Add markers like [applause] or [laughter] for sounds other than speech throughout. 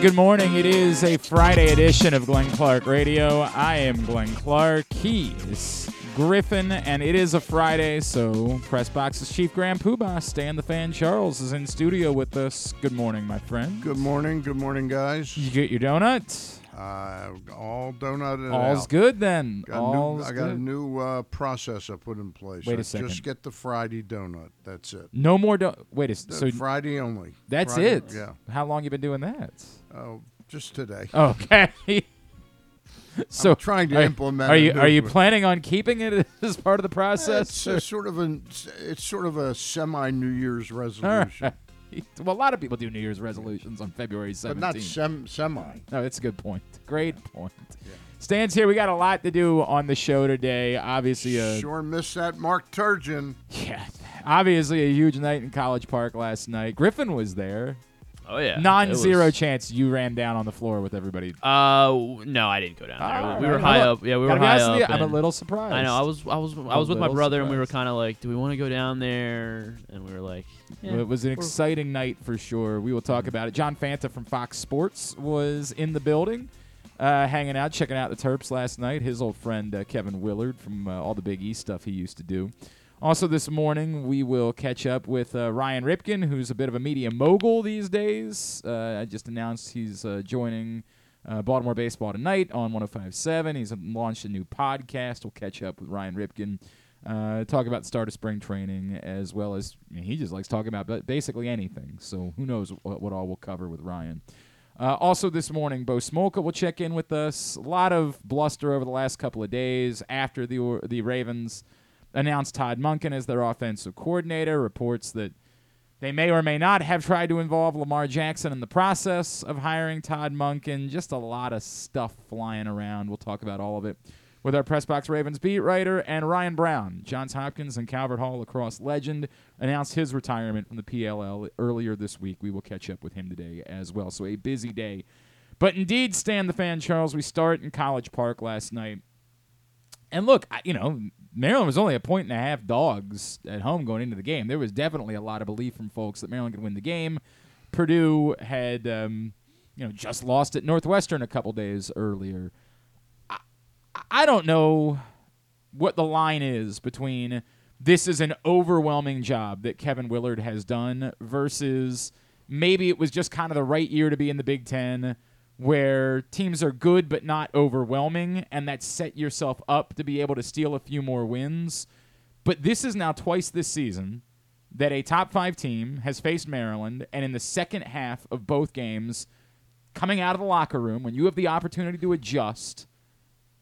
Good morning. It is a Friday edition of Glenn Clark Radio. I am Glenn Clark. He is Griffin, and it is a Friday, so Press Box's Chief Grand Poobah, Stan the Fan Charles, is in studio with us. Good morning, my friend. Good morning. Good morning, guys. You get your donut? Uh, all donut All's out. good then. Got a new, I got a new uh, process I put in place. Wait a I second. Just get the Friday donut. That's it. No more do- Wait a s- Uh, so Friday only. that's Friday- it. Yeah. How long you been doing that? Oh, just today. Okay. [laughs] so I'm trying to are, implement. Are you are you planning on keeping it [laughs] as part of the process? It's a sort of an. It's sort of a semi New Year's resolution, right. [laughs] Well, a lot of people do New Year's resolutions on February 17th. but not sem- semi. no, that's a good point. Great point. Stan's here. We got a lot to do on the show today. Obviously, uh, Sure missed that Mark Turgeon. yeah, obviously a huge night in College Park last night. Griffin was there. Oh yeah, Non-zero was- chance you ran down on the floor with everybody. Uh, no, I didn't go down there. All we right. were high up. Yeah, we were high up. you, I'm a little surprised. I know. I was. I was. I was with my brother, and we were kind of like, "Do we want to go down there?" And we were like, yeah, It was an exciting night for sure. We will talk about it. John Fanta from Fox Sports was in the building, uh, hanging out, checking out the Terps last night. His old friend uh, Kevin Willard from uh, all the Big East stuff he used to do. Also, this morning we will catch up with uh, Ryan Ripken, who's a bit of a media mogul these days. Uh, I just announced he's uh, joining uh, Baltimore Baseball tonight on 105.7. He's launched a new podcast. We'll catch up with Ryan Ripken, uh, talk about the start of spring training as well as he just likes talking about ba- basically anything. So who knows what, what all we'll cover with Ryan. Uh, also this morning, Bo Smolka will check in with us. A lot of bluster over the last couple of days after the the Ravens announced Todd Monken as their offensive coordinator. Reports that they may or may not have tried to involve Lamar Jackson in the process of hiring Todd Monken. Just a lot of stuff flying around. We'll talk about all of it with our Press Box Ravens beat writer and Ryan Brown. Johns Hopkins and Calvert Hall lacrosse legend announced his retirement from the PLL earlier this week. We will catch up with him today as well. So a busy day. But indeed, Stan the fan, Charles, we start in College Park last night. And look, you know, Maryland was only a point and a half dogs at home going into the game. There was definitely a lot of belief from folks that Maryland could win the game. Purdue had, um, you know, just lost at Northwestern a couple days earlier. I, I don't know what the line is between this is an overwhelming job that Kevin Willard has done versus maybe it was just kind of the right year to be in the Big Ten where teams are good but not overwhelming and that set yourself up to be able to steal a few more wins. But this is now twice this season that a top five team has faced Maryland, and in the second half of both games, coming out of the locker room, when you have the opportunity to adjust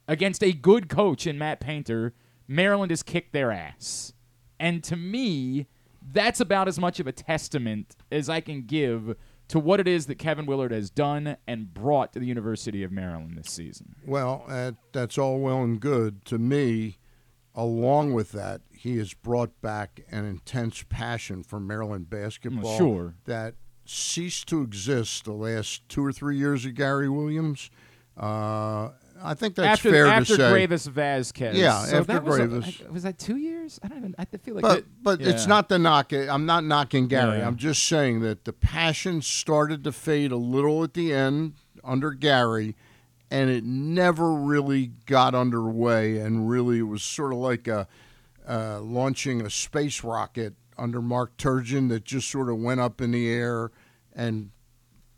against a good coach in Matt Painter, Maryland has kicked their ass. And to me, that's about as much of a testament as I can give to what it is that Kevin Willard has done and brought to the University of Maryland this season. Well, uh, that's all well and good. To me, along with that, he has brought back an intense passion for Maryland basketball sure. that ceased to exist the last two or three years of Gary Williams. Uh, I think that's after fair after to say. Greivis Vasquez. Yeah, So after that was, Greivis. I- was that two years? I don't even. I feel like. but that- but it's not the knock. I'm not knocking Gary. Yeah. I'm just saying that the passion started to fade a little at the end under Gary, and it never really got underway. And really, it was sort of like a uh, launching a space rocket under Mark Turgeon that just sort of went up in the air, and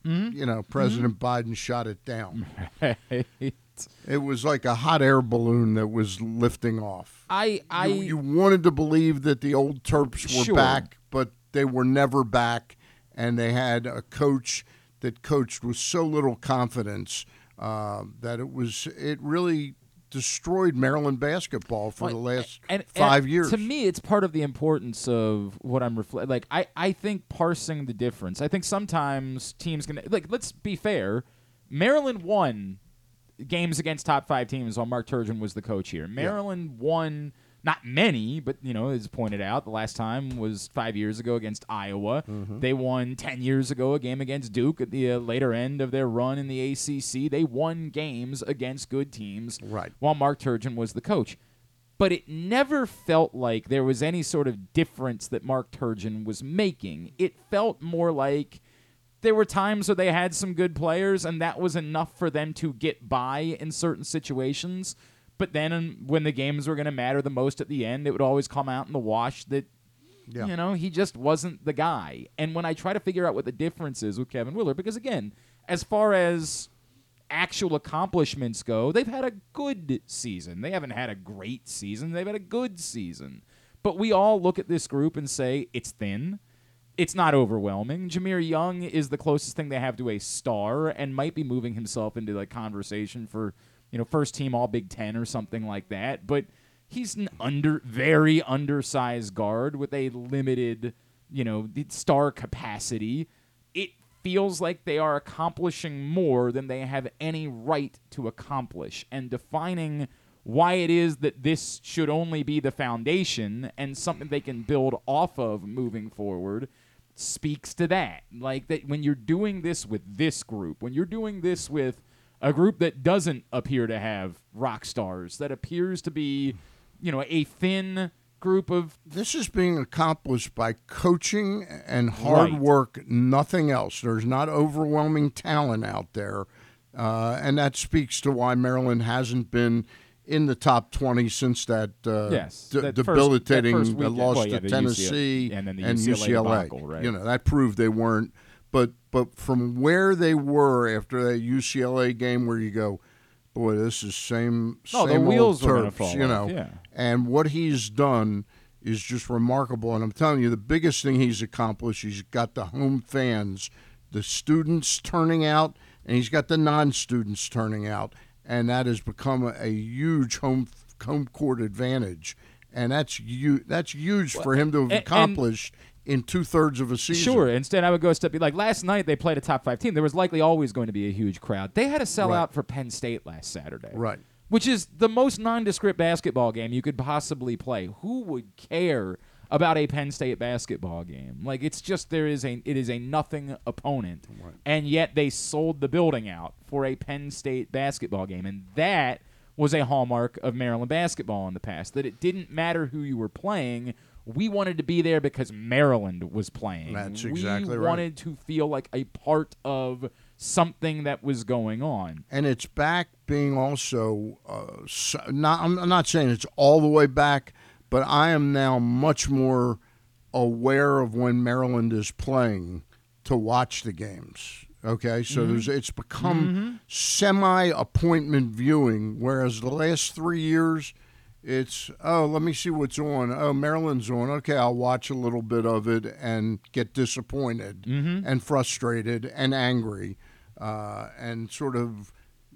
Mm-hmm. you know President Biden shot it down. [laughs] It was like a hot air balloon that was lifting off. I I you, you wanted to believe that the old Terps were Sure. back, but they were never back, and they had a coach that coached with so little confidence uh, that it was it really destroyed Maryland basketball for the last and, and five years. To me, it's part of the importance of what I'm reflecting. Like I, I think parsing the difference. I think sometimes teams can like. Let's be fair. Maryland won games against top five teams while Mark Turgeon was the coach here. Maryland won not many, but you know, as pointed out, the last time was five years ago against Iowa. They won ten years ago a game against Duke at the uh, later end of their run in the ACC. They won games against good teams, Right. While Mark Turgeon was the coach. But it never felt like there was any sort of difference that Mark Turgeon was making. It felt more like there were times where they had some good players, and that was enough for them to get by in certain situations. But then, um, when the games were going to matter the most at the end, it would always come out in the wash that Yeah. you know, he just wasn't the guy. And when I try to figure out what the difference is with Kevin Willard, because again, as far as actual accomplishments go, they've had a good season. They haven't had a great season, they've had a good season. But we all look at this group and say it's thin. It's not overwhelming. Jahmir Young is the closest thing they have to a star and might be moving himself into the conversation for, you know, first team all Big 10 or something like that, but he's an under very undersized guard with a limited, you know, star capacity. It feels like they are accomplishing more than they have any right to accomplish and defining why it is that this should only be the foundation and something they can build off of moving forward speaks to that. Like that when you're doing this with this group, when you're doing this with a group that doesn't appear to have rock stars, that appears to be, you know, a thin group of This is being accomplished by coaching and hard Right. work, nothing else. There's not overwhelming talent out there. Uh, and that speaks to why Maryland hasn't been in the top 20 since that, uh, Yes, de- that first- that debilitating first loss Well, yeah, to Tennessee UCLA and then the UCLA debacle, right. You know, that proved they weren't. But but from where they were after that UCLA game, where you go, boy, this is same No, the same wheels old fall you know. yeah. And what he's done is just remarkable. And I'm telling you, the biggest thing he's accomplished, he's got the home fans, the students turning out, and he's got the non-students turning out, and that has become a, a huge home home court advantage. And that's you. That's huge for him to have and- and- accomplished in two thirds of a season. Sure. Instead, I would go a step like last night. They played a top five team. There was likely always going to be a huge crowd. They had a sellout Right. for Penn State last Saturday, Right. Which is the most nondescript basketball game you could possibly play. Who would care about a Penn State basketball game? Like it's just there is a it is a nothing opponent, and yet they sold the building out for a Penn State basketball game, and that was a hallmark of Maryland basketball in the past. That it didn't matter who you were playing. We wanted to be there because Maryland was playing. That's we exactly right. wanted to feel like a part of something that was going on. and it's back being also uh, not. I'm not saying it's all the way back, but I am now much more aware of when Maryland is playing to watch the games. Okay, so mm-hmm. there's it's become mm-hmm. semi appointment viewing, whereas the last three years. It's oh, let me see what's on. Oh, Maryland's on. Okay, I'll watch a little bit of it and get disappointed mm-hmm. and frustrated and angry, uh, and sort of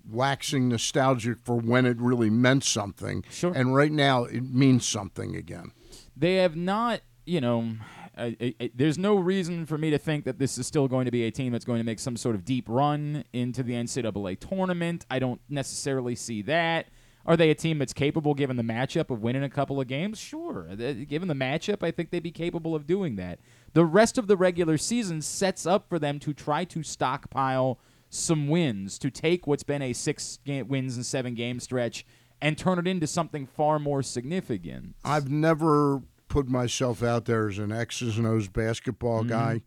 waxing nostalgic for when it really meant something. Sure. And right now, it means something again. they have not, you know, I, I, I- there's no reason for me to think that this is still going to be a team that's going to make some sort of deep run into the NCAA tournament. I don't necessarily see that. Are they a team that's capable, given the matchup, of winning a couple of games? Sure. Given the matchup, I think they'd be capable of doing that. The rest of the regular season sets up for them to try to stockpile some wins, to take what's been a six ga- wins and seven game stretch and turn it into something far more significant. I've never put myself out there as an X's and O's basketball Mm-hmm. guy,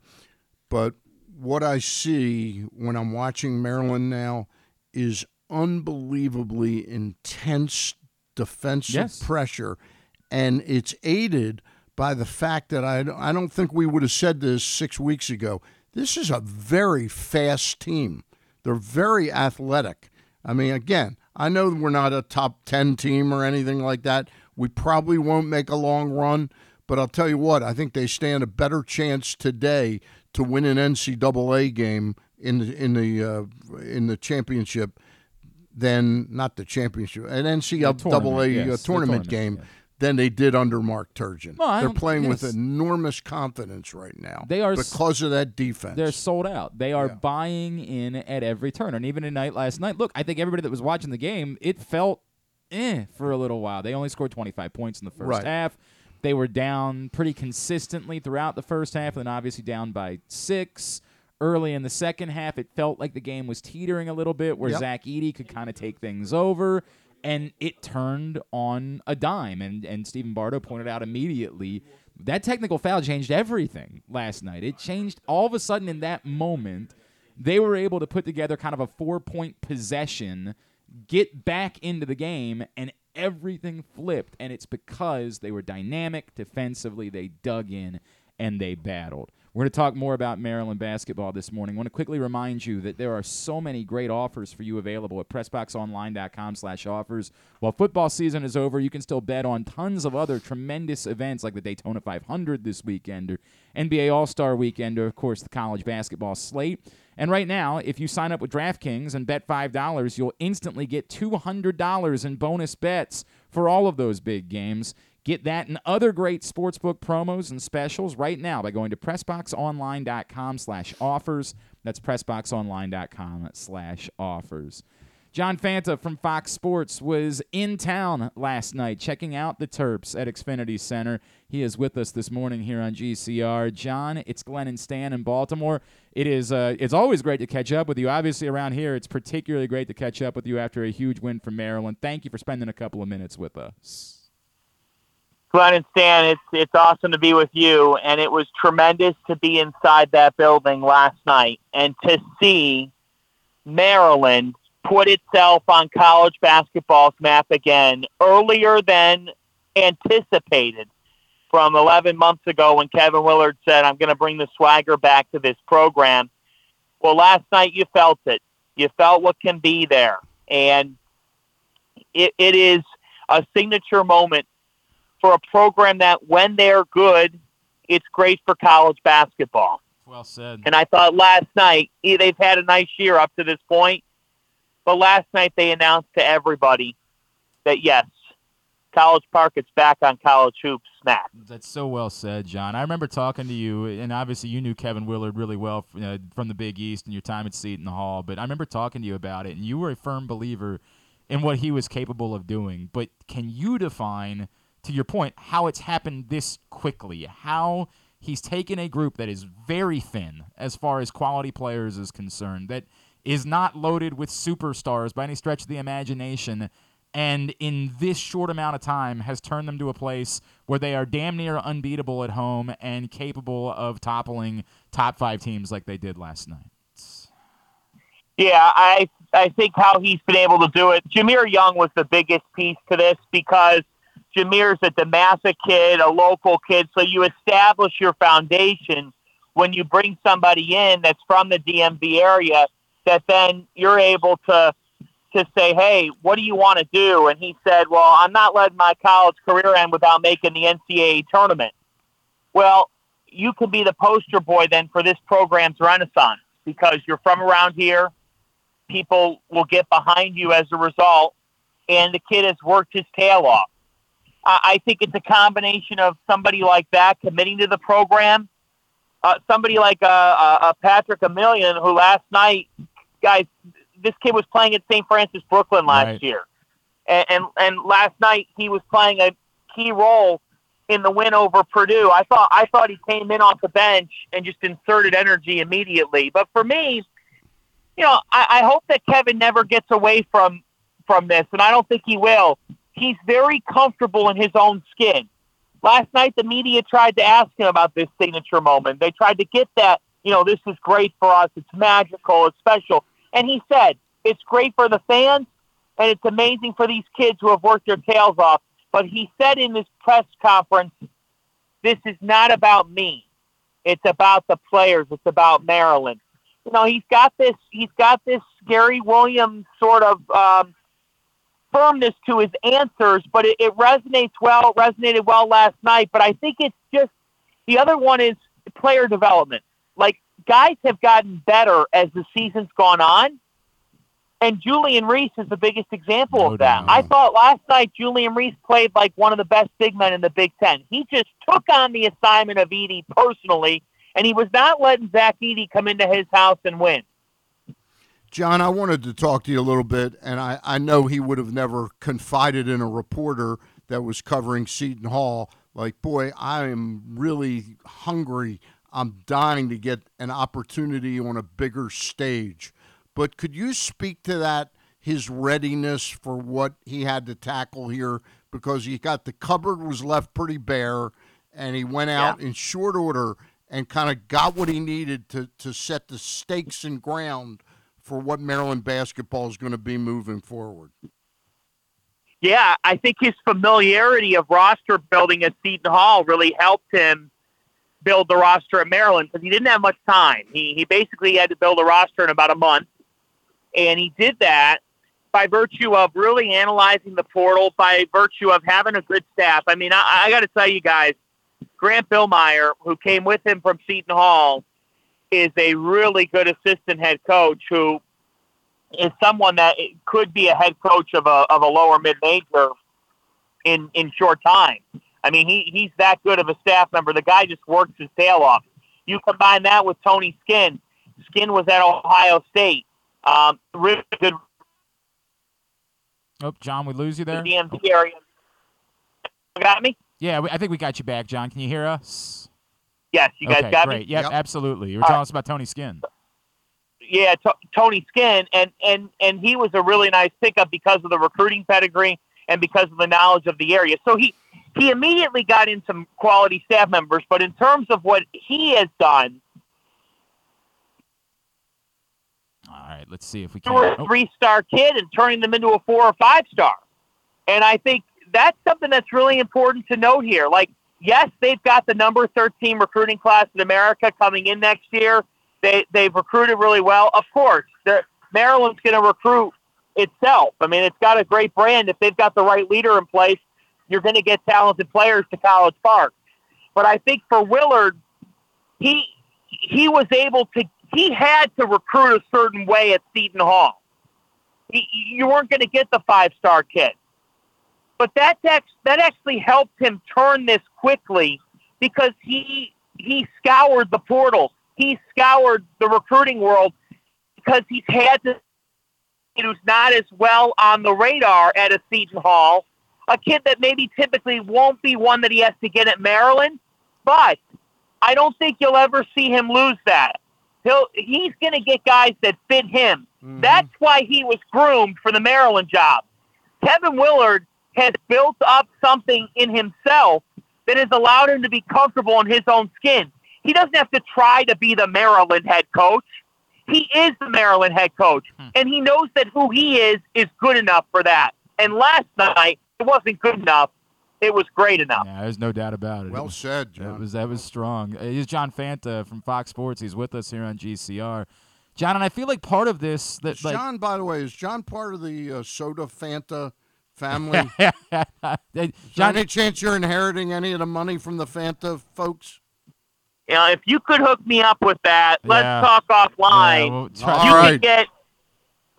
but what I see when I'm watching Maryland now is unbelievably intense defensive Yes. pressure, and it's aided by the fact that I, I don't think we would have said this six weeks ago. This is a very fast team. They're very athletic. I mean, again, I know we're not a top 10 team or anything like that. We probably won't make a long run, but I'll tell you what, I think they stand a better chance today to win an NCAA game in the in the uh, in the championship than not the championship, an NCAA tournament, yes, uh, the tournament, tournament, game yeah. Than they did under Mark Turgeon. They're playing with enormous confidence right now. They are because of that defense. They're sold out. They are Yeah. buying in at every turn. And even tonight, last night, look, I think everybody that was watching the game, it felt eh for a little while. They only scored 25 points in the first Right. half. They were down pretty consistently throughout the first half, and then obviously down by six. Early in the second half, it felt like the game was teetering a little bit, where Yep. Zach Edey could kind of take things over, and it turned on a dime. And and Stephen Bardo pointed out immediately That technical foul changed everything last night. It changed all of a sudden in that moment. They were able to put together kind of a four point possession, get back into the game, and everything flipped. And it's because they were dynamic defensively. They dug in and they battled. We're going to talk more about Maryland basketball this morning. I want to quickly remind you that there are so many great offers for you available at pressboxonline.com slash offers. While football season is over, you can still bet on tons of other tremendous events like the Daytona 500 this weekend, or NBA All-Star Weekend, or of course the college basketball slate. And right now, if you sign up with DraftKings and bet $5, you'll instantly get $200 in bonus bets for all of those big games. Get that and other great sportsbook promos and specials right now by going to PressBoxOnline.com slash offers. That's PressBoxOnline.com slash offers. John Fanta from Fox Sports was in town last night checking out the Terps at Xfinity Center. He is with us this morning here on GCR. John, it's Glenn and Stan in Baltimore. It is uh, it's always great to catch up with you. Obviously, around here, it's particularly great to catch up with you after a huge win for Maryland. Thank you for spending a couple of minutes with us. Glenn and Stan, it's it's awesome to be with you, and it was tremendous to be inside that building last night and to see Maryland put itself on college basketball's map again earlier than anticipated from 11 months ago when Kevin Willard said, I'm going to bring the swagger back to this program. Well, last night you felt it. You felt what can be there. And it, it is a signature moment for a program that, when they're good, it's great for college basketball. Well said. And I thought last night, they've had a nice year up to this point, but last night they announced to everybody that, yes, College Park is back on college hoops snap. That's so well said, John. I remember talking to you, and obviously you knew Kevin Willard really well uh, from the Big East and your time at Seton Hall, but I remember talking to you about it, and you were a firm believer in what he was capable of doing. But can you define – to your point, how it's happened this quickly, how he's taken a group that is very thin as far as quality players is concerned, that is not loaded with superstars by any stretch of the imagination, and in this short amount of time has turned them to a place where they are damn near unbeatable at home and capable of toppling top five teams like they did last night. Yeah, I I think how he's been able to do it. Jahmir Young was the biggest piece to this because – Jahmir's a DeMatha kid, a local kid. So you establish your foundation when you bring somebody in that's from the DMV area that then you're able to to say, hey, what do you want to do? And he said, well, I'm not letting my college career end without making the NCAA tournament. Well, you can be the poster boy then for this program's renaissance because you're from around here. People will get behind you as a result. And the kid has worked his tail off. I think it's a combination of somebody like that committing to the program, uh, somebody like uh, uh, Patrick Emilien, who last night, guys, this kid was playing at St. Francis Brooklyn last right. year, and, and and last night he was playing a key role in the win over Purdue. I thought I thought he came in off the bench and just inserted energy immediately. But for me, you know, I, I hope that Kevin never gets away from from this, and I don't think he will he's very comfortable in his own skin. Last night, the media tried to ask him about this signature moment. They tried to get that, you know, this is great for us. It's magical. It's special. And he said, it's great for the fans and it's amazing for these kids who have worked their tails off. But he said in this press conference, this is not about me. It's about the players. It's about Maryland. You know, he's got this. He's got this Gary Williams sort of um, firmness to his answers, but it, it resonates well. It resonated well last night, but I think it's just the other one is player development. Like guys have gotten better as the season's gone on. And Julian Reese is the biggest example No of that. doubt. I thought last night Julian Reese played like one of the best big men in the Big Ten. He just took on the assignment of Edey personally, and he was not letting Zach Edey come into his house and win. John, I wanted to talk to you a little bit, and I, I know he would have never confided in a reporter that was covering Seton Hall. Like, boy, I am really hungry. I'm dying to get an opportunity on a bigger stage. But could you speak to that, his readiness for what he had to tackle here? Because he got the cupboard was left pretty bare, and he went out in short order and kind of got what he needed to to set the stakes and ground for what Maryland basketball is going to be moving forward. Yeah, I think his familiarity of roster building at Seton Hall really helped him build the roster at Maryland because he didn't have much time. He he basically had to build a roster in about a month, and he did that by virtue of really analyzing the portal, by virtue of having a good staff. I mean, I, I got to tell you guys, Grant Billmeier, who came with him from Seton Hall, is a really good assistant head coach who is someone that could be a head coach of a of a lower mid major in in short time. I mean, he he's that good of a staff member. The guy just works his tail off. You combine that with Tony Skinn. Skinn was at Ohio State. Um, really good Oh, John, we lose you there. DMV area. Got me? Yeah, I think we got you back, John. Can you hear us? Yes, you guys okay, got great. me. Yep, Yep. absolutely. You were All telling right. us about Tony Skinn. yeah, T- Tony Skinn, and and and he was a really nice pickup because of the recruiting pedigree and because of the knowledge of the area. So he he immediately got in some quality staff members. But in terms of what he has done, All right, let's see if we you can. were a oh, three star kid and turning them into a four or five star. And I think that's something that's really important to note here. Like, yes, they've got the number 13 recruiting class in America coming in next year. They, they've recruited really well. Of course, Maryland's going to recruit itself. I mean, it's got a great brand. If they've got the right leader in place, you're going to get talented players to College Park. But I think for Willard, he he was able to he had to recruit a certain way at Seton Hall. He, you weren't going to get the five star kid, but that that actually helped him turn this quickly because he he scoured the portal, he scoured the recruiting world because he's had to. Who's not as well on the radar at a Seton Hall, a kid that maybe typically won't be one that he has to get at Maryland, but I don't think you'll ever see him lose that. He'll he's going to get guys that fit him. Mm-hmm. That's why he was groomed for the Maryland job. Kevin Willard has built up something in himself that has allowed him to be comfortable in his own skin. He doesn't have to try to be the Maryland head coach. He is the Maryland head coach, Hmm. and he knows that who he is is good enough for that. And last night, it wasn't good enough. It was great enough. yeah, there's no doubt about it. It Well was- said, That was that was strong. Uh, He's John Fanta from Fox Sports. He's with us here on GCR. John, and I feel like part of this that Is like John, by the way, is John part of the uh, Soda Fanta family? [laughs] Is there John, any chance you're inheriting any of the money from the Fanta folks? You know, if you could hook me up with that, let's Yeah. talk offline. yeah, we'll try- you right. can get.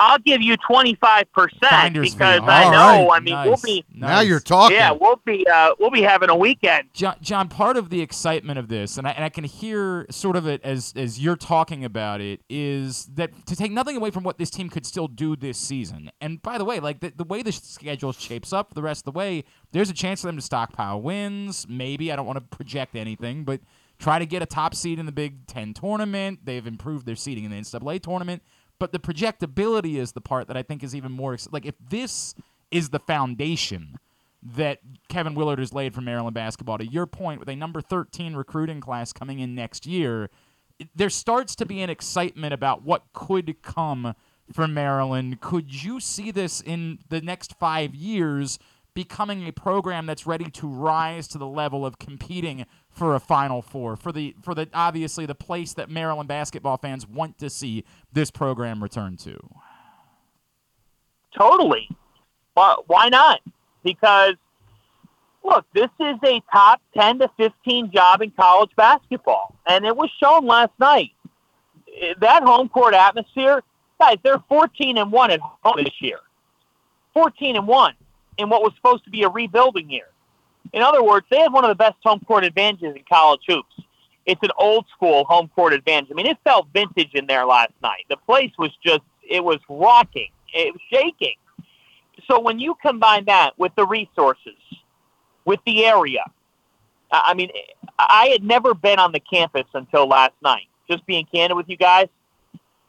I'll give you twenty five percent Finder's fee. because All I know. right. I mean, we'll Nice, be. Now you're talking. Yeah, we'll be. Uh, we'll be having a weekend. John, John, part of the excitement of this, and I, and I can hear sort of it as as you're talking about it, is that to take nothing away from what this team could still do this season. And by the way, like the, the way the schedule shapes up the rest of the way, there's a chance for them to stockpile wins. Maybe I don't want to project anything, but try to get a top seed in the Big Ten tournament. They've improved their seeding in the NCAA tournament, but the projectability is the part that I think is even more like if this is the foundation that Kevin Willard has laid for Maryland basketball. To your point, with a number 13 recruiting class coming in next year, there starts to be an excitement about what could come for Maryland. Could you see this in the next five years becoming a program that's ready to rise to the level of competing for a Final Four, for the for the obviously the place that Maryland basketball fans want to see this program return to? Totally. Why, why not? Because, look, this is a top 10 to 15 job in college basketball. And it was shown last night. That home court atmosphere, guys, they're 14 and 1 at home this year. 14 and 1 in what was supposed to be a rebuilding year. In other words, they have one of the best home court advantages in college hoops. It's an old school home court advantage. I mean, it felt vintage in there last night. The place was just, it was rocking, it was shaking. So when you combine that with the resources, with the area, I mean, I had never been on the campus until last night, just being candid with you guys.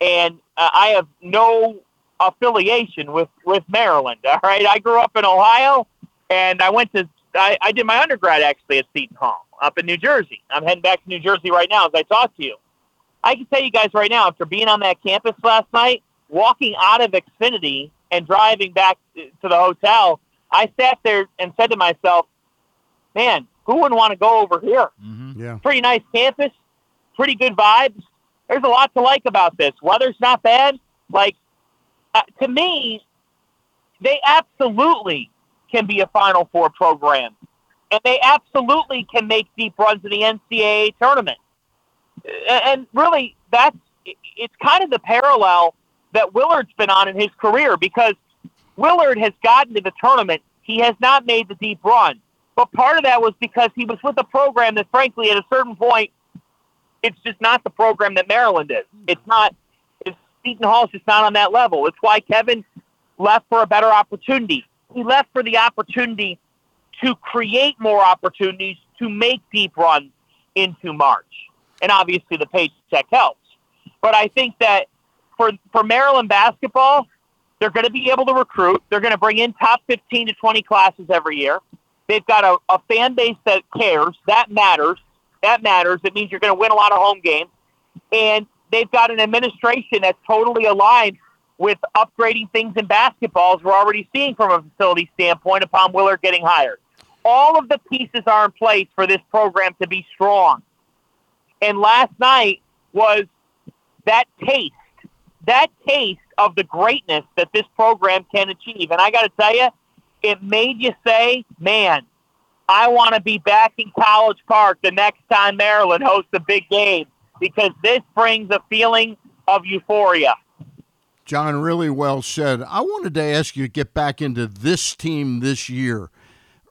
And uh, I have no affiliation with, with Maryland. All right. I grew up in Ohio and I went to, I, I did my undergrad actually at Seton Hall. up in New Jersey. I'm heading back to New Jersey right now as I talk to you. I can tell you guys right now, after being on that campus last night, walking out of Xfinity and driving back to the hotel, I sat there and said to myself, man, who wouldn't want to go over here? Mm-hmm. Yeah. Pretty nice campus, pretty good vibes. There's a lot to like about this. Weather's not bad. Like, uh, to me, they absolutely can be a Final Four program. And they absolutely can make deep runs in the NCAA tournament. And really, that's it's kind of the parallel that Willard's been on in his career because Willard has gotten to the tournament. He has not made the deep run. But part of that was because he was with a program that, frankly, at a certain point, it's just not the program that Maryland is. It's not. It's, Seton Hall's just not on that level. It's why Kevin left for a better opportunity. He left for the opportunity to create more opportunities to make deep runs into March. And obviously the paycheck helps. But I think that for, for Maryland basketball, they're going to be able to recruit. They're going to bring in top 15 to 20 classes every year. They've got a, a fan base that cares. That matters. That matters. It means you're going to win a lot of home games. And they've got an administration that's totally aligned with upgrading things in basketball, as we're already seeing from a facility standpoint upon Willard getting hired. All of the pieces are in place for this program to be strong. And last night was that taste, that taste of the greatness that this program can achieve. And I got to tell you, it made you say, man, I want to be back in College Park the next time Maryland hosts a big game because this brings a feeling of euphoria. John, really well said. I wanted to ask you to get back into this team this year.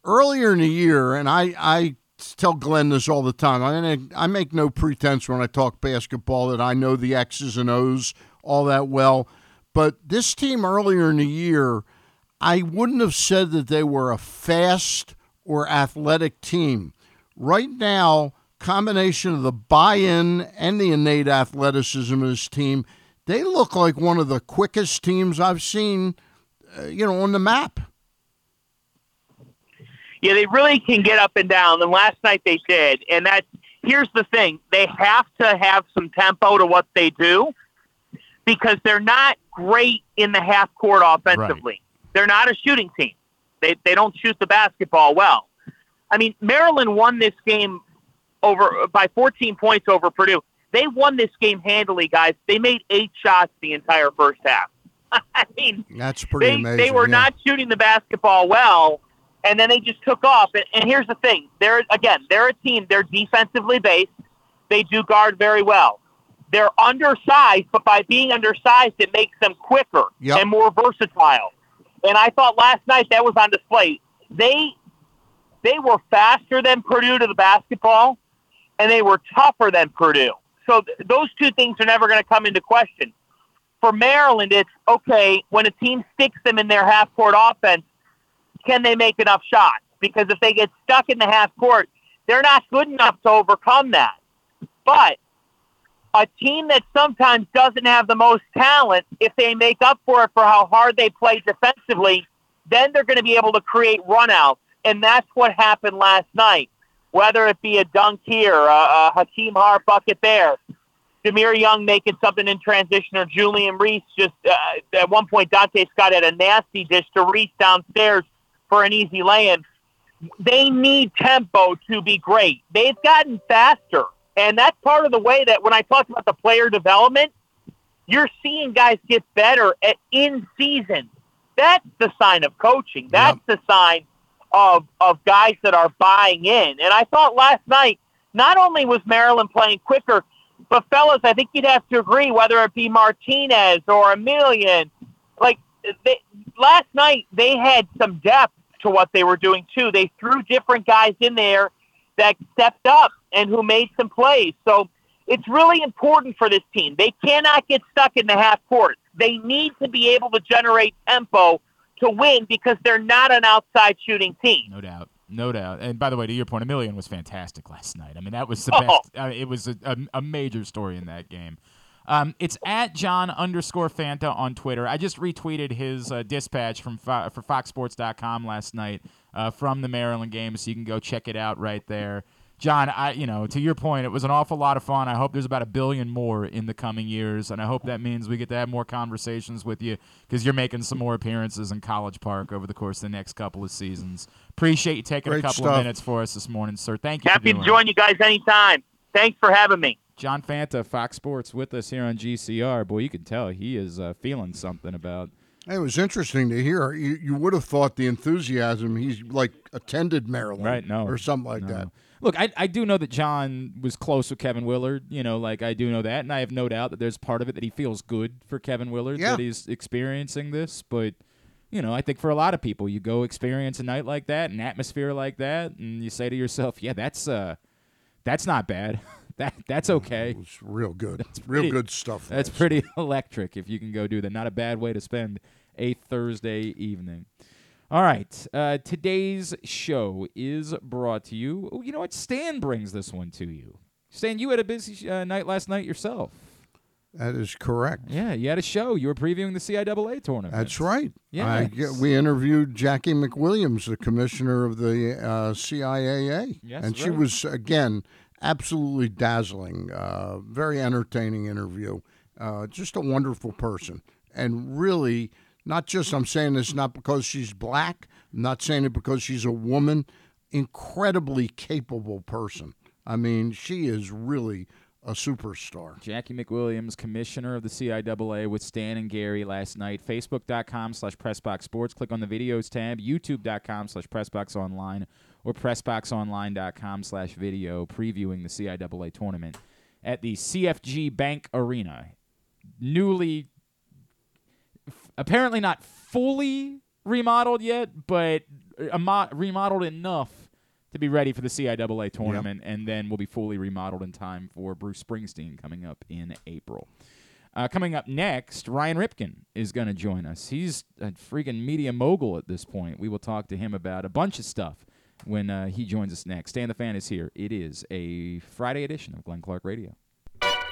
Earlier in the year, and I, I tell Glenn this all the time. I I make no pretense when I talk basketball that I know the X's and O's all that well. But this team earlier in the year, I wouldn't have said that they were a fast or athletic team. Right now, combination of the buy-in and the innate athleticism of this team, they look like one of the quickest teams I've seen, uh, you know, on the map. Yeah, they really can get up and down. And last night they did. And that's here's the thing: they have to have some tempo to what they do because they're not great in the half court offensively. They're not a shooting team. They they don't shoot the basketball well. I mean, Maryland won this game over by 14 points over Purdue. They won this game handily, guys. They made eight shots the entire first half. [laughs] I mean, That's pretty they amazing. they were yeah. not shooting the basketball well, and then they just took off. And, and here's the thing: they're again, they're a team. They're defensively based. They do guard very well. They're undersized, but by being undersized, it makes them quicker Yep. and more versatile. And I thought last night that was on display. They they were faster than Purdue to the basketball, and they were tougher than Purdue. So th- those two things are never going to come into question. For Maryland, it's okay when a team sticks them in their half court offense. Can they make enough shots? Because if they get stuck in the half court, they're not good enough to overcome that. But a team that sometimes doesn't have the most talent, if they make up for it for how hard they play defensively, then they're going to be able to create runouts. And that's what happened last night. Whether it be a dunk here, a, a Hakeem Hart bucket there, Jahmir Young making something in transition, or Julian Reese just uh, at one point Donta Scott had a nasty dish to Reese downstairs for an easy lay-in. They need tempo to be great. They've gotten faster, and that's part of the way that when I talk about the player development, you're seeing guys get better at in season. That's the sign of coaching. That's the sign of of guys that are buying in. And I thought last night, not only was Maryland playing quicker, but fellas, I think you'd have to agree whether it be Martinez or Emilien, like they, last night they had some depth to what they were doing too. They threw different guys in there that stepped up and who made some plays. So it's really important for this team. They cannot get stuck in the half court. They need to be able to generate tempo to win because they're not an outside shooting team. No doubt. No doubt. And by the way, to your point, Emilien was fantastic last night. I mean, that was the Oh. best. Uh, it was a, a, a major story in that game. Um, it's at John underscore Fanta on Twitter. I just retweeted his uh, dispatch from Fo- for FoxSports.com last night uh, from the Maryland game, so you can go check it out right there. John, I you know, to your point, it was an awful lot of fun. I hope there's about a billion more in the coming years, and I hope that means we get to have more conversations with you because you're making some more appearances in College Park over the course of the next couple of seasons. Appreciate you taking Great a couple stuff. of minutes for us this morning, sir. Thank you. for Happy to doing join you guys anytime. Thanks for having me. John Fanta, Fox Sports, with us here on GCR. Boy, you can tell he is uh, feeling something about. It was interesting to hear. You, you would have thought the enthusiasm. He's like attended Maryland, Right, no. or something like No. that. Look, I, I do know that John was close with Kevin Willard. You know, like I do know that, and I have no doubt that there's part of it that he feels good for Kevin Willard Yeah. that he's experiencing this. But you know, I think for a lot of people, you go experience a night like that, an atmosphere like that, and you say to yourself, "Yeah, that's uh, that's not bad. [laughs] that that's okay. It's real good. pretty- real good stuff. That's last pretty [laughs] electric if you can go do that. Not a bad way to spend a Thursday evening. All right. Uh, today's show is brought to you. Oh, you know what? Stan brings this one to you. Stan, you had a busy uh, night last night yourself. That is correct. Yeah, you had a show. You were previewing the CIAA tournament. That's right. Yes. I we interviewed Jackie McWilliams, the commissioner of the uh, CIAA. Yes, and she was, again, absolutely dazzling. Uh, very entertaining interview. Uh, just a wonderful person. And really, not just, I'm saying this not because she's black, I'm not saying it because she's a woman, incredibly capable person. I mean, she is really a superstar. Jackie McWilliams, commissioner of the CIAA, with Stan and Gary last night. Facebook.com slash Pressbox Sports. Click on the videos tab. YouTube.com slash Pressbox Online or PressboxOnline.com slash video previewing the CIAA tournament at the CFG Bank Arena. Newly, apparently not fully remodeled yet, but mo- remodeled enough to be ready for the CIAA tournament, and then will be fully remodeled in time for Bruce Springsteen coming up in April. Uh, coming up next, Ryan Ripken is going to join us. He's a freaking media mogul at this point. We will talk to him about a bunch of stuff when uh, he joins us next. Stan the Fan is here. It is a Friday edition of Glenn Clark Radio.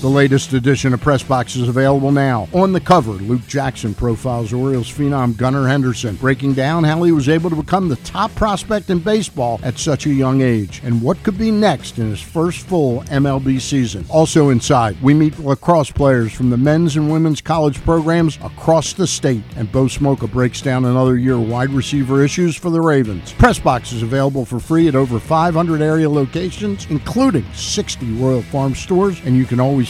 The latest edition of Press Box is available now. On the cover, Luke Jackson profiles Orioles phenom Gunnar Henderson, breaking down how he was able to become the top prospect in baseball at such a young age and what could be next in his first full MLB season. Also inside, we meet lacrosse players from the men's and women's college programs across the state, and Bo Smolka breaks down another year wide receiver issues for the Ravens. Press Box is available for free at over 500 area locations, including 60 Royal Farm stores, and you can always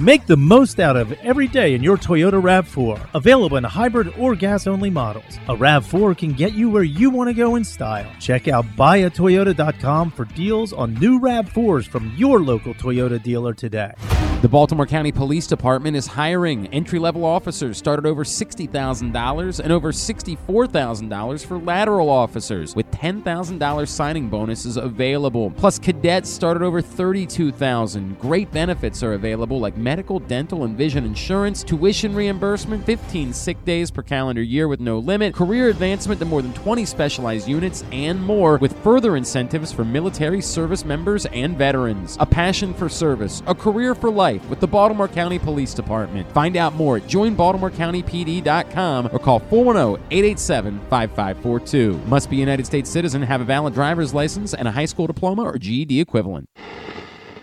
Make the most out of every day in your Toyota RAV4. Available in hybrid or gas only models. A RAV4 can get you where you want to go in style. Check out buyatoyota.com for deals on new RAV4s from your local Toyota dealer today. The Baltimore County Police Department is hiring entry level officers start at over $60,000 and over $64,000 for lateral officers, with $10,000 signing bonuses available. Plus, cadets start at over $32,000. Great benefits are available like medical, dental, and vision insurance, tuition reimbursement, 15 sick days per calendar year with no limit, career advancement to more than 20 specialized units, and more, with further incentives for military service members and veterans. A passion for service, a career for life with the Baltimore County Police Department. Find out more at joinbaltimorecountypd.com or call 410-887-5542. Must be a United States citizen, have a valid driver's license, and a high school diploma or GED equivalent.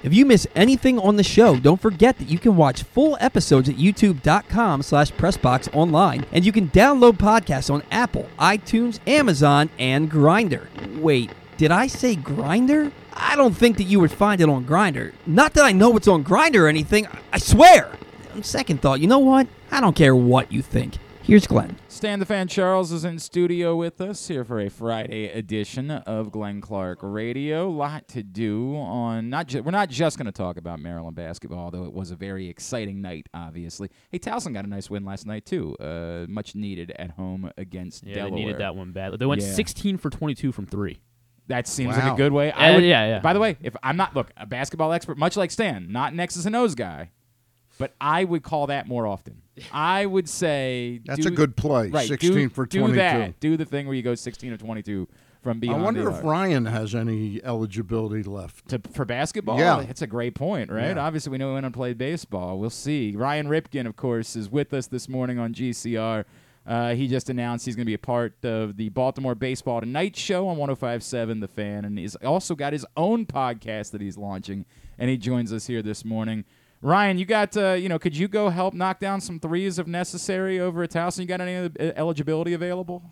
If you miss anything on the show, don't forget that you can watch full episodes at youtube.com slash pressbox online, and you can download podcasts on Apple, iTunes, Amazon, and Grindr. Wait, did I say Grindr? I don't think that you would find it on Grindr. Not that I know what's on Grindr or anything, I swear. On second thought, you know what? I don't care what you think. Here's Glenn. Stan the Fan Charles is in studio with us here for a Friday edition of Glenn Clark Radio. Lot to do on not ju- we're not just going to talk about Maryland basketball, though it was a very exciting night. Obviously, hey Towson got a nice win last night too, uh, much needed at home against Yeah, Delaware. they needed that one badly. They went Yeah. 16 for 22 from three. That seems like a good way. I Uh, would, yeah, yeah. By the way, if I'm not look a basketball expert, much like Stan, not an X's and O's guy, but I would call that more often. I would say That's do- a good play. Right, 16 do, for Do 22. that. Do the thing where you go 16 or 22 from I wonder if arc. Ryan has any eligibility left. to, for basketball. Yeah. it's a great point, right? Yeah. Obviously, we know he went and played baseball. We'll see. Ryan Ripken, of course, is with us this morning on GCR. Uh, he just announced he's going to be a part of the Baltimore Baseball Tonight show on 105.7 The Fan, and he's also got his own podcast that he's launching, and he joins us here this morning. Ryan, you got, uh, you know, could you go help knock down some threes if necessary over at Towson? You got any uh, eligibility available?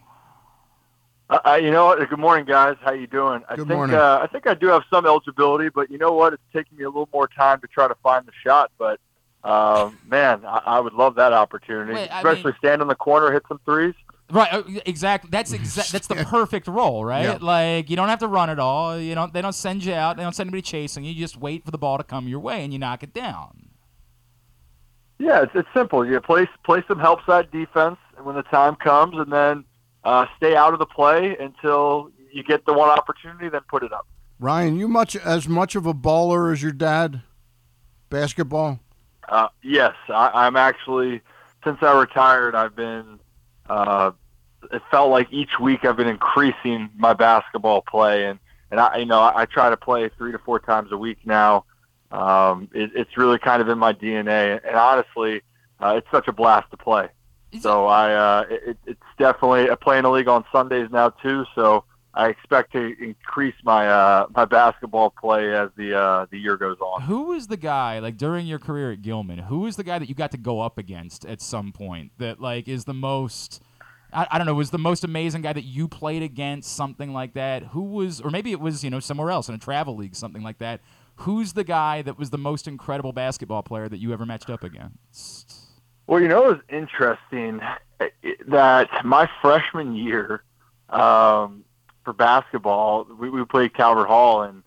Uh, uh, you know what? Good morning, guys. How you doing? I Good think morning. Uh, I think I do have some eligibility, but you know what? It's taking me a little more time to try to find the shot. But um, man, I, I would love that opportunity, Wait, I especially mean- stand in the corner, hit some threes. Right, uh, exactly. That's [laughs] exact. That's the perfect role, right? Yeah. Like you don't have to run at all. You don't. They don't send you out. They don't send anybody chasing you. You just wait for the ball to come your way and you knock it down. Yeah, it's, it's simple. You play play some help side defense when the time comes, and then uh, stay out of the play until you get the one opportunity, then put it up. Ryan, you much as much of a baller as your dad? Basketball? Uh, yes, I, I'm actually since I retired, I've been. Uh, it felt like each week I've been increasing my basketball play, and and I you know I, I try to play three to four times a week now. Um, it, it's really kind of in my DNA, and honestly, uh, it's such a blast to play. So I uh, it, it's definitely I play in a league on Sundays now too. So I expect to increase my uh, my basketball play as the uh, the year goes on. Who was the guy like during your career at Gilman? Who was the guy that you got to go up against at some point that like is the most? I, I don't know. Was the most amazing guy that you played against something like that? Who was, or maybe it was you know somewhere else in a travel league, something like that. Who's the guy that was the most incredible basketball player that you ever matched up against? Well, you know, it was interesting eh, that my freshman year um, for basketball, we, we played Calvert Hall, and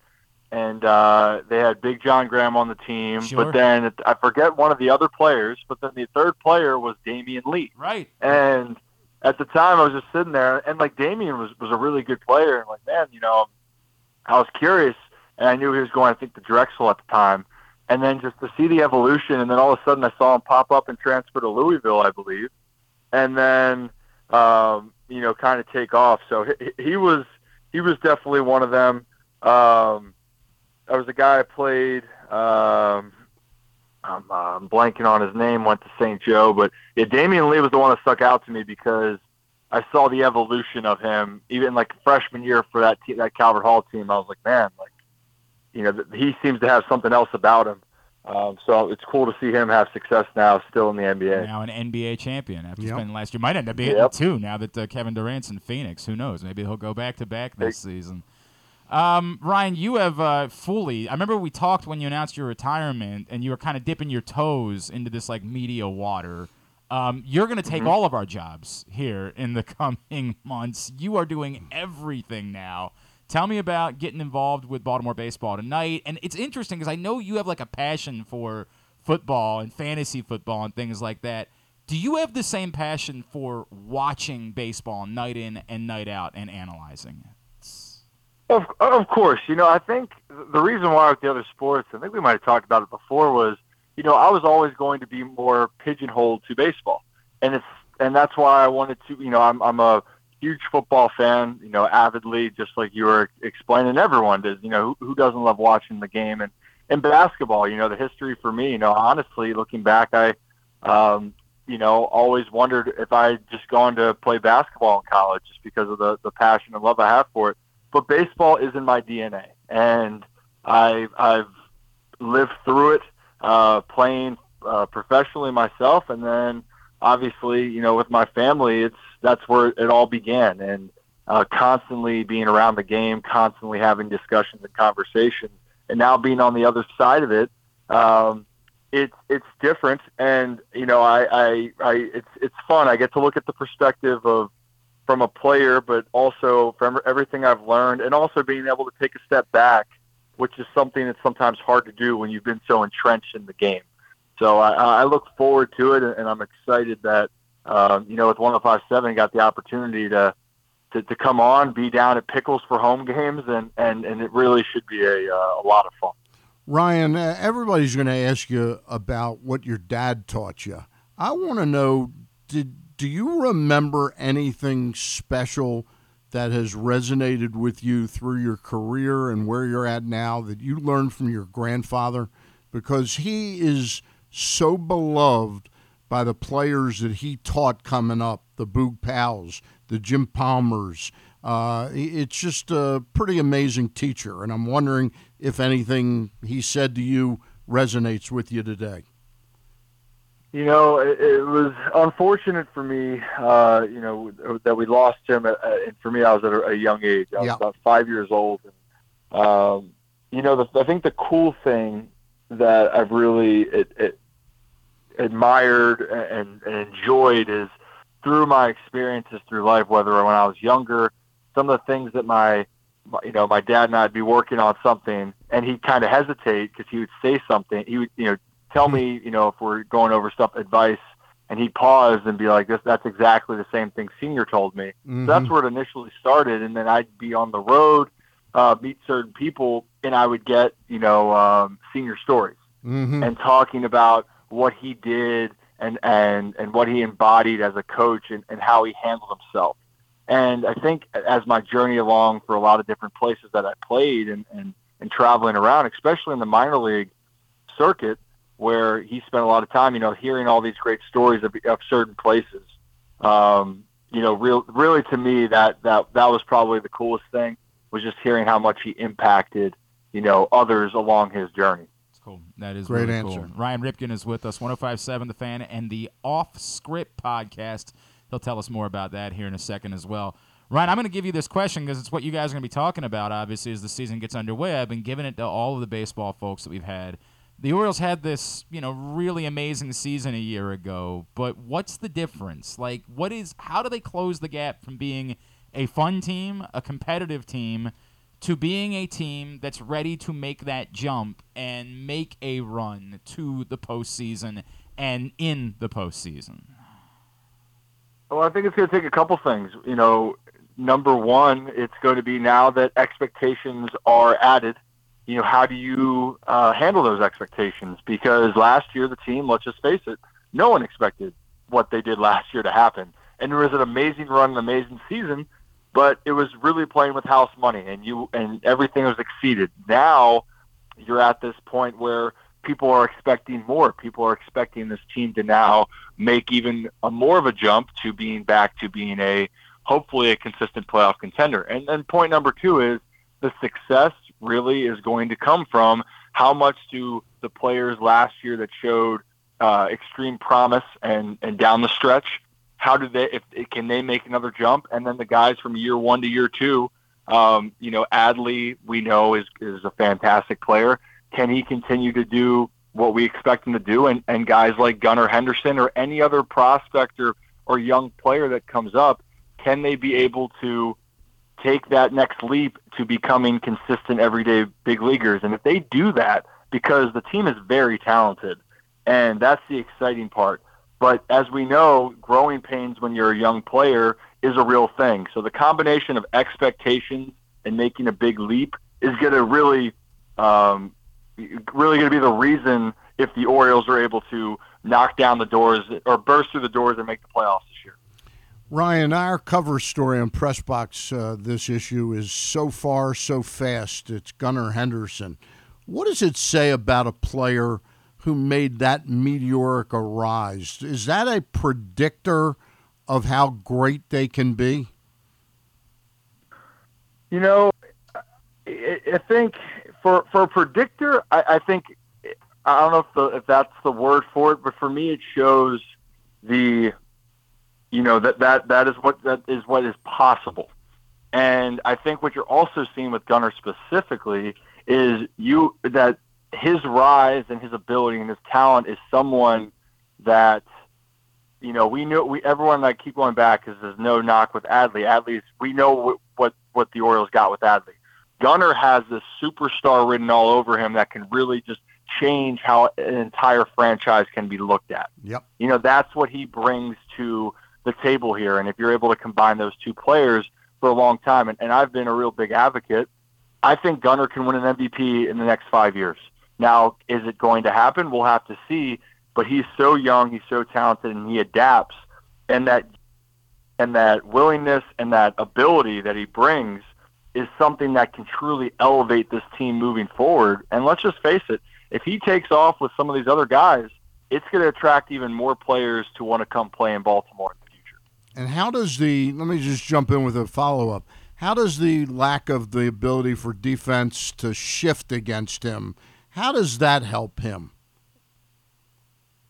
and uh, they had Big John Graham on the team. Sure. But then I forget one of the other players. But then the third player was Damion Lee, Right. and at the time I was just sitting there, and like Damion was was a really good player, and like man, you know, I was curious, and I knew he was going, I think, to Drexel at the time. And then just to see the evolution, and then all of a sudden I saw him pop up and transfer to Louisville, I believe, and then um, you know kind of take off. So he, he was he was definitely one of them. Um, there was a guy I played. Um, I'm, uh, I'm blanking on his name. Went to St. Joe, but yeah, Damion Lee was the one that stuck out to me because I saw the evolution of him. Even like freshman year for that team, that Calvert Hall team, I was like, man, like you know, he seems to have something else about him. Um, so it's cool to see him have success now, still in the NBA. Now an NBA champion after Yep. spending last year. Might end up being Yep. two now that uh, Kevin Durant's in Phoenix. Who knows? Maybe he'll go back to back this season. Um, Ryan, you have uh, fully. I remember we talked when you announced your retirement, and you were kind of dipping your toes into this like media water. Um, you're going to take all of our jobs here in the [laughs] coming months. You are doing everything now. Tell me about getting involved with Baltimore baseball tonight. And it's interesting because I know you have like a passion for football and fantasy football and things like that. Do you have the same passion for watching baseball night in and night out and analyzing it? Of, of course, you know, I think the reason why with the other sports, I think we might have talked about it before, was you know I was always going to be more pigeonholed to baseball, and it's and that's why I wanted to. You know, I'm I'm a huge football fan. You know, avidly, just like you were explaining. Everyone does. You know, who, who doesn't love watching the game and and basketball? You know, the history for me. You know, honestly, looking back, I. Um, you know, always wondered if I had just gone to play basketball in college just because of the, the passion and love I have for it but baseball is in my DNA, and I, I've lived through it, uh, playing uh, professionally myself, and then obviously, you know, with my family, it's that's where it all began, and uh, constantly being around the game, constantly having discussions and conversations, and now being on the other side of it. Um, it's it's different, and you know, I, I, I it's it's fun. I get to look at the perspective of from a player, but also from everything I've learned, and also being able to take a step back, which is something that's sometimes hard to do when you've been so entrenched in the game. So I, I look forward to it, and I'm excited that um, you know with 105.7 got the opportunity to, to to come on, be down at Pickles for home games, and and and it really should be a uh, a lot of fun. Ryan, uh, everybody's going to ask you about what your dad taught you. I want to know did do you remember anything special that has resonated with you through your career and where you're at now that you learned from your grandfather because he is so beloved by the players that he taught coming up, the Boog Powells, the Jim Palmers. Uh, it's just a pretty amazing teacher, and I'm wondering if anything he said to you resonates with you today. You know, it, it was unfortunate for me, uh, you know, that we lost him. At, and for me, I was at a, a young age. I was Yeah. about five years old. And, um, you know, the, I think the cool thing that I've really it, it admired and, and enjoyed is through my experiences through life, whether when I was younger, some of the things that my, my you know, my dad and I'd be working on something, and he'd kind of hesitate because he would say something. He would, you know, tell me, you know, if we're going over stuff, advice, and he'd pause and be like, "This, that's exactly the same thing Senior told me." Mhm. So that's where it initially started, and then I'd be on the road, uh, meet certain people, and I would get, you know, um, Senior stories Mhm. and talking about what he did and and and what he embodied as a coach and, and how he handled himself. And I think as my journey along for a lot of different places that I played and, and, and traveling around, especially in the minor league circuit, where he spent a lot of time, you know, hearing all these great stories of, of certain places. Um, you know, real, really to me, that, that, that was probably the coolest thing was just hearing how much he impacted, you know, others along his journey. Cool. That is Great really answer. cool. Ryan Ripken is with us, 1057 The Fan, and the Off Script podcast. He'll tell us more about that here in a second as well. Ryan, I'm going to give you this question because it's what you guys are going to be talking about, obviously, as the season gets underway. I've been giving it to all of the baseball folks that we've had. The Orioles had this, you know, really amazing season a year ago, but what's the difference? Like, what is, how do they close the gap from being a fun team, a competitive team, to being a team that's ready to make that jump and make a run to the postseason and in the postseason? Well, I think it's going to take a couple things. You know, number one, it's going to be now that expectations are added. You know, how do you uh, handle those expectations? Because last year, the team, let's just face it, no one expected what they did last year to happen. And it was an amazing run, an amazing season, but it was really playing with house money, and you and everything was exceeded. Now, you're at this point where people are expecting more. People are expecting this team to now make even a more of a jump to being back to being a hopefully a consistent playoff contender. And then point number two is the success really is going to come from how much do the players last year that showed uh, extreme promise and and down the stretch, how do they if can they make another jump? And then the guys from year one to year two, um, you know, Adley we know is is a fantastic player. Can he continue to do what we expect him to do? And and guys like Gunnar Henderson or any other prospect or, or young player that comes up, can they be able to take that next leap to becoming consistent everyday big leaguers? And if they do that, because the team is very talented, and that's the exciting part. But as we know, growing pains when you're a young player is a real thing. So the combination of expectations and making a big leap is going to really, um, really going to be the reason if the Orioles are able to knock down the doors or burst through the doors and make the playoffs this year. Ryan, our cover story on Pressbox uh, this issue is so far, so fast. It's Gunnar Henderson. What does it say about a player who made that meteoric rise? Is that a predictor of how great they can be? You know, I, I think for for a predictor, I, I think I don't know if the if that's the word for it, but for me it shows the you know that that that is what that is what is possible. And I think what you're also seeing with Gunnar specifically is you that his rise and his ability and his talent is someone that you know we know we everyone like keep going back because there's no knock with Adley. Adley's we know what, what what the Orioles got with Adley. Gunnar has this superstar written all over him that can really just change how an entire franchise can be looked at. Yep. You know, that's what he brings to the table here. And if you're able to combine those two players for a long time, and, and I've been a real big advocate, I think Gunnar can win an MVP in the next five years. Now, is it going to happen? We'll have to see. But he's so young, he's so talented, and he adapts. And that and that willingness and that ability that he brings is something that can truly elevate this team moving forward. And let's just face it, if he takes off with some of these other guys, it's going to attract even more players to want to come play in Baltimore. And how does the let me just jump in with a follow up. How does the lack of the ability for defense to shift against him? How does that help him?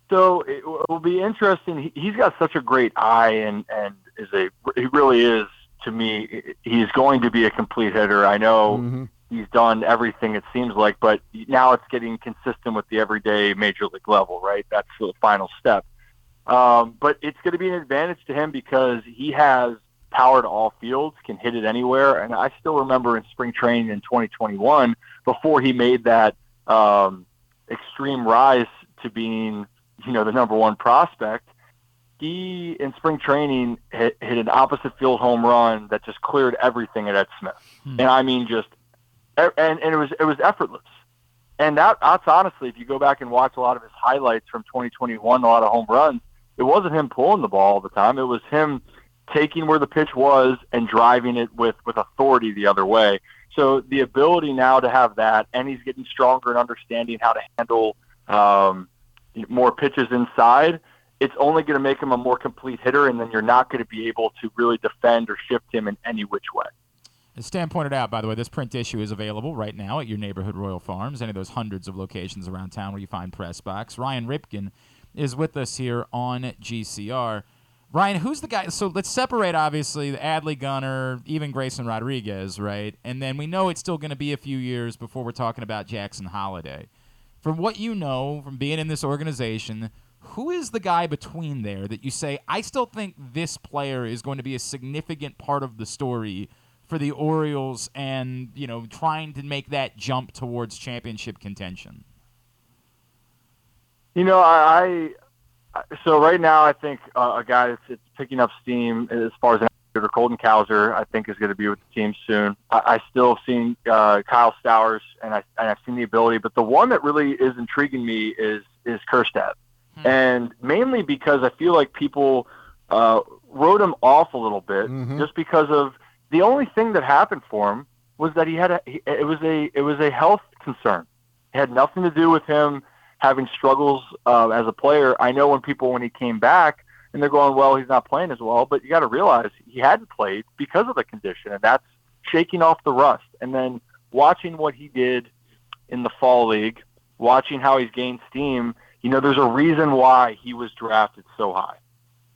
So it will be interesting. He's got such a great eye, and and is a he really is to me. He's going to be a complete hitter. I know Mm-hmm. he's done everything it seems like, but now it's getting consistent with the everyday major league level. Right, that's the final step. Um, but it's going to be an advantage to him because he has power to all fields, can hit it anywhere. And I still remember in spring training in 2021, before he made that um, extreme rise to being, you know, the number one prospect, he in spring training hit, hit an opposite field home run that just cleared everything at Ed Smith. And I mean, just and and it was it was effortless. And that that's honestly, if you go back and watch a lot of his highlights from 2021, a lot of home runs, it wasn't him pulling the ball all the time. It was him taking where the pitch was and driving it with with authority the other way. So the ability now to have that, and he's getting stronger and understanding how to handle um, more pitches inside. It's only going to make him a more complete hitter, and then you're not going to be able to really defend or shift him in any which way. As Stan pointed out, by the way, this print issue is available right now at your neighborhood Royal Farms, any of those hundreds of locations around town where you find Press Box. Ryan Ripken is with us here on GCR. Ryan, who's the guy? So let's separate, obviously, the Adley Gunnar, even Grayson Rodriguez, right? And then we know it's still going to be a few years before we're talking about Jackson Holliday. From what you know from being in this organization, who is the guy between there that you say, I still think this player is going to be a significant part of the story for the Orioles and, you know, trying to make that jump towards championship contention? You know, I, I so right now I think uh, a guy that's, that's picking up steam as far as an outfielder, Colton Cowser, I think is going to be with the team soon. I, I still have seen uh, Kyle Stowers, and I and I've seen the ability, but the one that really is intriguing me is is Kjerstad, and mainly because I feel like people uh, wrote him off a little bit just because of the only thing that happened for him was that he had a he, it was a it was a health concern. It had nothing to do with him having struggles uh, as a player. I know when people when he came back and they're going, well, he's not playing as well, but you got to realize he hadn't played because of the condition, and that's shaking off the rust. And then watching what he did in the fall league, watching how he's gained steam, you know, there's a reason why he was drafted so high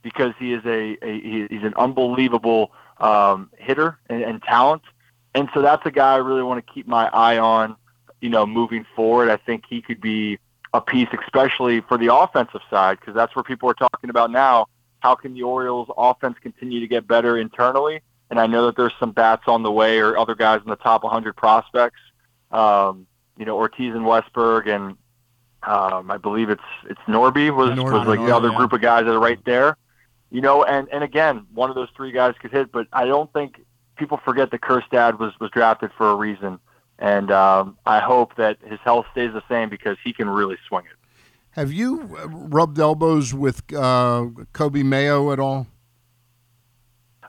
because he is a, a he's an unbelievable um, hitter and, and talent, and so that's a guy I really want to keep my eye on. You know, moving forward, I think he could be a piece, especially for the offensive side, because that's where people are talking about now. How can the Orioles' offense continue to get better internally? And I know that there's some bats on the way, or other guys in the top 100 prospects. Um, you know, Ortiz and Westburg, and um, I believe it's it's Norby was, Norby, was like the other yeah. group of guys that are right there. You know, and and again, one of those three guys could hit, but I don't think people forget that Kjerstad was was drafted for a reason, and um, I hope that his health stays the same because he can really swing it. Have you uh, rubbed elbows with uh, Coby Mayo at all?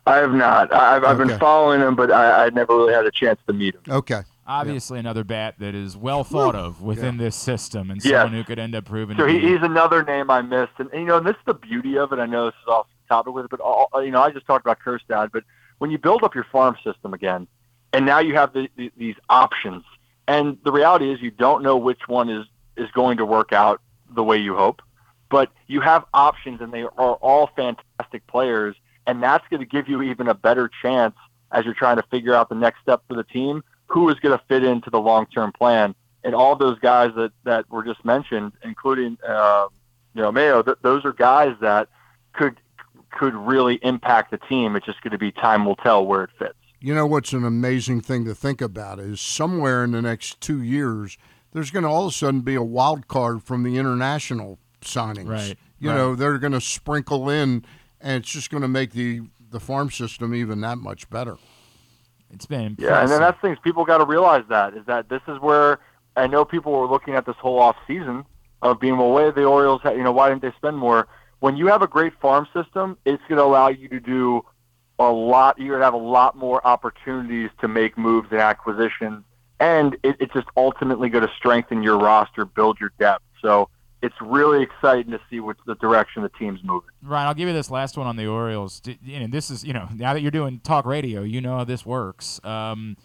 I have not. I- I've, I've Okay. been following him, but I, I never really had a chance to meet him. Okay. Obviously, another bat that is well thought of within this system and Yes. someone who could end up proving So to he, be. he's another name I missed, and, and you know, and this is the beauty of it. I know this is off the topic with it, but all, you know, I just talked about Kjerstad, but when you build up your farm system again, and now you have the, the, these options, and the reality is you don't know which one is is going to work out the way you hope. But you have options, and they are all fantastic players, and that's going to give you even a better chance as you're trying to figure out the next step for the team. Who is going to fit into the long-term plan? And all those guys that that were just mentioned, including uh, you know Mayo, th- those are guys that could could really impact the team. It's just going to be time will tell where it fits. You know what's an amazing thing to think about is somewhere in the next two years, there's going to all of a sudden be a wild card from the international signings. Right, You right. know, they're going to sprinkle in, and it's just going to make the the farm system even that much better. It's been impressive. Yeah, and then that's things people got to realize that is that this is where I know people were looking at this whole off season of being well, why the Orioles, you know, why didn't they spend more? When you have a great farm system, it's going to allow you to do a lot. You're going to have a lot more opportunities to make moves and acquisitions, and it, it's just ultimately going to strengthen your roster, build your depth. So it's really exciting to see what the direction the team's moving. Ryan, I'll give you this last one on the Orioles. And this is you know now that you're doing talk radio, you know how this works. Um,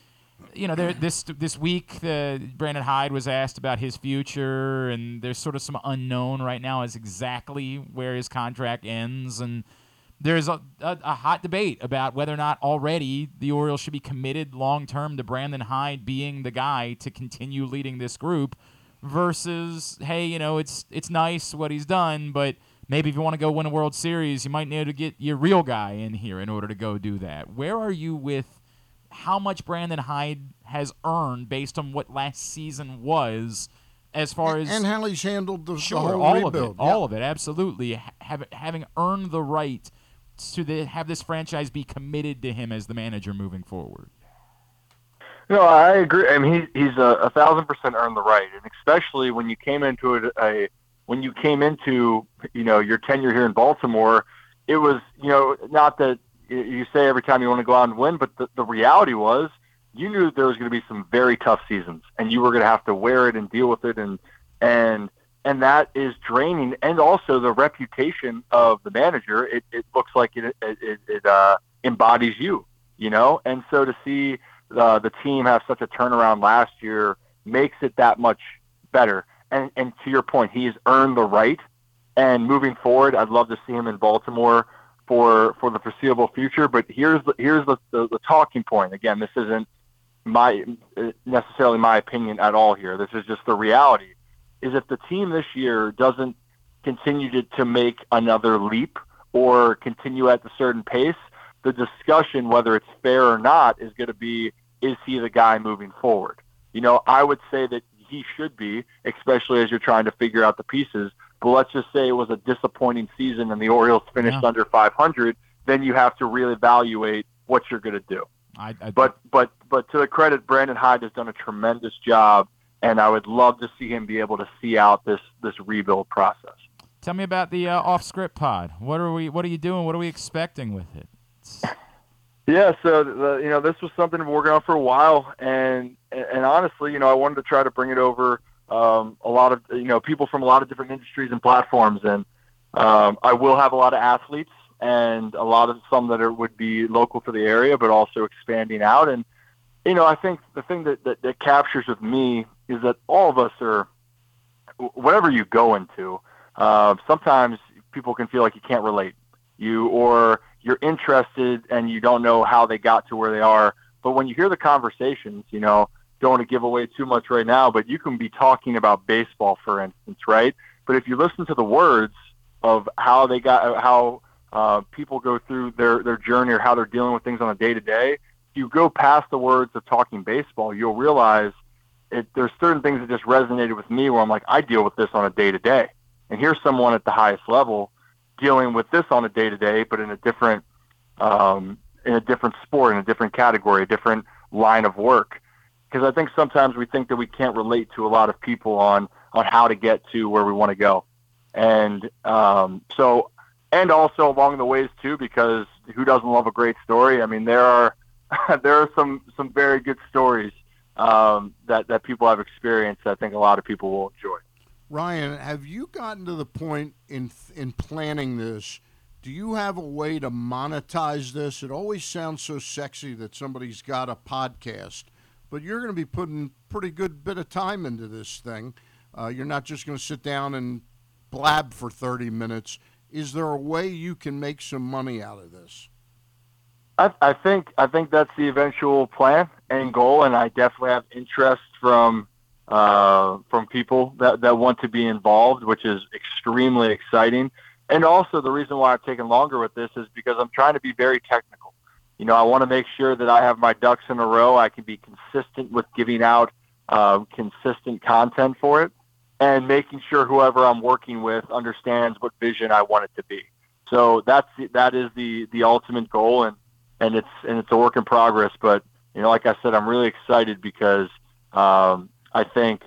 you know, there, this this week, Brandon Hyde was asked about his future, and there's sort of some unknown right now as exactly where his contract ends, and there's a, a, a hot debate about whether or not already the Orioles should be committed long term to Brandon Hyde being the guy to continue leading this group versus hey, you know, it's it's nice what he's done, but maybe if you want to go win a World Series, you might need to get your real guy in here in order to go do that. Where are you with how much Brandon Hyde has earned based on what last season was as far as and how he's handled the, Sure, the whole all rebuild. of it, all of it, absolutely. Have, having earned the right to the, have this franchise be committed to him as the manager moving forward. No, I agree. I mean, he, he's a, a thousand percent earned the right, and especially when you came into it, a when you came into you know your tenure here in Baltimore, it was you know not that you say every time you want to go out and win, but the, the reality was you knew there was going to be some very tough seasons, and you were going to have to wear it and deal with it, and and and that is draining, and also the reputation of the manager. It, it looks like it it, it, uh, embodies you, you know, and so to see uh, the team have such a turnaround last year makes it that much better. And and to your point, he's earned the right. And moving forward, I'd love to see him in Baltimore for for the foreseeable future. But here's the here's the, the, the talking point. Again, this isn't my necessarily my opinion at all here. This is just the reality. Is if the team this year doesn't continue to, to make another leap or continue at a certain pace, the discussion, whether it's fair or not, is going to be is he the guy moving forward? You know, I would say that he should be, especially as you're trying to figure out the pieces. But let's just say it was a disappointing season and the Orioles finished Yeah. under 500, then you have to really evaluate what you're going to do. I, I, But but but to the credit, Brandon Hyde has done a tremendous job, and I would love to see him be able to see out this this rebuild process. tell me about the uh, off script pod. What are we? What are you doing? What are we expecting with it? [laughs] Yeah, so the, you know this was something we've been working on for a while, and and honestly, you know, I wanted to try to bring it over um, a lot of you know people from a lot of different industries and platforms, and um, I will have a lot of athletes and a lot of some that are, would be local to the area, but also expanding out. And you know, I think the thing that, that that captures with me is that all of us are whatever you go into. Uh, sometimes people can feel like you can't relate you or you're interested and you don't know how they got to where they are. But when you hear the conversations, you know, don't want to give away too much right now, but you can be talking about baseball, for instance, right? But if you listen to the words of how they got, how uh, people go through their, their journey or how they're dealing with things on a day to day, if you go past the words of talking baseball, you'll realize it, there's certain things that just resonated with me where I'm like, I deal with this on a day to day. And here's someone at the highest level dealing with this on a day to day, but in a different um, in a different sport, in a different category, a different line of work. Because I think sometimes we think that we can't relate to a lot of people on on how to get to where we want to go, and um, so and also along the ways too, because who doesn't love a great story? I mean, there are [laughs] there are some some very good stories um, that that people have experienced. I think a lot of people will enjoy. Ryan, have you gotten to the point in in planning this? Do you have a way to monetize this? It always sounds so sexy that somebody's got a podcast, but you're going to be putting pretty good bit of time into this thing. Uh, you're not just going to sit down and blab for 30 minutes. Is there a way you can make some money out of this? I, I think I think that's the eventual plan and goal, and I definitely have interest from uh, from people that, that want to be involved, which is extremely exciting. And also, the reason why I've taken longer with this is because I'm trying to be very technical. You know, I want to make sure that I have my ducks in a row. I can be consistent with giving out um, consistent content for it, and making sure whoever I'm working with understands what vision I want it to be. So that's the, that is the the ultimate goal, and and it's and it's a work in progress. But you know, like I said, I'm really excited because um, I think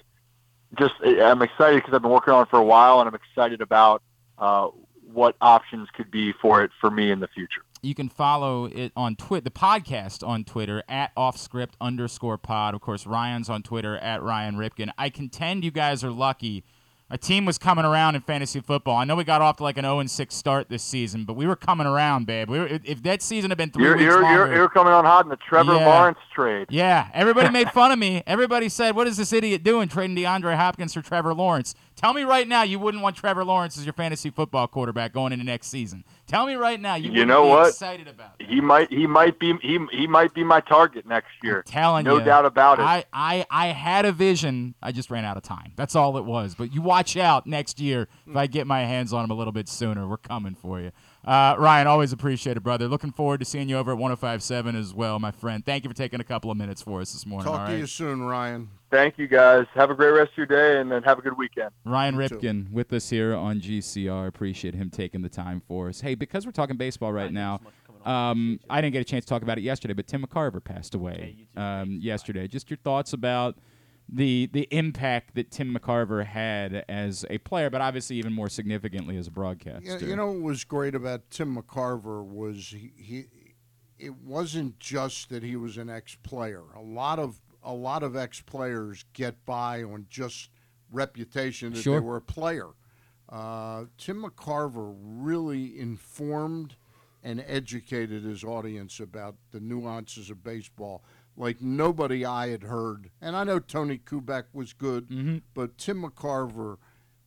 just I'm excited because I've been working on it for a while, and I'm excited about uh, what options could be for it for me in the future. You can follow it on Twitter, the podcast on Twitter at offscript underscore pod. Of course, Ryan's on Twitter at Ryan Ripken. I contend you guys are lucky. A team was coming around in fantasy football. I know we got off to like an 0 6 start this season, but we were coming around, babe. We were, if that season had been 3 you're, weeks you're, longer, you're, you're coming on hot in the Trevor Yeah. Lawrence trade. Yeah, everybody made [laughs] fun of me. Everybody said, "What is this idiot doing trading DeAndre Hopkins for Trevor Lawrence?" Tell me right now, you wouldn't want Trevor Lawrence as your fantasy football quarterback going into next season. Tell me right now, you, You know be what? excited about. It. He might he might be he he might be my target next year. Telling no you, doubt about it. I, I I had a vision. I just ran out of time. That's all it was. But you watch out next year if I get my hands on him a little bit sooner. We're coming for you. Uh, Ryan, always appreciate it, brother. Looking forward to seeing you over at 1057 as well, my friend. Thank you for taking a couple of minutes for us this morning. Talk all to right? you soon, Ryan. Thank you guys. Have a great rest of your day, and then have a good weekend. Ryan You too. With us here on GCR. Appreciate him taking the time for us. Hey, because we're talking baseball right now, um, I didn't get a chance to talk about it yesterday, but Tim McCarver passed away um, yesterday. Just your thoughts about the the impact that Tim McCarver had as a player, but obviously even more significantly as a broadcaster. Yeah, you know what was great about Tim McCarver was he, he it wasn't just that he was an ex-player. A lot of a lot of ex-players get by on just reputation that Sure. they were a player. Uh, Tim McCarver really informed and educated his audience about the nuances of baseball like nobody I had heard. And I know Tony Kubek was good, Mhm. but Tim McCarver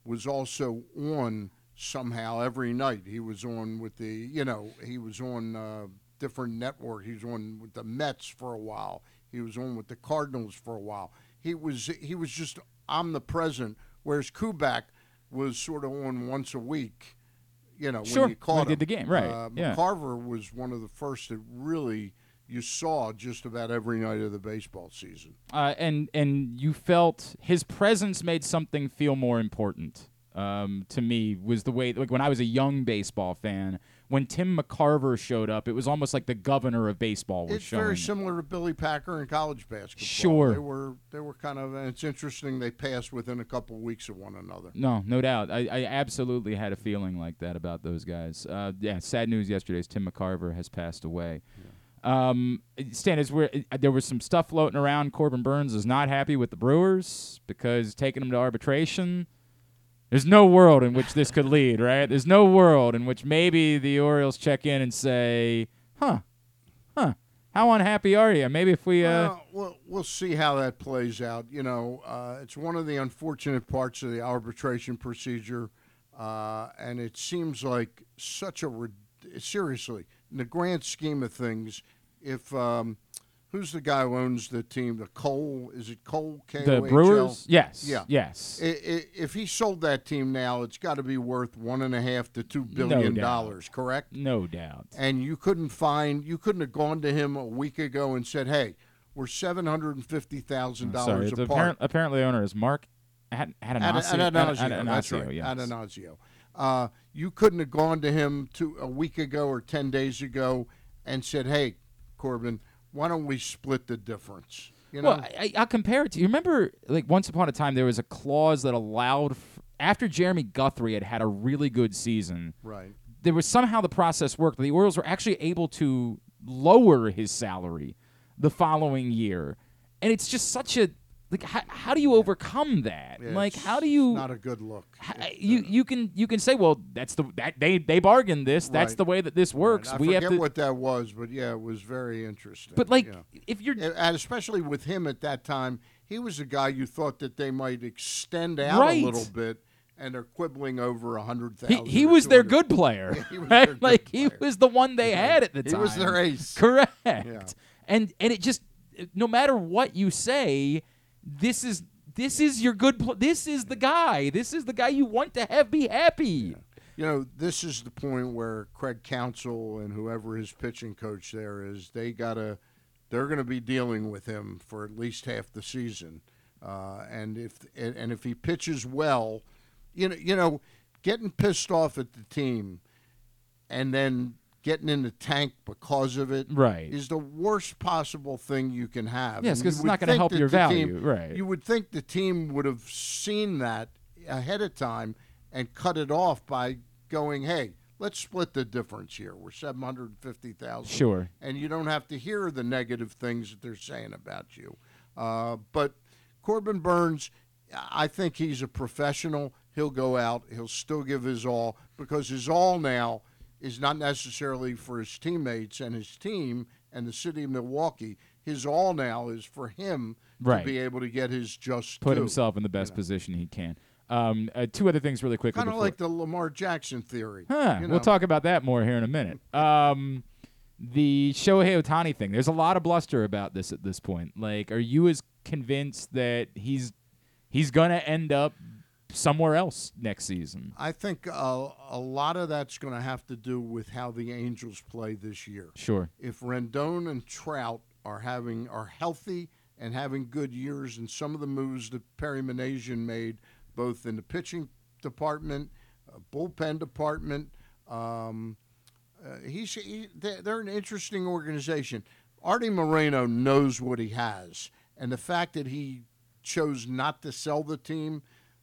was also on somehow every night. He was on with the, you know, he was on uh, different network. He was on with the Mets for a while. He was on with the Cardinals for a while. He was he was just omnipresent. Whereas Kubek was sort of on once a week. You know, Sure, when you when caught he did the game, right, Uh, yeah. McCarver was one of the first that really you saw just about every night of the baseball season. uh, and and you felt his presence made something feel more important um, to me was the way like when I was a young baseball fan when Tim McCarver showed up it was almost like the governor of baseball was It's showing It's very similar to Billy Packer in college basketball. Sure. they were they were kind of. And it's interesting they passed within a couple of weeks of one another. No, no doubt. I, I absolutely had a feeling like that about those guys. Uh, yeah, sad news yesterday is Tim McCarver has passed away. Um, Stan, is where uh, there was some stuff floating around. Corbin Burnes is not happy with the Brewers because taking them to arbitration. There's no world in which this could [laughs] lead, right? There's no world in which maybe the Orioles check in and say, "Huh, huh, how unhappy are you?" Maybe if we, uh, Well, we'll, we'll see how that plays out. You know, uh, it's one of the unfortunate parts of the arbitration procedure, uh, and it seems like such a rid- seriously in the grand scheme of things. If um, who's the guy who owns the team? The Cole is it Cole? the Brewers, yes, Yeah. yes, I- i- If he sold that team now, it's got to be worth one and a half to two billion No doubt. dollars. Correct? no doubt. and you couldn't find you couldn't have gone to him a week ago and said, "Hey, we're seven hundred and fifty thousand Sorry, dollars it's apart." apparent, apparently the owner is Mark Ad- Ad- Attanasio. Attanasio, Ad- that's Attanasio, right. yes. Attanasio. Uh, you couldn't have gone to him to a week ago or ten days ago and said, "Hey, Corbin, why don't we split the difference?" You know, Well, I, I'll compare it to you. Remember, like once upon a time, there was a clause that allowed f- after Jeremy Guthrie had had a really good season. right? There was somehow the process worked. The Orioles were actually able to lower his salary the following year, and it's just such a like. How, how do you overcome that? Yeah, like, how do you? Not a good look. h- you you can you can say well that's the that they they bargained this that's Right. the way that this works I we forget have to what that was, but yeah, it was very interesting. but like yeah. if you're and especially with him at that time, he was a guy you thought that they might extend out Right. a little bit, and they're quibbling over a hundred He, he was their good player. [laughs] he was right? good like he was the one they had at the time. He was their ace. Correct. Yeah. And and it just no matter what you say, this is this is your good pl- this is the guy. This is the guy you want to have be happy. You know, this is the point where Craig Counsell and whoever his pitching coach there is, they gotta, they're to be dealing with him for at least half the season. Uh, and if and, and if he pitches well, you know, you know, getting pissed off at the team, and then getting in the tank because of it, Right. is the worst possible thing you can have. Yes, And 'cause you it's not gonna think help your value, team- right. You would think the team would have seen that ahead of time and cut it off by going, "Hey, let's split the difference here. We're seven hundred fifty thousand, Sure. and you don't have to hear the negative things that they're saying about you." Uh, but Corbin Burnes, I think he's a professional. He'll go out. He'll still give his all because his all now is not necessarily for his teammates and his team and the city of Milwaukee. His all now is for him Right. to be able to get his just Put due. himself in the best position he can. Um, uh, two other things really quickly. Kind of like the Lamar Jackson theory. Huh, you We'll talk about that more here in a minute. Um, the Shohei Ohtani thing. There's a lot of bluster about this at this point. Like, are you as convinced that he's he's gonna end up somewhere else next season? I think uh, a lot of that's going to have to do with how the Angels play this year. Sure. If Rendon and Trout are having are healthy and having good years, and some of the moves that Perry Minasian made, both in the pitching department, uh, bullpen department, um, uh, he's he, they're, they're an interesting organization. Arte Moreno knows what he has, and the fact that he chose not to sell the team,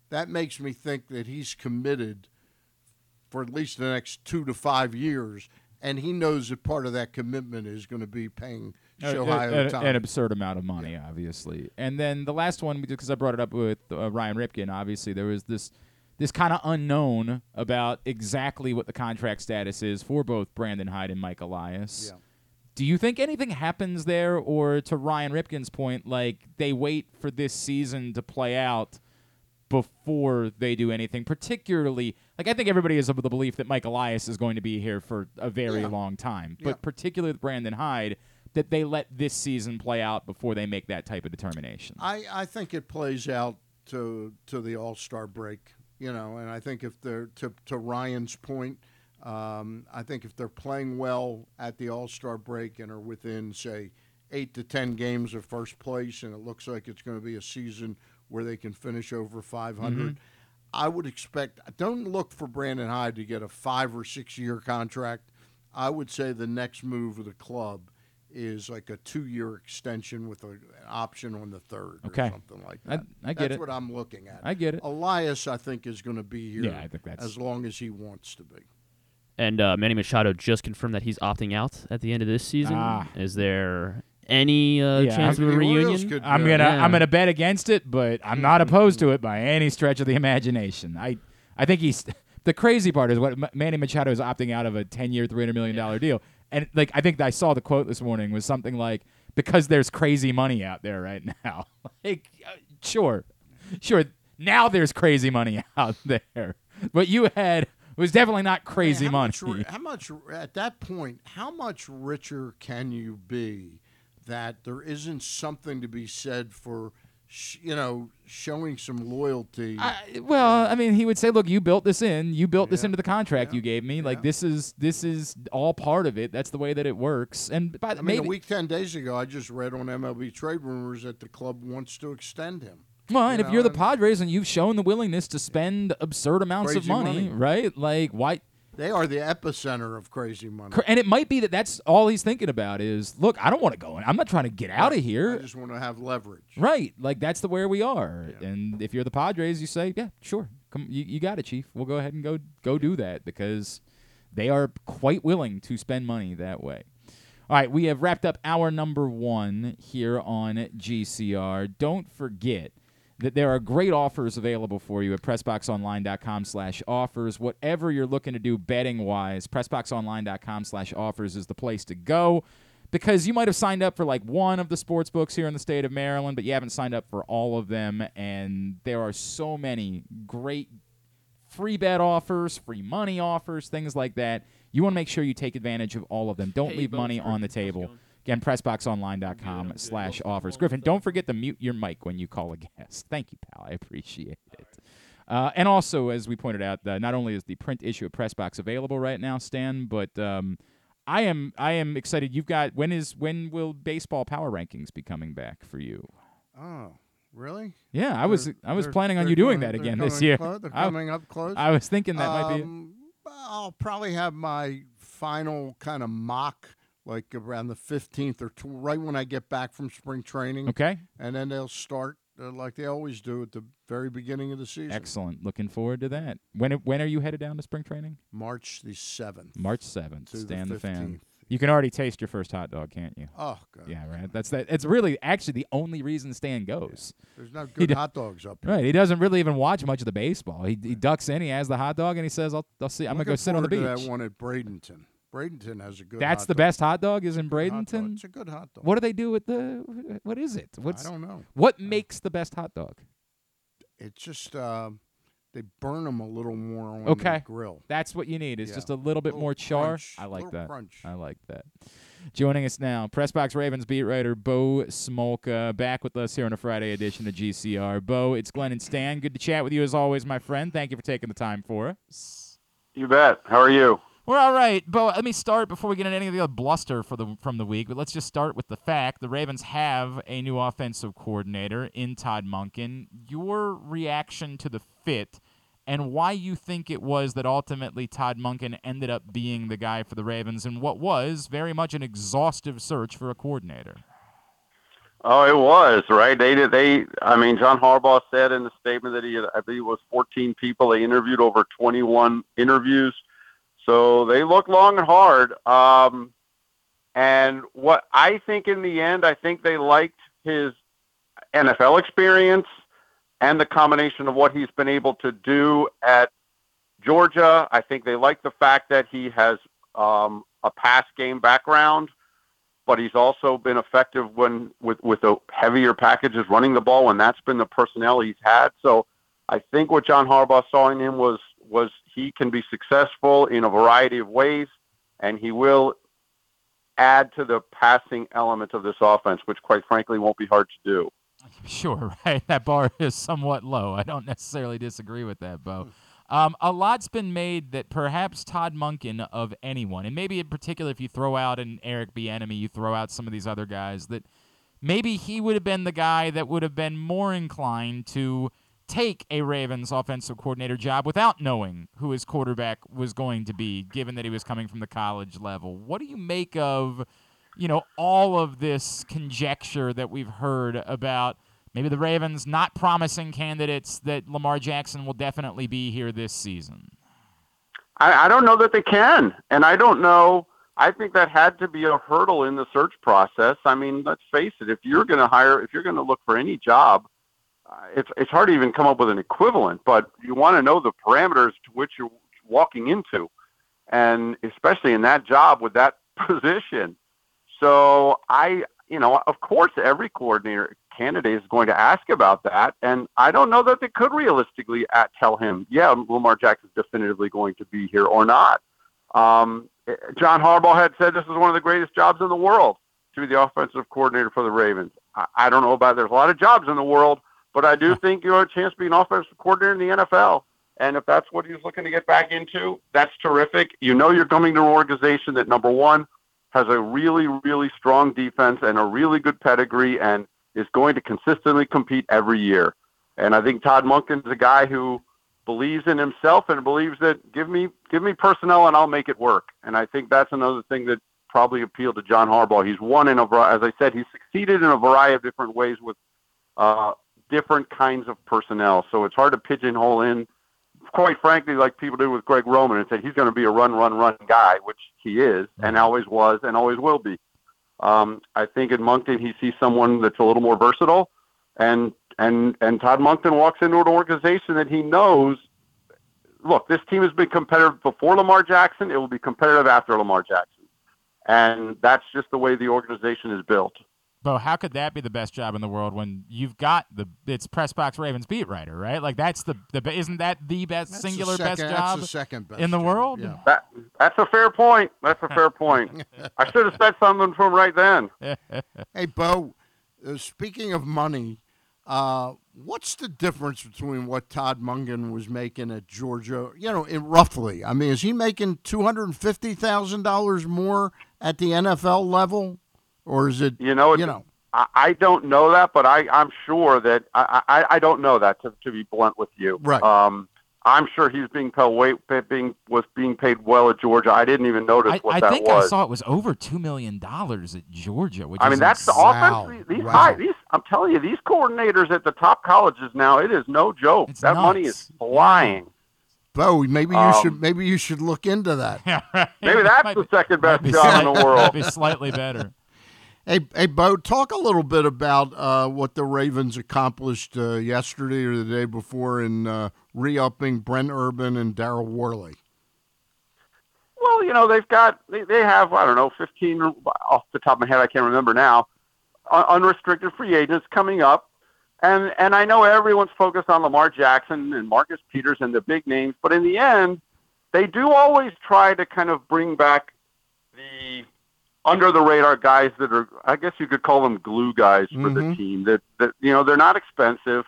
that makes me think that he's committed for at least the next two to five years, and he knows that part of that commitment is going to be paying Uh, Shohei an, absurd amount of money, obviously. And then the last one, because I brought it up with uh, Ryan Ripken, obviously there was this this kind of unknown about exactly what the contract status is for both Brandon Hyde and Mike Elias. Yeah. Do you think anything happens there, or to Ryan Ripken's point, like they wait for this season to play out before they do anything? Particularly, like I think everybody is of the belief that Mike Elias is going to be here for a very Yeah. long time, but Yeah. particularly with Brandon Hyde, that they let this season play out before they make that type of determination. I, I think it plays out to to the All Star break, you know, and I think if they're to to Ryan's point, um, I think if they're playing well at the All Star break and are within say eight to ten games of first place, and it looks like it's going to be a season where they can finish over 500. I would expect. Don't look for Brandon Hyde to get a five or six year contract. I would say the next move of the club is like a two year extension with a, an option on the third Okay. or something like I- that. I get That's it. That's what I'm looking at. I get it. Elias, I think, is going to be here Yeah, I think that's- as long as he wants to be. And uh, Manny Machado just confirmed that he's opting out at the end of this season. Ah. Is there any uh, Yeah, chance of a reunion? could, I'm gonna yeah. I'm gonna bet against it, but I'm not opposed to it by any stretch of the imagination. I I think he's the crazy part is what M- Manny Machado is opting out of a 10 year, 300 million dollar deal, and like I think I saw the quote this morning was something like because there's crazy money out there right [laughs] now. like uh, sure, sure. Now there's crazy money [laughs] out there. What you had was definitely not crazy how money. Much, ri- how much at that point? How much richer can you be that there isn't something to be said for, you know, showing some loyalty? I, well, I mean, he would say, "Look, you built this in. You built this into the contract Yeah. you gave me. Like this is this is all part of it. That's the way that it works." And by I the mean, maybe a week ten days ago, I just read on MLB trade rumors that the club wants to extend him. well, and if you're the Padres and you've shown the willingness to spend absurd amounts of money, money. right? Like why? They are the epicenter of crazy money. And it might be that that's all he's thinking about is, look, I don't want to go in. I'm not trying to get out of here. I just want to have leverage. Right, like that's the where we are. And if you're the Padres, you say, yeah, sure, come, you, you got it, Chief. We'll go ahead and go go do that because they are quite willing to spend money that way. All right, we have wrapped up our number one here on GCR. Don't forget that there are great offers available for you at pressboxonline.com slash offers. Whatever you're looking to do betting wise, pressboxonline.com slash offers is the place to go. because you might have signed up for like one of the sports books here in the state of Maryland, but you haven't signed up for all of them. And there are so many great free bet offers, free money offers, things like that. You want to make sure you take advantage of all of them. Don't Hey, leave money on the table. Again, pressboxonline.com slash offers. Griffin, don't forget to mute your mic when you call a guest. [laughs] Thank you, pal. I appreciate it. Uh, and also, as we pointed out, uh, not only is the print issue of Pressbox available right now, Stan, but um, I am I am excited. You've got when is when will baseball power rankings be coming back for you? Oh, really? Yeah, I was I was planning on you doing coming- that again this year. they're I- coming up close. I was thinking that might be. it. Um, I'll probably have my final kind of mock like around the 15th or tw- right when I get back from spring training. Okay. And then they'll start uh, like they always do at the very beginning of the season. Excellent. Looking forward to that. When when are you headed down to spring training? March the 7th. March seventh. To the Stan the, fan. You can already taste your first hot dog, can't you? Oh, God. Yeah, right. That's that. It's really actually the only reason Stan goes. There's no [laughs] good hot dogs up here. Right. He doesn't really even watch much of the baseball. He, he ducks in. He has the hot dog, and he says, "I'll I'll see. I'm gonna go sit on the beach." that one at Bradenton. Bradenton has a good That's hot the dog. best hot dog. Is in Good hot dog. Bradenton. It's a good hot dog. What do they do with the? What is it? What's don't know. What makes the best hot dog? It's just uh, they burn them a little more on Okay. the grill. That's what you need. It's Yeah. just a little bit Little more char. crunch, I like that. crunch. I like that. Joining us now, Pressbox Ravens beat writer Bo Smolka, back with us here on a Friday edition of GCR. Bo, it's Glenn and Stan. Good to chat with you as always, my friend. Thank you for taking the time for us. You bet. How are you? We're all right, Bo. Let me start before we get into any of the other bluster for the from the week. But let's just start with the fact the Ravens have a new offensive coordinator in Todd Monken. Your reaction to the fit and why you think it was that ultimately Todd Monken ended up being the guy for the Ravens in what was very much an exhaustive search for a coordinator. Oh, it was right. They did. They. I mean, John Harbaugh said in the statement that he. I believe it was 14 people. They interviewed over 21 interviews. So they looked long and hard. Um, and what I think in the end, I think they liked his NFL experience and the combination of what he's been able to do at Georgia. I think they like the fact that he has um, a pass game background but he's also been effective when with with the heavier packages running the ball and that's been the personnel he's had. So I think what John Harbaugh saw in him was was he can be successful in a variety of ways, and he will add to the passing element of this offense, which quite frankly won't be hard to do. [laughs] Sure, right. That bar [laughs] is somewhat low. I don't necessarily disagree with that, Bo. Um, a lot's been made that perhaps Todd Monken of anyone, and maybe in particular if you throw out an Eric Bieniemy, you throw out some of these other guys, that maybe he would have been the guy that would have been more inclined to take a Ravens offensive coordinator job without knowing who his quarterback was going to be, given that he was coming from the college level. What do you make of, you know, all of this conjecture that we've heard about maybe the Ravens not promising candidates that Lamar Jackson will definitely be here this season? I, I don't know that they can, and I don't know. I think that had to be a hurdle in the search process. I mean, let's face it. If you're going to hire, if you're going to look for any job, Uh, it's it's hard to even come up with an equivalent. But you want to know the parameters to which you're walking into, and especially in that job with that [laughs] position. So I, you know, of course, every coordinator candidate is going to ask about that, and I don't know that they could realistically at, tell him, yeah, Lamar Jackson's definitively going to be here or not. Um, eh, John Harbaugh had said this is one of the greatest jobs in the world to be the offensive coordinator for the Ravens. I, I don't know about there's a lot of jobs in the world, but I do think you have a chance to be an offensive coordinator in the NFL. And if that's what he's looking to get back into, that's terrific. You know you're coming to an organization that number one has a really, really strong defense and a really good pedigree and is going to consistently compete every year. And I think Todd Monken's a guy who believes in himself and believes that give me give me personnel and I'll make it work. And I think that's another thing that probably appealed to John Harbaugh. He's won in a as I said, he's succeeded in a variety of different ways with uh, different kinds of personnel. So it's hard to pigeonhole in. Quite frankly, like people do with Greg Roman and said he's going to be a run, run, run guy, which he is and always was and always will be. Um, I think in Monken he sees someone that's a little more versatile, and and and Todd Monken walks into an organization that he knows. Look, this team has been competitive before Lamar Jackson. It will be competitive after Lamar Jackson, and that's just the way the organization is built. Bo, how could that be the best job in the world when you've got the it's press box Ravens beat writer, right? Like that's the the isn't that the best That's the singular second- best that's job the second best in the job, world? yeah. That that's a fair point. That's a fair point. I should have said something to him right then. [laughs] Hey, Bo, uh, speaking of money, uh, what's the difference between what Todd Monken was making at Georgia? You know, in roughly. I mean, is he making two hundred fifty thousand dollars more at the NFL level, or is it? You know, you know, I, I don't know that, but I, I'm sure that I, I, I don't know that to, to be blunt with you. Right. Um, I'm sure he's being paid way, being was being paid well at Georgia. I didn't even notice I, what I that think was. I think I saw it was over two million dollars at Georgia, which I is mean, that's the insane. offense. These, these high, these I'm telling you, these coordinators at the top colleges now, it is no joke. that money is flying. Bo, maybe you Um, should maybe you should look into that. [laughs] Yeah. Maybe that's the second best be job in the slight- world. might be slightly better. Hey, hey, Bo, talk a little bit about uh, what the Ravens accomplished uh, yesterday or the day before in uh, re-upping Brent Urban and Daryl Worley. Well, you know, they've got they, they have I don't know 15 off the top of my head I can't remember now un- unrestricted free agents coming up. And and I know everyone's focused on Lamar Jackson and Marcus Peters and the big names, but in the end, they do always try to kind of bring back the under the radar guys that are I guess you could call them glue guys for the Mhm. team that that you know they're not expensive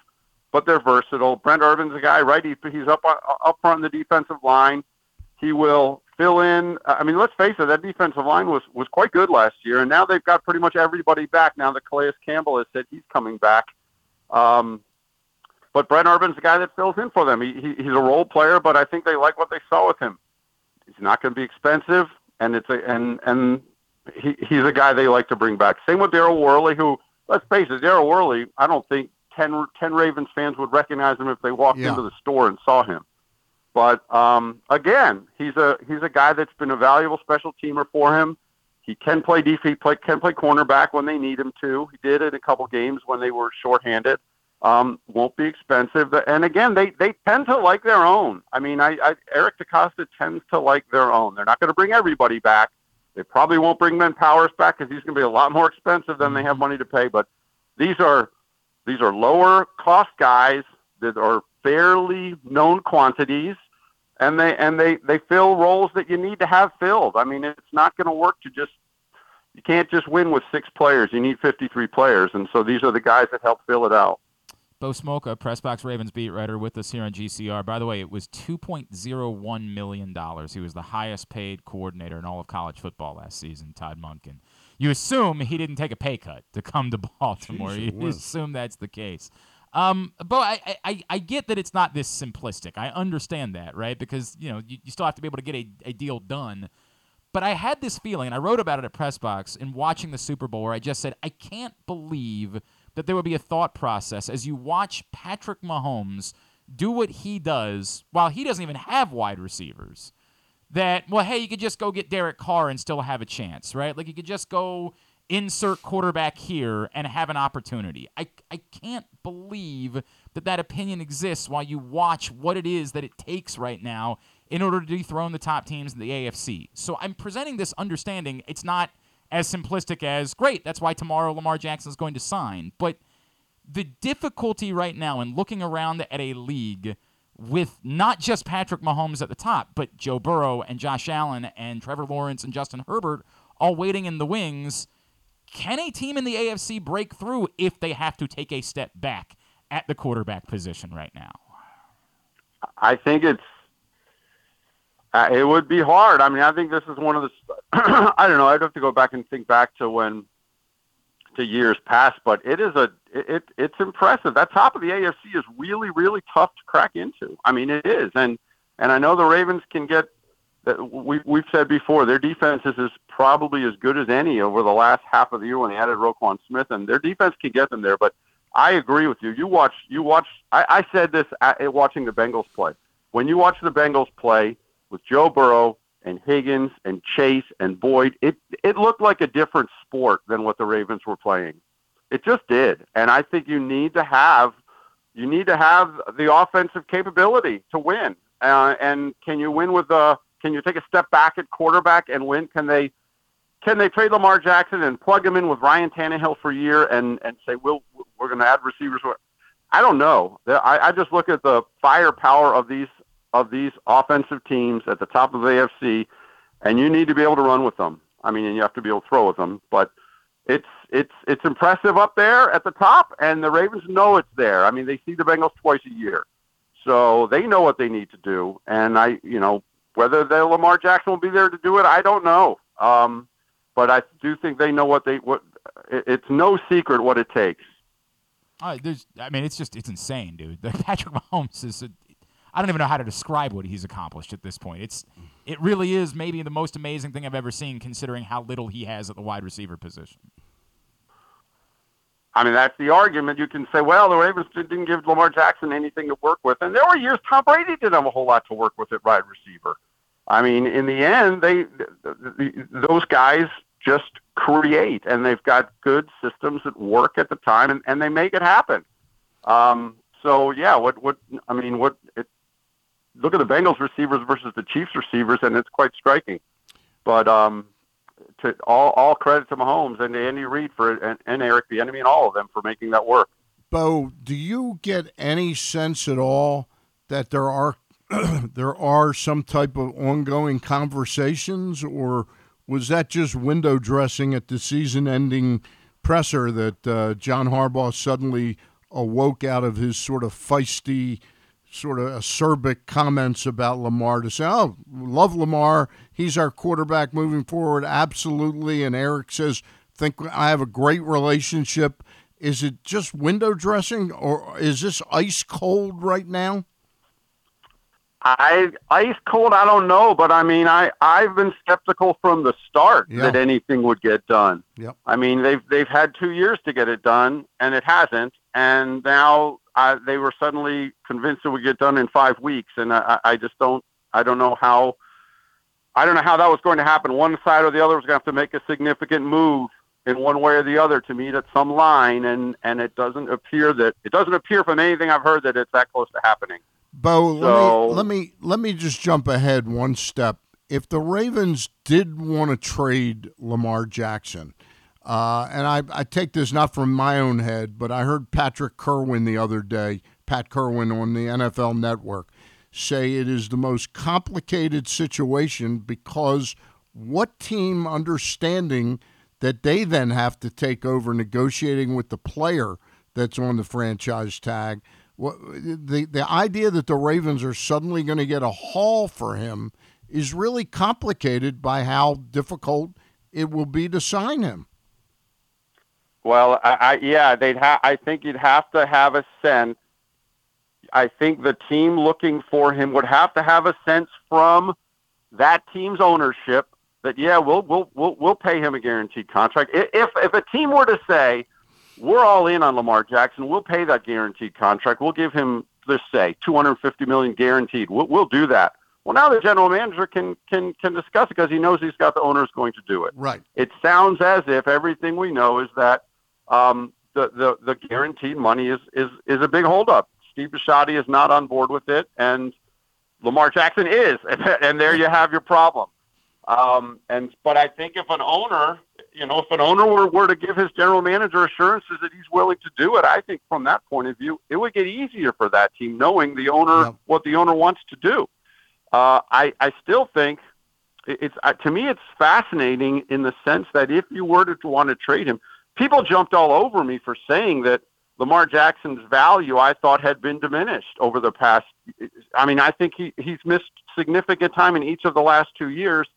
but they're versatile. Brent Urban's a guy, right? He, he's up up front in the defensive line. He will fill in. I mean, let's face it, that defensive line was was quite good last year, and now they've got pretty much everybody back. Now that Calais Campbell has said he's coming back, um, but Brent Urban's the guy that fills in for them. He, he he's a role player, but I think they like what they saw with him. He's not going to be expensive, and it's a and and he, he's a guy they like to bring back. Same with Daryl Worley, who let's face it, Daryl Worley. I don't think 10, 10 Ravens fans would recognize him if they walked Yeah. into the store and saw him. But um, again, he's a he's a guy that's been a valuable special teamer for him. He can play def- he play, can play cornerback when they need him to. He did it a couple games when they were shorthanded. Um, won't be expensive, and again, they they tend to like their own. I mean, I, I Eric DeCosta tends to like their own. They're not going to bring everybody back. They probably won't bring Ben Powers back because he's going to be a lot more expensive than they have mm-hmm. money to pay. But these are these are lower cost guys that are fairly known quantities, and they and they they fill roles that you need to have filled. I mean, it's not going to work to just you can't just win with six players. You need 53 players, and so these are the guys that help fill it out. Bo Smolka, Pressbox Ravens beat writer with us here on GCR. By the way, it was $2.01 million. He was the highest paid coordinator in all of college football last season, Todd Monken. You assume he didn't take a pay cut to come to [laughs] Baltimore. Jeez, you assume that's the case. Um, Bo, I, I- I, I get that it's not this simplistic. I understand that, right? Because, you know, you, you still have to be able to get a, a deal done. But I had this feeling, and I wrote about it at Pressbox in watching the Super Bowl, where I just said, I can't believe that there would be a thought process as you watch Patrick Mahomes do what he does while he doesn't even have wide receivers. That, well, hey, you could just go get Derek Carr and still have a chance, right? Like you could just go insert quarterback here and have an opportunity. I, I can't believe that that opinion exists while you watch what it is that it takes right now in order to dethrone the top teams in the AFC. So I'm presenting this understanding it's not as simplistic as, great, that's why tomorrow Lamar Jackson is going to sign. But the difficulty right now in looking around at a league with not just Patrick Mahomes at the top, but Joe Burrow and Josh Allen and Trevor Lawrence and Justin Herbert all waiting in the wings. Can a team in the AFC break through if they have to take a step back at the quarterback position right now? I think it's uh, it would be hard. I mean, I think this is one of the. [clears throat] I don't know. I'd have to go back and think back to when to years past, but it is a it it's impressive. That top of the AFC is really really tough to crack into. I mean, it is, and and I know the Ravens can get. We we've said before, their defense is, is probably as good as any over the last half of the year when they added Roquan Smith, and their defense can get them there. But I agree with you. You watch you watch. I, I said this at, watching the Bengals play. When you watch the Bengals play with Joe Burrow and Higgins and Chase and Boyd, it it looked like a different sport than what the Ravens were playing. It just did, and I think you need to have you need to have the offensive capability to win. Uh, and can you win with the? Can you take a step back at quarterback and win? Can they? can they trade Lamar Jackson and plug him in with Ryan Tannehill for a year and and say we'll we're going to add receivers? I don't know. I, I just look at the firepower of these of these offensive teams at the top of the AFC, and you need to be able to run with them. I mean, and you have to be able to throw with them, but it's it's it's impressive up there at the top, and the Ravens know it's there. I mean, they see the Bengals twice a year, so they know what they need to do. And I, you know, whether the Lamar Jackson will be there to do it, I don't know. Um, but I do think they know what they what. It's no secret what it takes. Uh, there's, I mean, it's just it's insane, dude. [laughs] Patrick Mahomes is. I don't even know how to describe what he's accomplished at this point. It's it really is maybe the most amazing thing I've ever seen, considering how little he has at the wide receiver position. I mean, that's the argument. You can say, well, the Ravens didn't give Lamar Jackson anything to work with, and there were years Tom Brady didn't have a whole lot to work with at wide receiver. I mean, in the end, they those guys just create, and they've got good systems that work at the time, and, and they make it happen. Um, so yeah, what what I mean, what it, look at the Bengals receivers versus the Chiefs receivers, and it's quite striking. But um, to all all credit to Mahomes and to Andy Reid for and, and Eric Bieniemy and all of them for making that work. Bo, do you get any sense at all that there are [clears throat] there are some type of ongoing conversations, or was that just window dressing at the season-ending presser that uh, John Harbaugh suddenly awoke out of his sort of feisty, sort of acerbic comments about Lamar to say, "Oh, love Lamar. He's our quarterback moving forward, absolutely." And Eric says, "Think I have a great relationship." Is it just window dressing, or is this ice cold right now? I ice cold. I don't know, but I mean, I I've been skeptical from the start Yeah. that anything would get done. Yep. I mean, they've they've had two years to get it done, and it hasn't. And now I, they were suddenly convinced it would get done in five weeks, and I, I just don't I don't know how I don't know how that was going to happen. One side or the other was going to have to make a significant move in one way or the other to meet at some line, and and it doesn't appear that it doesn't appear from anything I've heard that it's that close to happening. Bo, So- let me let me let me just jump ahead one step. If the Ravens did want to trade Lamar Jackson, uh, and I, I take this not from my own head, but I heard Patrick Kirwan the other day, Pat Kirwan on the NFL Network, say it is the most complicated situation because what team understanding that they then have to take over negotiating with the player that's on the franchise tag. What the the idea that the Ravens are suddenly going to get a haul for him is really complicated by how difficult it will be to sign him. Well, I, I yeah, they'd have. I think you'd have to have a sense. I think the team looking for him would have to have a sense from that team's ownership that yeah, we'll we'll we'll, we'll pay him a guaranteed contract. If if a team were to say we're all in on Lamar Jackson, we'll pay that guaranteed contract. We'll give him let's say 250 million guaranteed. We'll, we'll do that. Well, now the general manager can can can discuss it because he knows he's got the owners going to do it. Right. It sounds as if everything we know is that um, the, the the guaranteed money is is is a big holdup. Steve Bisciotti is not on board with it, and Lamar Jackson is, and [laughs] and there you have your problem. Um, and but I think if an owner, you know, if an owner were, were to give his general manager assurances that he's willing to do it, I think from that point of view, it would get easier for that team knowing the owner what the owner wants to do. Uh, I I still think it's uh, to me it's fascinating in the sense that if you were to want to trade him, people jumped all over me for saying that Lamar Jackson's value I thought had been diminished over the past. I mean, I think he he's missed significant time in each of the last two years,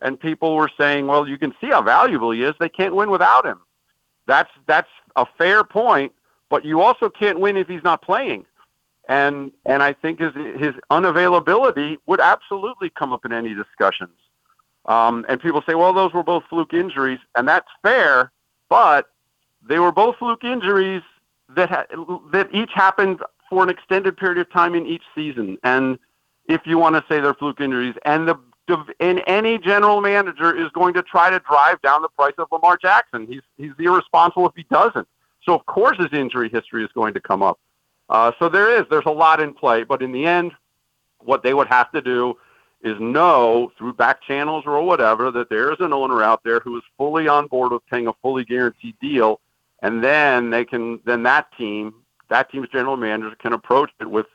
and people were saying, well, you can see how valuable he is. They can't win without him. That's that's a fair point, but you also can't win if he's not playing. And and I think his his unavailability would absolutely come up in any discussions. Um, and people say, well, those were both fluke injuries, and that's fair, but they were both fluke injuries that ha- that each happened for an extended period of time in each season. And if you want to say they're fluke injuries, and the and any general manager is going to try to drive down the price of Lamar Jackson. He's he's irresponsible if he doesn't. So of course his injury history is going to come up. Uh, so there is there's a lot in play, but in the end, what they would have to do is know through back channels or whatever that there is an owner out there who is fully on board with paying a fully guaranteed deal, and then they can then that team that team's general manager can approach it with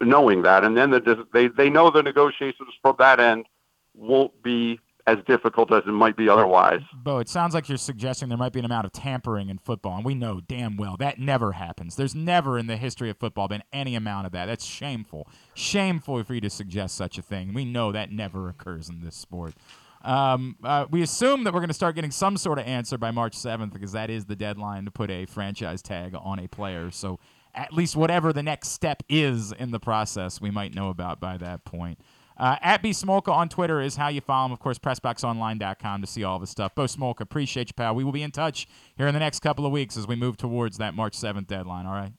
knowing that, and then the, they they know the negotiations from that end won't be as difficult as it might be otherwise. Bo, it sounds like you're suggesting there might be an amount of tampering in football, and we know damn well that never happens. There's never in the history of football been any amount of that. That's shameful. Shameful for you to suggest such a thing. We know that never occurs in this sport. Um, uh, we assume that we're going to start getting some sort of answer by March 7th because that is the deadline to put a franchise tag on a player. So at least whatever the next step is in the process, we might know about by that point. Uh, at B Smolka on Twitter is how you follow him. Of course, PressBoxOnline.com to see all the stuff. Bo Smolka, appreciate you, pal. We will be in touch here in the next couple of weeks as we move towards that March 7th deadline, all right?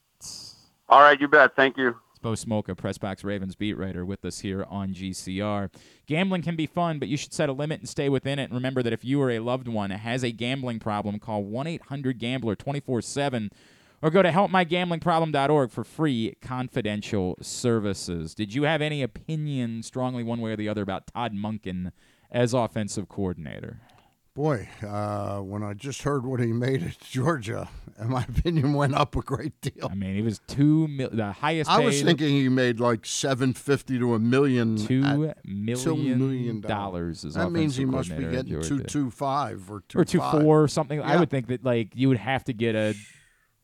All right, you bet. Thank you. It's Bo Smolka, Pressbox Ravens beat writer, with us here on GCR. Gambling can be fun, but you should set a limit and stay within it. And remember that if you or a loved one has a gambling problem, call 1 800 Gambler 24 7 or go to helpmygamblingproblem.org for free confidential services. Did you have any opinion, strongly one way or the other, about Todd Monken as offensive coordinator? Boy, uh, when I just heard what he made at [laughs] Georgia, my opinion went up a great deal. I mean, he was two mil- the highest. I was thinking he made like seven fifty to a million. Two million two million dollars as That means he must be getting two two five or two or two five. four or something. I would think that like you would have to get a.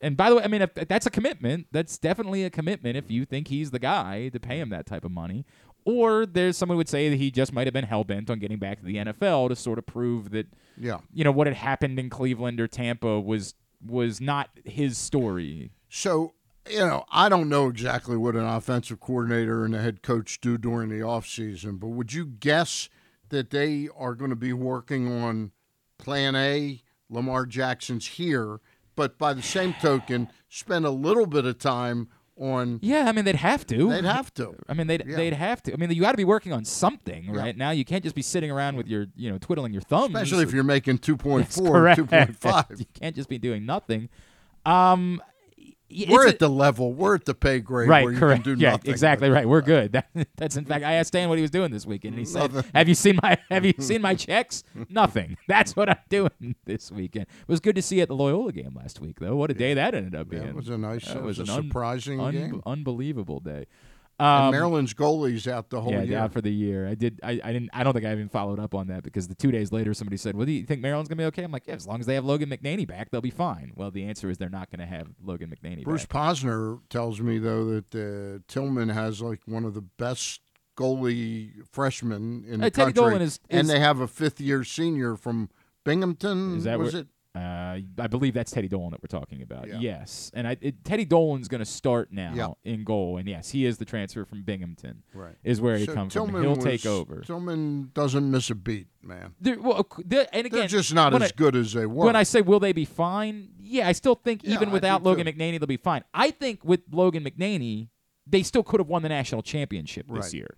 And by the way, I mean if that's a commitment. That's definitely a commitment if you think he's the guy to pay him that type of money. Or there's someone would say that he just might have been hell bent on getting back to the NFL to sort of prove that Yeah. you know what had happened in Cleveland or Tampa was was not his story. So, you know, I don't know exactly what an offensive coordinator and a head coach do during the offseason, but would you guess that they are going to be working on plan A, Lamar Jackson's here, but by the same token, spend a little bit of time on Yeah, I mean they'd have to. They'd have to. I mean they'd Yeah. they'd have to. I mean you got to be working on something right now. You can't just be sitting around with your you know twiddling your thumbs. especially if you're making 2.4 That's and correct. 2.5. [laughs] You can't just be doing nothing. Um, We're at the level, we're at the pay grade right, where you correct. can do yeah, nothing. exactly right. We're uh, good. That, [laughs] that's in fact. I asked Stan what he was doing this weekend, and he said, "Have you seen my [laughs] Have you [laughs] seen my checks? Nothing. That's what I'm doing this weekend." It was good to see at the Loyola game last week, though. What a day that ended up Yeah, being. it was a nice- That it was an a un- surprising un- game. unbelievable day. And Um, Maryland's goalie's out the whole yeah, year. out for the year. I did. I, I didn't. I don't think I even followed up on that because the two days later, somebody said, "Well, do you think Maryland's gonna be okay?" I'm like, "Yeah, as long as they have Logan McNaney back, they'll be fine." Well, the answer is they're not gonna have Logan McNaney Bruce back. Posner tells me though that uh, Tillman has like one of the best goalie freshmen in the Uh, Teddy country, Dolan is- and they have a fifth year senior from Binghamton. Is that was where- it? Uh, I believe that's Teddy Dolan that we're talking about. Yeah. Yes, and I, it, Teddy Dolan's going to start now Yeah. in goal, and yes, he is the transfer from Binghamton. Right. is where he So comes Tillman from. He'll was- take over. Tillman doesn't miss a beat, man. They're, well, they're- and again, They're just not as I- good as they were. When I say will they be fine, yeah, I still think Yeah, even I without do Logan too. McNaney, they'll be fine. I think with Logan McNaney, they still could have won the national championship this Right. year.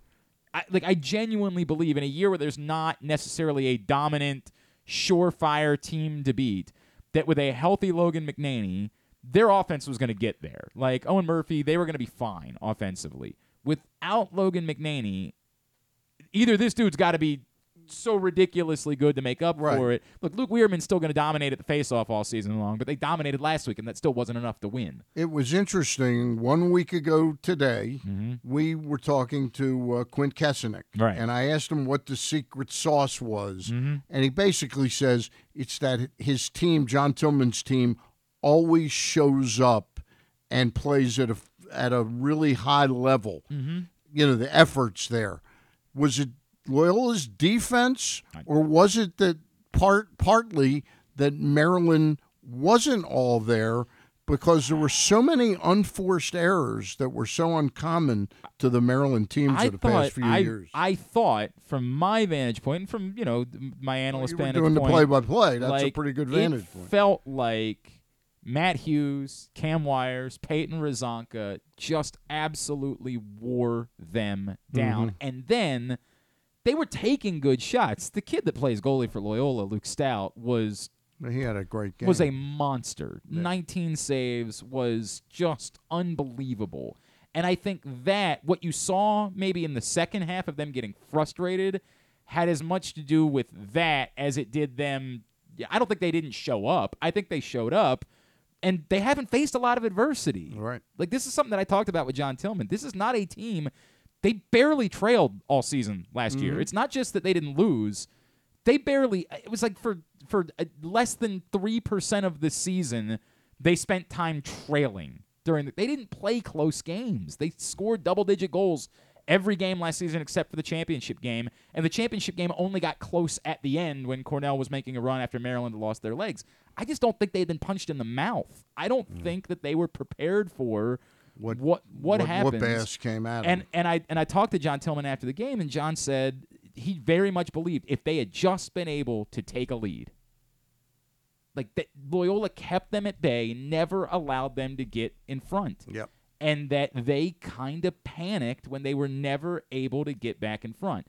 I, like I genuinely believe in a year where there's not necessarily a dominant, surefire team to beat, that with a healthy Logan McNaney, their offense was going to get there. Like Owen Murphy, they were going to be fine offensively. Without Logan McNaney, either this dude's got to be so ridiculously good to make up Right. for it. Look, Luke Wierman's still going to dominate at the faceoff all season long, but they dominated last week, and that still wasn't enough to win. It was interesting. One week ago today, Mm-hmm. we were talking to uh, Quint Kessenich, Right. and I asked him what the secret sauce was, Mhm. and he basically says it's that his team, John Tillman's team, always shows up and plays at a at a really high level. Mhm. You know, the efforts there. Was it Loyola's defense, or was it that part partly that Maryland wasn't all there because there were so many unforced errors that were so uncommon to the Maryland teams I of the thought past few I, years. I thought from my vantage point and from you know my analyst you were vantage doing the play-by-play. That's a pretty good it vantage point. Felt like Matt Hughes, Cam Wires, Peyton Rezanka just absolutely wore them down, Mhm. and then they were taking good shots. The kid that plays goalie for Loyola, Luke Stout, was He had a great game. was a monster. 19 saves was just unbelievable. And I think that what you saw maybe in the second half of them getting frustrated had as much to do with that as it did them. I don't think they didn't show up. I think they showed up and they haven't faced a lot of adversity. Right. Like this is something that I talked about with John Tillman. This is not a team they barely trailed all season last year. Mhm. It's not just that they didn't lose. They barely it was like for for uh, less than 3% of the season they spent time trailing during the, they didn't play close games. They scored double-digit goals every game last season except for the championship game, and the championship game only got close at the end when Cornell was making a run after Maryland lost their legs. I just don't think they'd been punched in the mouth. I don't think that they were prepared for what what what, what- what bass came 'em. and and I and I talked to John Tillman after the game, and John said he very much believed if they had just been able to take a lead, like that Loyola kept them at bay, never allowed them to get in front. Yep. And that they kind of panicked when they were never able to get back in front.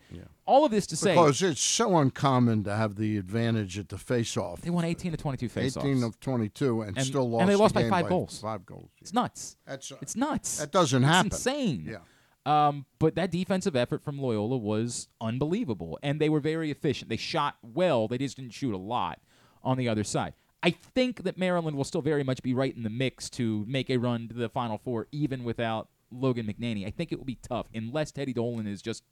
All of this to say, Because it's so uncommon to have the advantage at the face-off. they won 18 to 22 faceoffs. 18 of 22 and, And- still lost and they the lost by game five goals. Five goals. It's nuts. That's uh, it's nuts. That doesn't It's happen. insane. Yeah. Um, but that defensive effort from Loyola was unbelievable, and they were very efficient. They shot well. They just didn't shoot a lot on the other side. I think that Maryland will still very much be right in the mix to make a run to the Final Four, even without Logan McNaney. I think it will be tough unless Teddy Dolan is just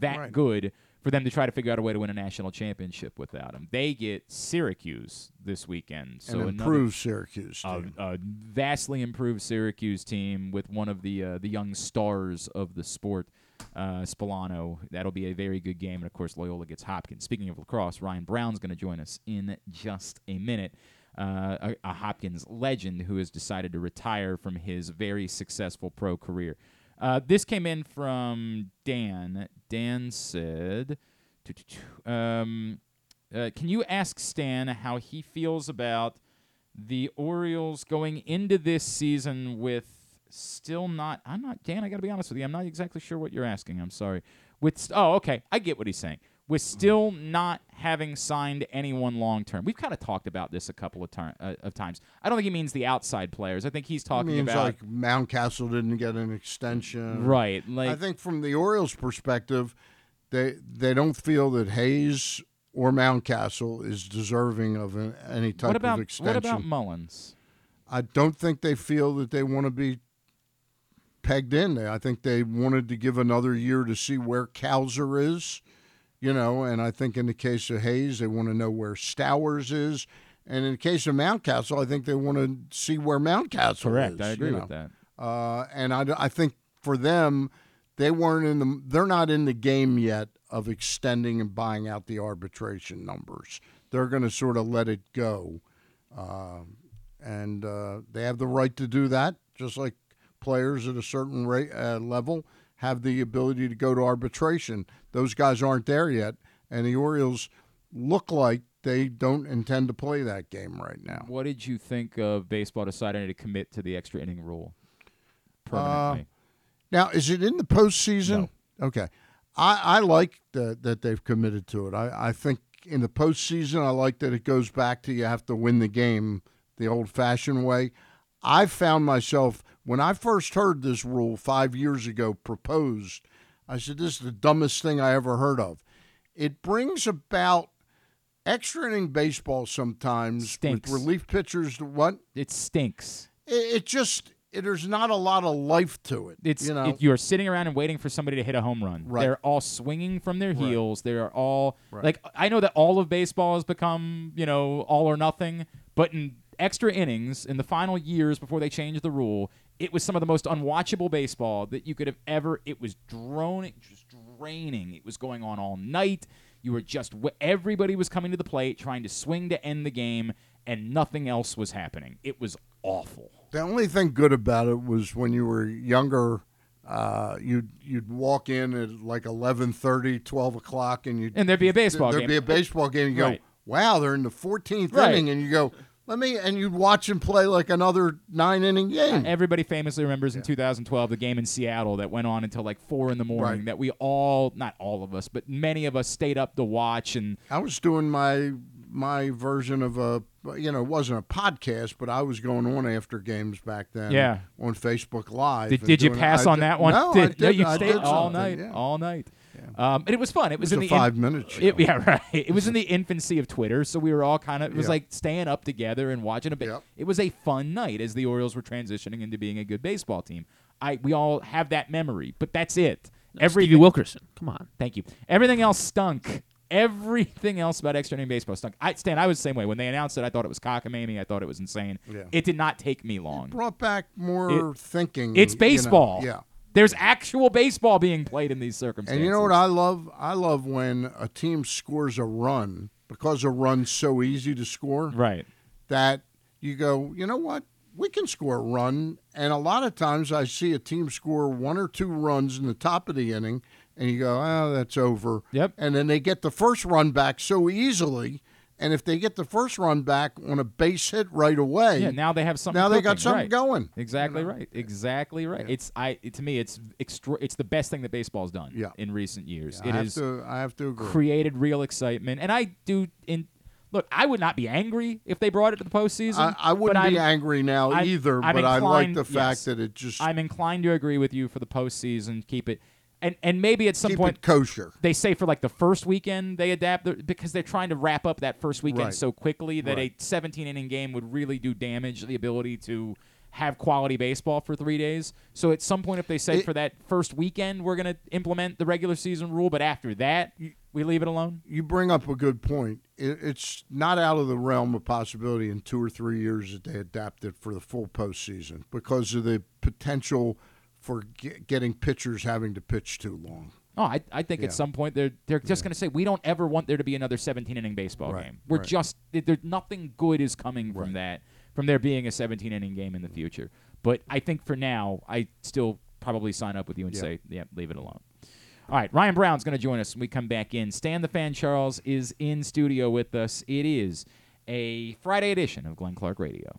that Right. good for them to try to figure out a way to win a national championship without him. They get Syracuse this weekend, so An improved Syracuse a, team. a vastly improved Syracuse team with one of the uh, the young stars of the sport, uh, Spallina. That'll be a very good game, and of course Loyola gets Hopkins. Speaking of lacrosse, Ryan Brown's going to join us in just a minute. Uh, a, a Hopkins legend who has decided to retire from his very successful pro career. Uh, this came in from Dan. Dan said, um, uh, "Can you ask Stan how he feels about the Orioles going into this season with still not? I'm not Dan. I got to be honest with you. I'm not exactly sure what you're asking. I'm sorry. With st- oh, okay, I get what he's saying. With still not having signed anyone long term, we've kind of talked about this a couple of, tar- uh, of times. I don't think he means the outside players. I think he's talking means about like Mountcastle didn't get an extension, Right, like- I think from the Orioles' perspective, they they don't feel that Hays or Mountcastle is deserving of an, any type what about of extension. what about Mullins? I don't think they feel that they want to be pegged in. I think they wanted to give another year to see where Cowser is, you know, and I think in the case of Hays, they want to know where Stowers is. And in the case of Mountcastle, I think they want to see where Mountcastle Correct, is. Correct. I agree with know. that. Uh, and I, I think for them, they weren't in the they're not in the game yet of extending and buying out the arbitration numbers. They're going to sort of let it go, uh, and uh, they have the right to do that, just like players at a certain rate, uh, level have the ability to go to arbitration. Those guys aren't there yet, and the Orioles look like they don't intend to play that game right now. What did you think of baseball deciding to commit to the extra inning rule Uh, permanently? now, is it in the postseason? Okay. I, I like that, that they've committed to it. I, I think in the postseason, I like that it goes back to you have to win the game the old fashioned way. I found myself, when I first heard this rule five years ago proposed, I said, this is the dumbest thing I ever heard of. It brings about extra inning baseball sometimes Stinks. with relief pitchers. What? It stinks. It, it just, it, there's not a lot of life to it. It's you know? it- you're sitting around and waiting for somebody to hit a home run. Right. They're all swinging from their heels. They're all Right. like I know that all of baseball has become you know all or nothing, but in extra innings in the final years before they changed the rule, it was some of the most unwatchable baseball that you could have ever. It was droning, just draining. It was going on all night. You were just everybody was coming to the plate trying to swing to end the game, and nothing else was happening. It was awful. The only thing good about it was when you were younger, uh, you'd you'd walk in at like 11:30, 12 o'clock, and you And there'd be a baseball game. there'd game. be a baseball game. You go, Right. wow, they're in the 14th Right. inning, and you go, let me, and you'd watch him play like another nine inning uh, game. Everybody famously remembers in 2012 the game in Seattle that went on until like four in the morning. Right. That we all, not all of us, but many of us stayed up to watch. And I was doing my my version of a you know it wasn't a podcast, but I was going on after games back then. Yeah. on Facebook Live. Did, did you pass I on did- that one? No, did, I no, did. you I stayed did all something, night, yeah. all night. Um, and it was fun. It was, was in a the in- five-minute show. It, yeah, [laughs] right. It was in the infancy of Twitter, so we were all kind of. It was Yeah. like staying up together and watching a bit. It was a fun night as the Orioles were transitioning into being a good baseball team. I we all have that memory, but that's it. Stevie Wilkerson, come on. Thank you. Everything else stunk. Everything else about extra inning baseball stunk. I Stan, I was the same way. When they announced it, I thought it was cockamamie. I thought it was insane. Yeah. It did not take me long. brought back more It- thinking. It's you know, baseball. yeah. There's actual baseball being played in these circumstances. And you know what I love? I love when a team scores a run because a run's so easy to score. Right. That you go, you know what? We can score a run. And a lot of times I see a team score one or two runs in the top of the inning, and you go, oh, that's over. Yep. And then they get the first run back so easily. And if they get the first run back on a base hit right away, Yeah, now they have something. Now they got cooking, something right. going. Exactly right. Exactly right. It's I to me it's extra. It's the best thing that baseball's done. Yeah. in recent years. I It have to- I have to agree. created real excitement, and I do. In look, I would not be angry if they brought it to the postseason. I, I wouldn't be I'm- angry now I'm- either, I'm but I like the fact yes. that it just I'm inclined to agree with you for the postseason. Keep it, and and maybe at some Keep point kosher. They say for like the first weekend they adapt because they're trying to wrap up that first weekend Right. so quickly that Right. a 17 inning game would really do damage the ability to have quality baseball for three days. So at some point, if they say It- for that first weekend we're going to implement the regular season rule, but after that we leave it alone. you bring up a good point. It, it's not out of the realm of possibility in two or three years that they adapt it for the full postseason because of the potential for ge- getting pitchers having to pitch too long. Oh, I, I think Yeah. at some point they're they're just going to say we don't ever want there to be another 17 inning baseball Right, game. We're right. just there's nothing good is coming from that from there being a 17 inning game in the future. But I think for now, I still probably sign up with you and Yeah. say, yeah, leave it alone. All right, Ryan Brown's going to join us when we come back in. Stan the Fan Charles is in studio with us. It is a Friday edition of Glenn Clark Radio.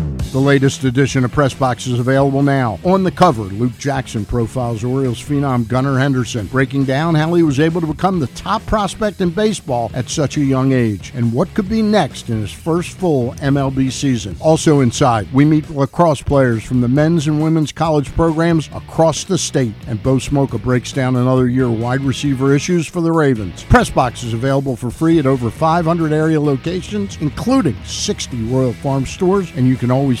The latest edition of Press Box is available now. On the cover, Luke Jackson profiles Orioles phenom Gunnar Henderson, breaking down how he was able to become the top prospect in baseball at such a young age and what could be next in his first full MLB season. Also inside, we meet lacrosse players from the men's and women's college programs across the state, and Bo Smolka breaks down another year wide receiver issues for the Ravens. Press Box is available for free at over 500 area locations, including 60 Royal Farm stores, and you can always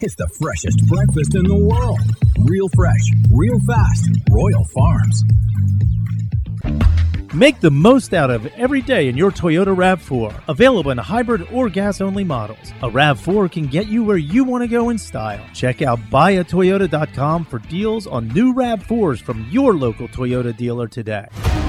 It's the freshest breakfast in the world. Real fresh, real fast. Royal Farms. Make the most out of every day in your Toyota RAV4. Available in hybrid or gas only models. A RAV4 can get you where you want to go in style. Check out buyatoyota.com for deals on new RAV4s from your local Toyota dealer today.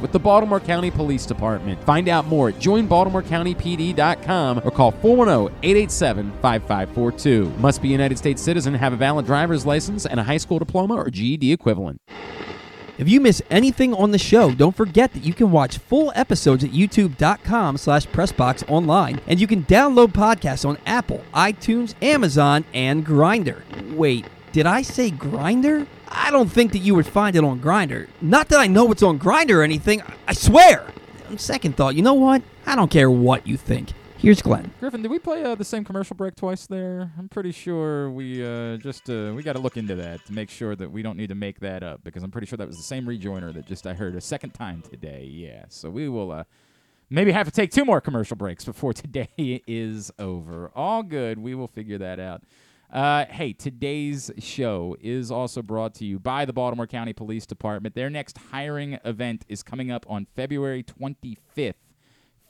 with the Baltimore County Police Department. Find out more at joinbaltimorecountypd.com or call 410-887-5542. Must be a United States citizen, have a valid driver's license, and a high school diploma or GED equivalent. If you miss anything on the show, don't forget that you can watch full episodes at youtube.com slash pressbox online, and you can download podcasts on Apple, iTunes, Amazon, and Grindr. Wait, did I say Grindr? I don't think that you would find it on Grindr. Not that I know it's on Grindr or anything, I swear! On second thought, you know what? I don't care what you think. Here's Glenn. Griffin, did we play uh, the same commercial break twice there? I'm pretty sure we uh, just uh, we got to look into that to make sure that we don't need to make that up because I'm pretty sure that was the same rejoiner that just I heard a second time today. Yeah, so we will uh, maybe have to take two more commercial breaks before [laughs] today is over. All good. We will figure that out. Uh, hey, today's show is also brought to you by the Baltimore County Police Department. Their next hiring event is coming up on February 25th.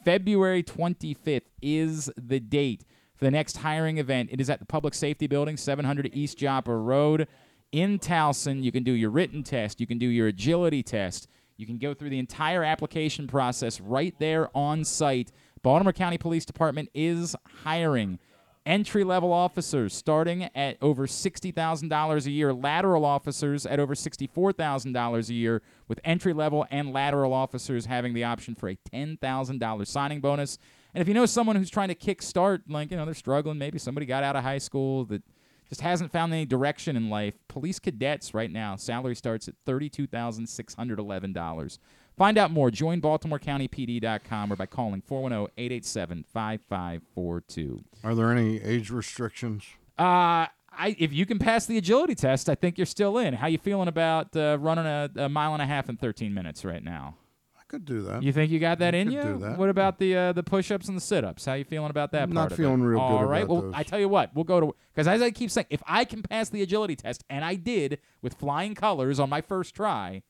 February 25th is the date for the next hiring event. It is at the Public Safety Building, 700 East Joppa Road in Towson. You can do your written test, you can do your agility test, you can go through the entire application process right there on site. Baltimore County Police Department is hiring entry level officers starting at over $60,000 a year, lateral officers at over $64,000 a year, with entry level and lateral officers having the option for a $10,000 signing bonus. And if you know someone who's trying to kickstart, like, you know, they're struggling, maybe somebody got out of high school that just hasn't found any direction in life, police cadets right now, salary starts at $32,611. Find out more. Join BaltimoreCountyPD.com or by calling 410 887 5542. Are there any age restrictions? Uh, I, if you can pass the agility test, I think you're still in. How you feeling about uh, running a, a mile and a half in 13 minutes right now? I could do that. You think you got that I in could you? do that. What about the uh, the push-ups and the sit-ups? How you feeling about that I'm part not feeling real good All right. well, those. I tell you what, we'll go to because as I keep saying, if I can pass the agility test, and I did with flying colors on my first try,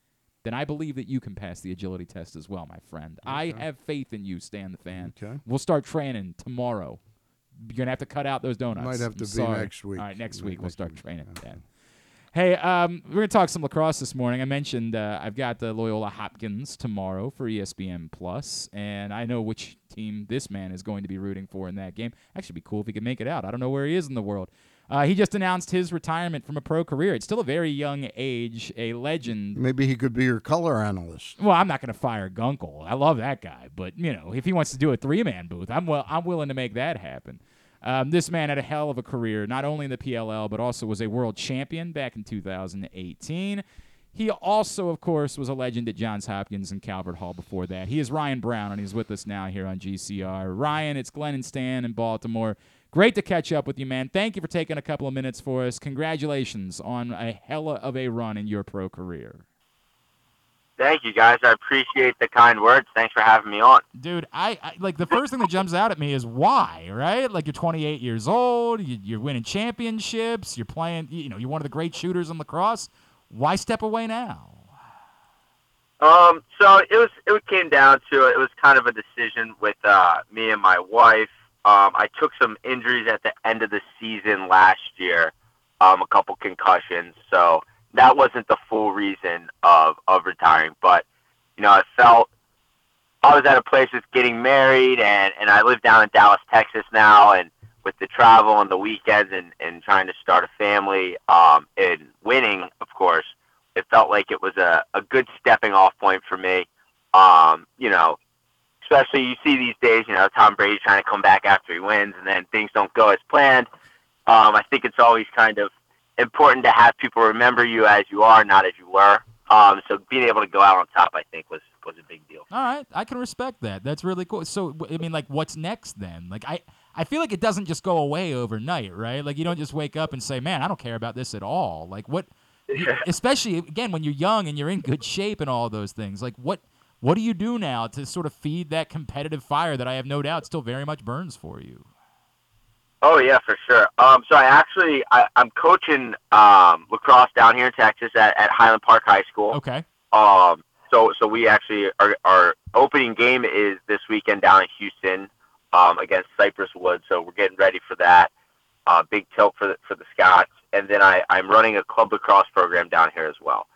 then I believe that you can pass the agility test as well, my friend. I have faith in you, Stan the Fan. Okay. We'll start training tomorrow. You're gonna have to cut out those donuts. Might have I'm to be sorry. next week. All right, next week we'll start week. training. Okay. then. Hey, um, we're gonna talk some lacrosse this morning. I mentioned uh, I've got the Loyola Hopkins tomorrow for ESPN Plus, and I know which team this man is going to be rooting for in that game. Actually, be cool if he could make it out. I don't know where he is in the world. Uh, he just announced his retirement from a pro career. It's still a very young age, a legend. Maybe he could be your color analyst. Well, I'm not going to fire Gunkel. I love that guy, but you know, if he wants to do a three-man booth, I'm well, I'm willing to make that happen. Um, this man had a hell of a career, not only in the PLL, but also was a world champion back in 2018. He also, of course, was a legend at Johns Hopkins and Calvert Hall before that. He is Ryan Brown, and he's with us now here on GCR. Ryan, it's Glenn and Stan in Baltimore. Great to catch up with you, man. Thank you for taking a couple of minutes for us. Congratulations on a hella of a run in your pro career. Thank you, guys. I appreciate the kind words. Thanks for having me on. dude I, I like the first thing that jumps out at me is why right like you're 28 years old you, you're winning championships you're playing you know you're one of the great shooters in lacrosse why step away now Um, so it was it came down to it was kind of a decision with uh, me and my wife. Um, I took some injuries at the end of the season last year, um, a couple concussions, so that wasn't the full reason of of retiring. But you know, I felt I was at a place that's getting married, and and I live down in Dallas, Texas now, and with the travel and the weekends and and trying to start a family, um, and winning, of course it felt like it was a, a good stepping off point for me. Um, you know, especially you see these days, you know, Tom Brady trying to come back after he wins and then things don't go as planned. Um, I think it's always kind of important to have people remember you as you are, not as you were. Um, so being able to go out on top, I think, was was a big deal. all right i can respect that that's really cool so i mean like what's next then like i i feel like it doesn't just go away overnight right like you don't just wake up and say man i don't care about this at all like what you- [laughs] especially again when you're young and you're in good shape and all those things like what what do you do now to sort of feed that competitive fire that i have no doubt still very much burns for you Oh yeah, for sure. Um, so I actually I, I'm coaching um, lacrosse down here in Texas at, at Highland Park High School. okay Um, so so we actually our our opening game is this weekend down in Houston um, against Cypress Woods. So we're getting ready for that. Uh, big tilt for the, for the Scots, and then I I'm running a club lacrosse program down here as well.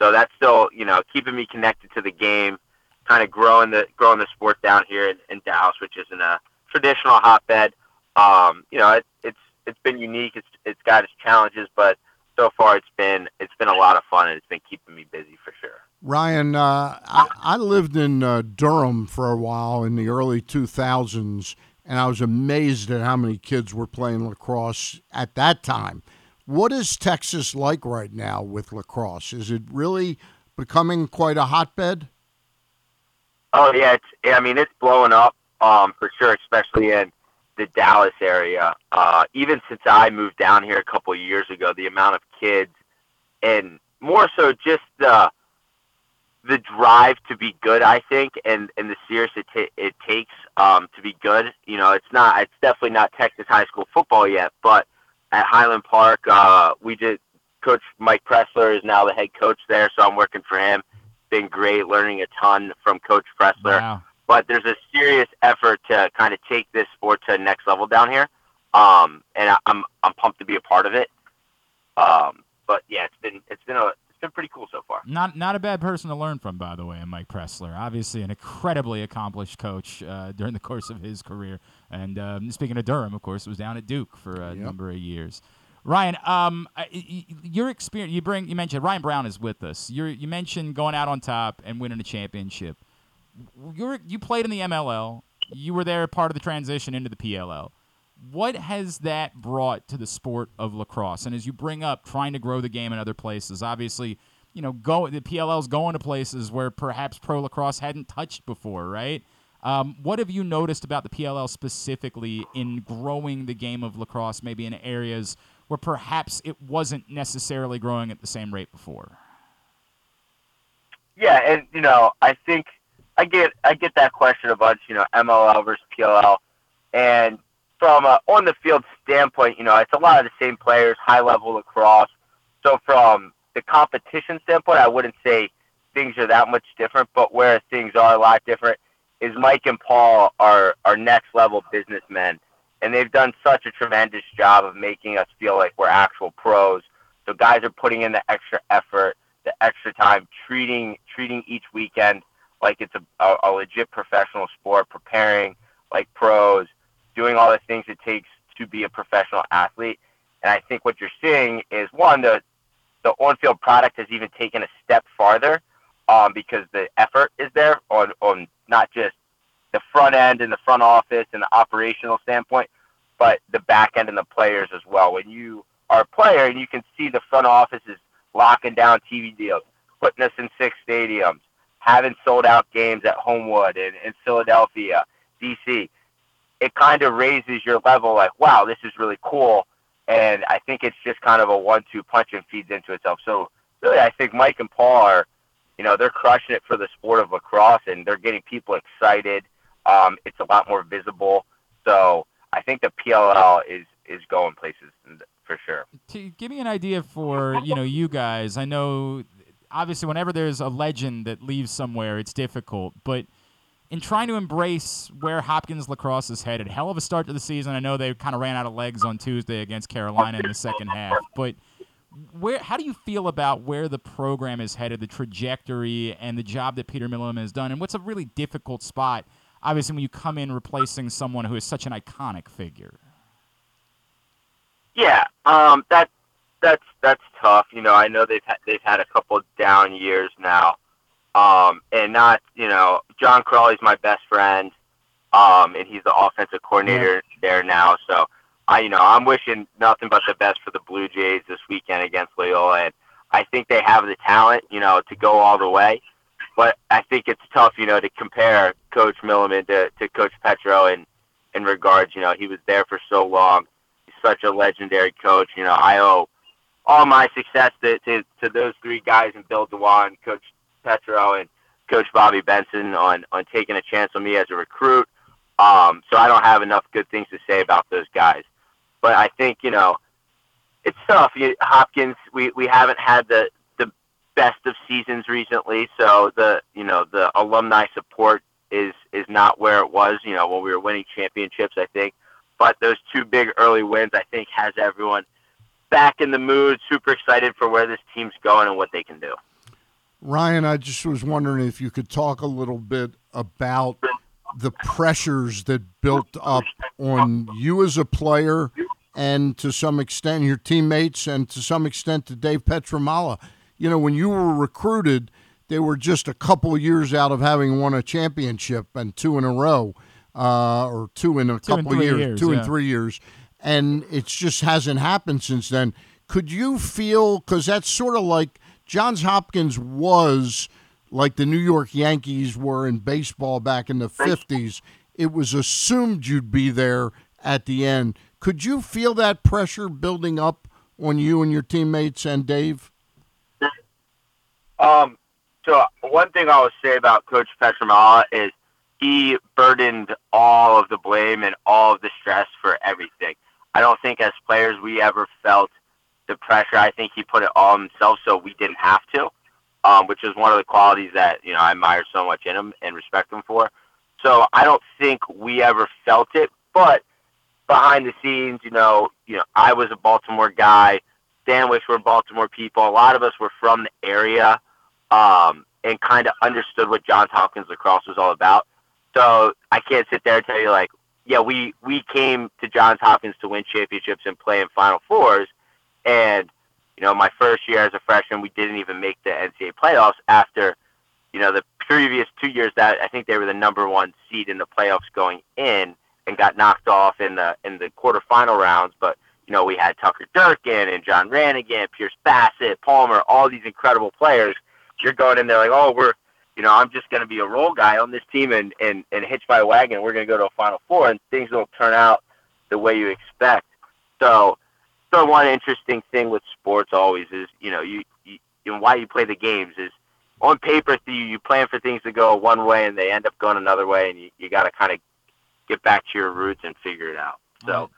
So that's still you know keeping me connected to the game, kind of growing the growing the sport down here in, in Dallas, which isn't a traditional hotbed. Um, you know it, it's it's been unique. It's it's got its challenges, but so far it's been it's been a lot of fun and it's been keeping me busy for sure. Ryan, uh, I, I lived in uh, Durham for a while in the early 2000s, and I was amazed at how many kids were playing lacrosse at that time. What is Texas like right now with lacrosse? Is it really becoming quite a hotbed? Oh yeah, it's I mean it's blowing up um, for sure, especially in the Dallas area. Uh, even since I moved down here a couple of years ago, the amount of kids and more so just the the drive to be good, I think, and and the serious it, ta it takes um, to be good. You know, it's not it's definitely not Texas high school football yet, but at Highland Park, uh, we did. Coach Mike Pressler is now the head coach there, so I'm working for him. Been great, learning a ton from Coach Pressler. Wow. But there's a serious effort to kind of take this sport to the next level down here, um, and I, I'm I'm pumped to be a part of it. Um, but yeah, it's been it's been a it's been pretty cool so far. Not not a bad person to learn from, by the way, Mike Pressler. Obviously, an incredibly accomplished coach uh, [laughs] during the course of his career. And um, speaking of Durham, of course, was down at Duke for a number of years. Ryan, um, your experience. You bring. You mentioned Ryan Brown is with us. You you mentioned going out on top and winning a championship. You're you played in the MLL. You were there part of the transition into the PLL. What has that brought to the sport of lacrosse? And as you bring up trying to grow the game in other places, obviously, you know, go the PLL's going to places where perhaps pro lacrosse hadn't touched before, right? Um, what have you noticed about the PLL specifically in growing the game of lacrosse, maybe in areas where perhaps it wasn't necessarily growing at the same rate before? Yeah, and you know, I think I get I get that question a bunch. You know, MLL versus PLL, and from a on the field standpoint, you know, it's a lot of the same players, high level lacrosse. So from the competition standpoint, I wouldn't say things are that much different. But where things are a lot different is Mike and Paul are are next level businessmen, and they've done such a tremendous job of making us feel like we're actual pros. So guys are putting in the extra effort, the extra time, treating treating each weekend like it's a, a, a legit professional sport, preparing like pros, doing all the things it takes to be a professional athlete. And I think what you're seeing is one, the the on-field product has even taken a step farther um, because the effort is there on on not just the front end and the front office and the operational standpoint, but the back end and the players as well. When you are a player and you can see the front office is locking down TV deals, putting us in six stadiums, having sold out games at Homewood and in Philadelphia, DC, it kind of raises your level like, wow, this is really cool. And I think it's just kind of a one two punch and feeds into itself. So really I think Mike and Paul are you know, they're crushing it for the sport of lacrosse and they're getting people excited. Um, it's a lot more visible. So I think the PLL is is going places for sure. to give me an idea for you know you guys. I know obviously whenever there's a legend that leaves somewhere it's difficult. But in trying to embrace where hopkins lacrosse is headed hell of a start to the season. I know they kind of ran out of legs on tuesday against carolina in the second half. But where how do you feel about where the program is headed the trajectory and the job that peter Milliman has done? And what's a really difficult spot obviously when you come in replacing someone who is such an iconic figure Yeah, um, that that's that's tough. You know, I know they've had, they've had a couple down years now, um, and not you know John Crawley's my best friend, um, and he's the offensive coordinator there now. So I you know I'm wishing nothing but the best for the Blue Jays this weekend against Loyola, and I think they have the talent you know to go all the way. But I think it's tough, you know, to compare Coach Milliman to, to Coach Petro in in regards, you know, he was there for so long He's such a legendary coach. You know, I owe all my success to, to, to those three guys and Bill Dwan, Coach Petro, and Coach Bobby Benson on, on taking a chance on me as a recruit. Um, so I don't have enough good things to say about those guys. But I think, you know, it's tough. You, Hopkins, we, we haven't had the, the best of seasons recently. So the, you know, the alumni support is, is not where it was, you know, when we were winning championships, I think but those two big early wins I think has everyone back in the mood, super excited for where this team's going and what they can do. Ryan, I just was wondering if you could talk a little bit about the pressures that built up on you as a player and to some extent your teammates and to some extent to Dave Pietramala. You know, when you were recruited, they were just a couple years out of having won a championship and two in a row, uh, or two in a Two couple years, years, two yeah. and three years, and it just hasn't happened since then. Could you feel because that's sort of like Johns Hopkins was like the New York Yankees were in baseball back in the fifties. It was assumed you'd be there at the end. Could you feel that pressure building up on you and your teammates and Dave? Um, so one thing I would say about Coach Pietramala is he burdened all of the blame and all of the stress for everything. I don't think as players we ever felt the pressure. I think he put it all on himself so we didn't have to, um, which is one of the qualities that you know I admire so much in him and respect him for. So I don't think we ever felt it, but behind the scenes, you know, you know, I was a Baltimore guy. Sandwich were Baltimore people. A lot of us were from the area um, and kind of understood what Johns Hopkins lacrosse was all about. So I can't sit there and tell you like, yeah, we we came to Johns Hopkins to win championships and play in Final Fours, and you know, my first year as a freshman, we didn't even make the NCAA playoffs after, you know, the previous two years that I think they were the number one seed in the playoffs going in and got knocked off in the in the quarterfinal rounds. But you know, we had Tucker Durkin and John Ranagan, Pierce Bassett, Palmer, all these incredible players. You're going in there like, oh, we're, you know, I'm just going to be a role guy on this team and and and hitch my wagon. We're going to go to a Final Four, and things don't turn out the way you expect. So, so one interesting thing with sports always is, you know, you, you, know, why you play the games is on paper you you plan for things to go one way and they end up going another way, and you you got to kind of get back to your roots and figure it out. So,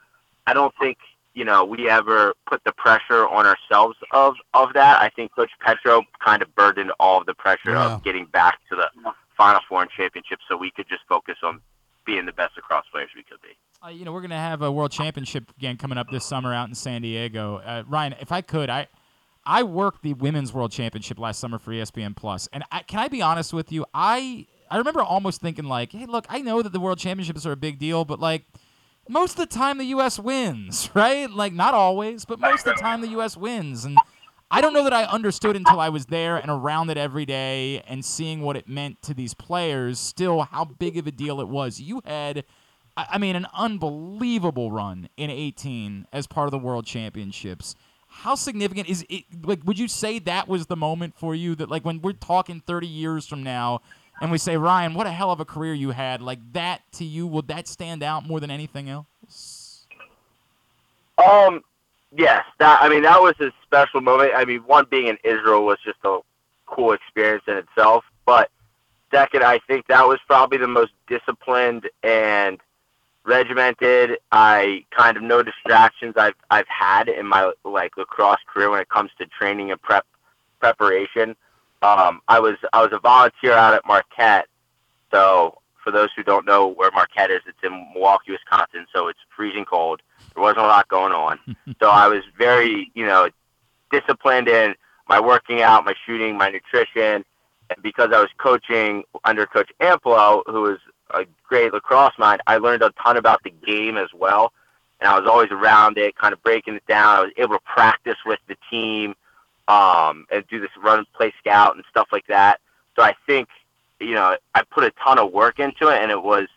I don't think you know we ever put the pressure on ourselves of of that. I think Coach Petro kind of burdened all of the pressure Yeah. of getting back to the Final Four and championship, so we could just focus on being the best lacrosse players we could be. Uh, you know, we're going to have a world championship again coming up this summer out in San Diego. Uh, Ryan, if I could, I I worked the women's world championship last summer for ESPN Plus, and I, can I be honest with you? I I remember almost thinking like, hey, look, I know that the world championships are a big deal, but like most of the time the U.S. wins, [laughs] right? Like not always, but most of the time the U.S. wins, and I don't know that I understood until I was there and around it every day and seeing what it meant to these players. Still, how big of a deal it was. You had, I mean, an unbelievable run in 18 as part of the World Championships. How significant is it? Like, would you say that was the moment for you that, like, when we're talking 30 years from now, and we say, Ryan, what a hell of a career you had, like that to you, would that stand out more than anything else? Um, yes, that I mean that was a special moment. I mean, one being in Israel was just a cool experience in itself, but second, I think that was probably the most disciplined and regimented. I kind of no distractions I've I've had in my like lacrosse career when it comes to training and prep preparation. Um, I was I was a volunteer out at Marquette, so for those who don't know where Marquette is, it's in Milwaukee, Wisconsin, so it's freezing cold. There wasn't a lot going on, [laughs] so I was very you know disciplined in my working out, my shooting, my nutrition, and because I was coaching under Coach Amplo, who was a great lacrosse mind, I learned a ton about the game as well. And I was always around it, kind of breaking it down. I was able to practice with the team um, and do this run, play scout, and stuff like that. So I think, you know, I put a ton of work into it, and it was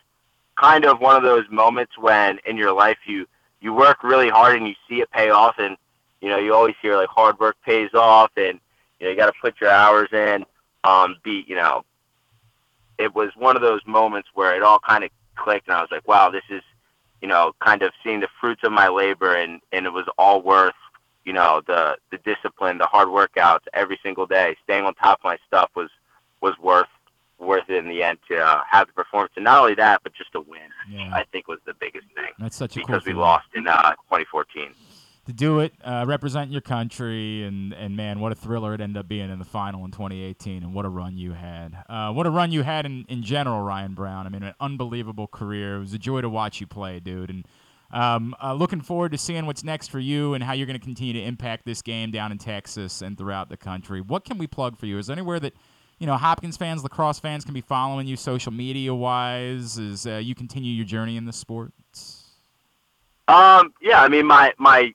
kind of one of those moments when in your life you you work really hard and you see it pay off, and you know you always hear like hard work pays off, and you know you got to put your hours in. Um, be you know, it was one of those moments where it all kind of clicked, and I was like, wow, this is you know kind of seeing the fruits of my labor, and and it was all worth you know the the discipline, the hard workouts every single day, staying on top of my stuff was was worth worth it in the end to uh, have the performance, and not only that, but just to win. Yeah. I think was the biggest thing. That's such a cool because we feeling. lost in uh, 2014. to do it, uh, represent your country, and and man, what a thriller it ended up being in the final in 2018, and what a run you had. Uh, what a run you had in, in general, Ryan Brown. I mean, an unbelievable career. It was a joy to watch you play, dude, and. Um, uh, looking forward to seeing what's next for you and how you're going to continue to impact this game down in Texas and throughout the country. What can we plug for you? Is there anywhere that you know Hopkins fans, lacrosse fans can be following you social media wise as uh, you continue your journey in the sport? Um, yeah, I mean, my my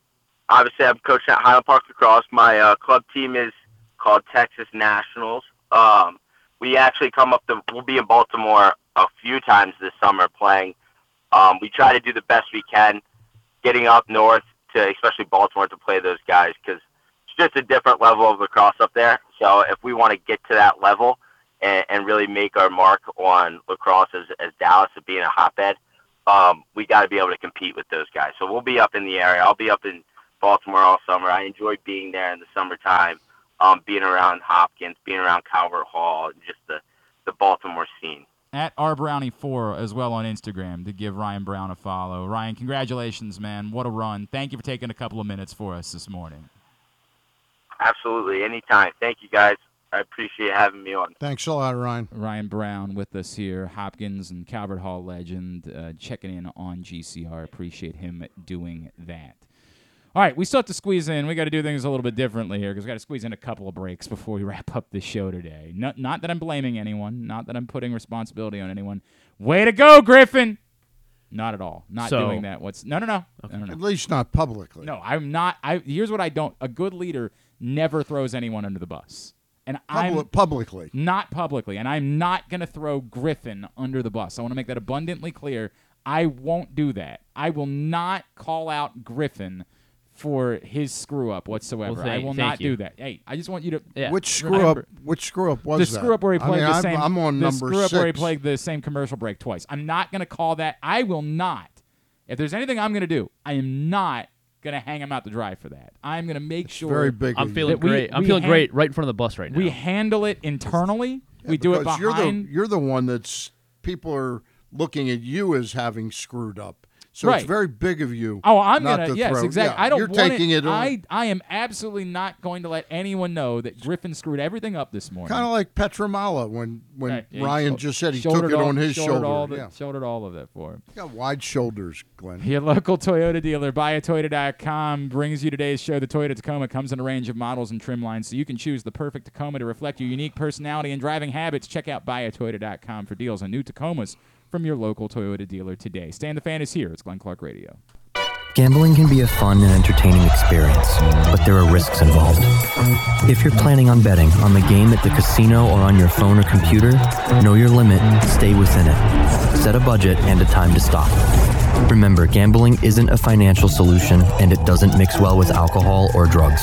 obviously I'm coaching at Highland Park Lacrosse. My uh, club team is called Texas Nationals. Um, we actually come up to. We'll be in Baltimore a few times this summer playing. Um, we try to do the best we can, getting up north to especially Baltimore to play those guys because it's just a different level of lacrosse up there. So if we want to get to that level and, and really make our mark on lacrosse as, as Dallas of being a hotbed, um, we got to be able to compete with those guys. So we'll be up in the area. I'll be up in Baltimore all summer. I enjoy being there in the summertime, um, being around Hopkins, being around Calvert Hall, and just the, the Baltimore scene. At R Brownie 4 as well on Instagram to give Ryan Brown a follow. Ryan, congratulations, man. What a run. Thank you for taking a couple of minutes for us this morning. Absolutely. Anytime. Thank you, guys. I appreciate having me on. Thanks a lot, Ryan. Ryan Brown with us here, Hopkins and Calvert Hall legend, uh, checking in on GCR. Appreciate him doing that. All right, we still have to squeeze in. We got to do things a little bit differently here because we got to squeeze in a couple of breaks before we [laughs] wrap up the show today. Not, not that I'm blaming anyone, not that I'm putting responsibility on anyone. Way to go, Griffin! Not at all. Not So- doing that. What's no, no, no, no, no, no. At least not publicly. No, I'm not. I here's what I don't. A good leader never throws anyone under the bus, and I'm Public, publicly. not publicly, and I'm not gonna throw Griffin under the bus. I want to make that abundantly clear. I won't do that. I will not call out Griffin for his screw up whatsoever. Well, I will not you. do that. Hey, I just want you to. Yeah. Which screw Remember- up? Which screw up was the that? screw up where he I played mean, the I'm- same. I'm on the number screw up where he played the same commercial break twice. I'm not going to call that. I will not. If there's anything I'm going to do, I am not going to hang him out to dry for that. I'm going to make sure. very big I'm feeling that we- great. I'm we feeling han- great right in front of the bus right now. We handle it internally. Yeah, we do it because behind. You're the you're the one that's people are looking at you as having screwed up. So Right. it's very big of you. Oh, I'm not gonna to yes, throw- exactly. yeah, I don't You're want taking it. I I am absolutely not going to let anyone know that Griffin screwed everything up this morning. kind of like Pietramala when when Right, Ryan just said he took it all- on his shoulder. All the, yeah, Shouldered all of that for him. got wide shoulders, Glenn. Your local Toyota dealer, buyatoyota.com, brings you today's show. The Toyota Tacoma comes in a range of models and trim lines, so you can choose the perfect Tacoma to reflect your unique personality and driving habits. Check out buyatoyota.com for deals on new Tacomas from your local Toyota dealer today. Stan the fan is here. It's Glenn Clark Radio. Gambling can be a fun and entertaining experience, but there are risks involved. If you're planning on betting on the game at the casino or on your phone or computer, know your limit, stay within it. Set a budget and a time to stop. Remember, gambling isn't a financial solution and it doesn't mix well with alcohol or drugs.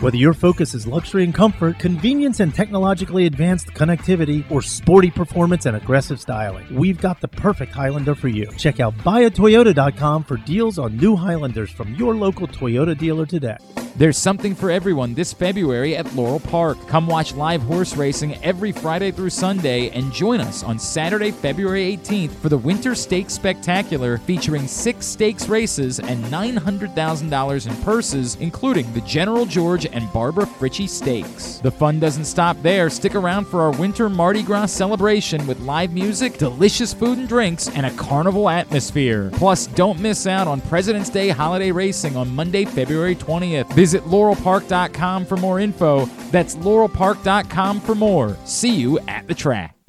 Whether your focus is luxury and comfort, convenience and technologically advanced connectivity, or sporty performance and aggressive styling, we've got the perfect Highlander for you. Check out buyatoyota.com for deals on new Highlanders from your local Toyota dealer today. There's something for everyone this February at Laurel Park. Come watch live horse racing every Friday through Sunday and join us on Saturday, February 18th for the Winter Stakes Spectacular featuring six stakes races and $900,000 in purses, including the General George and Barbara Fritchie Stakes. The fun doesn't stop there. Stick around for our Winter Mardi Gras celebration with live music, delicious food and drinks, and a carnival atmosphere. Plus, don't miss out on President's Day holiday racing on Monday, February 20th. Visit laurelpark.com for more info. That's laurelpark.com for more. See you at the track.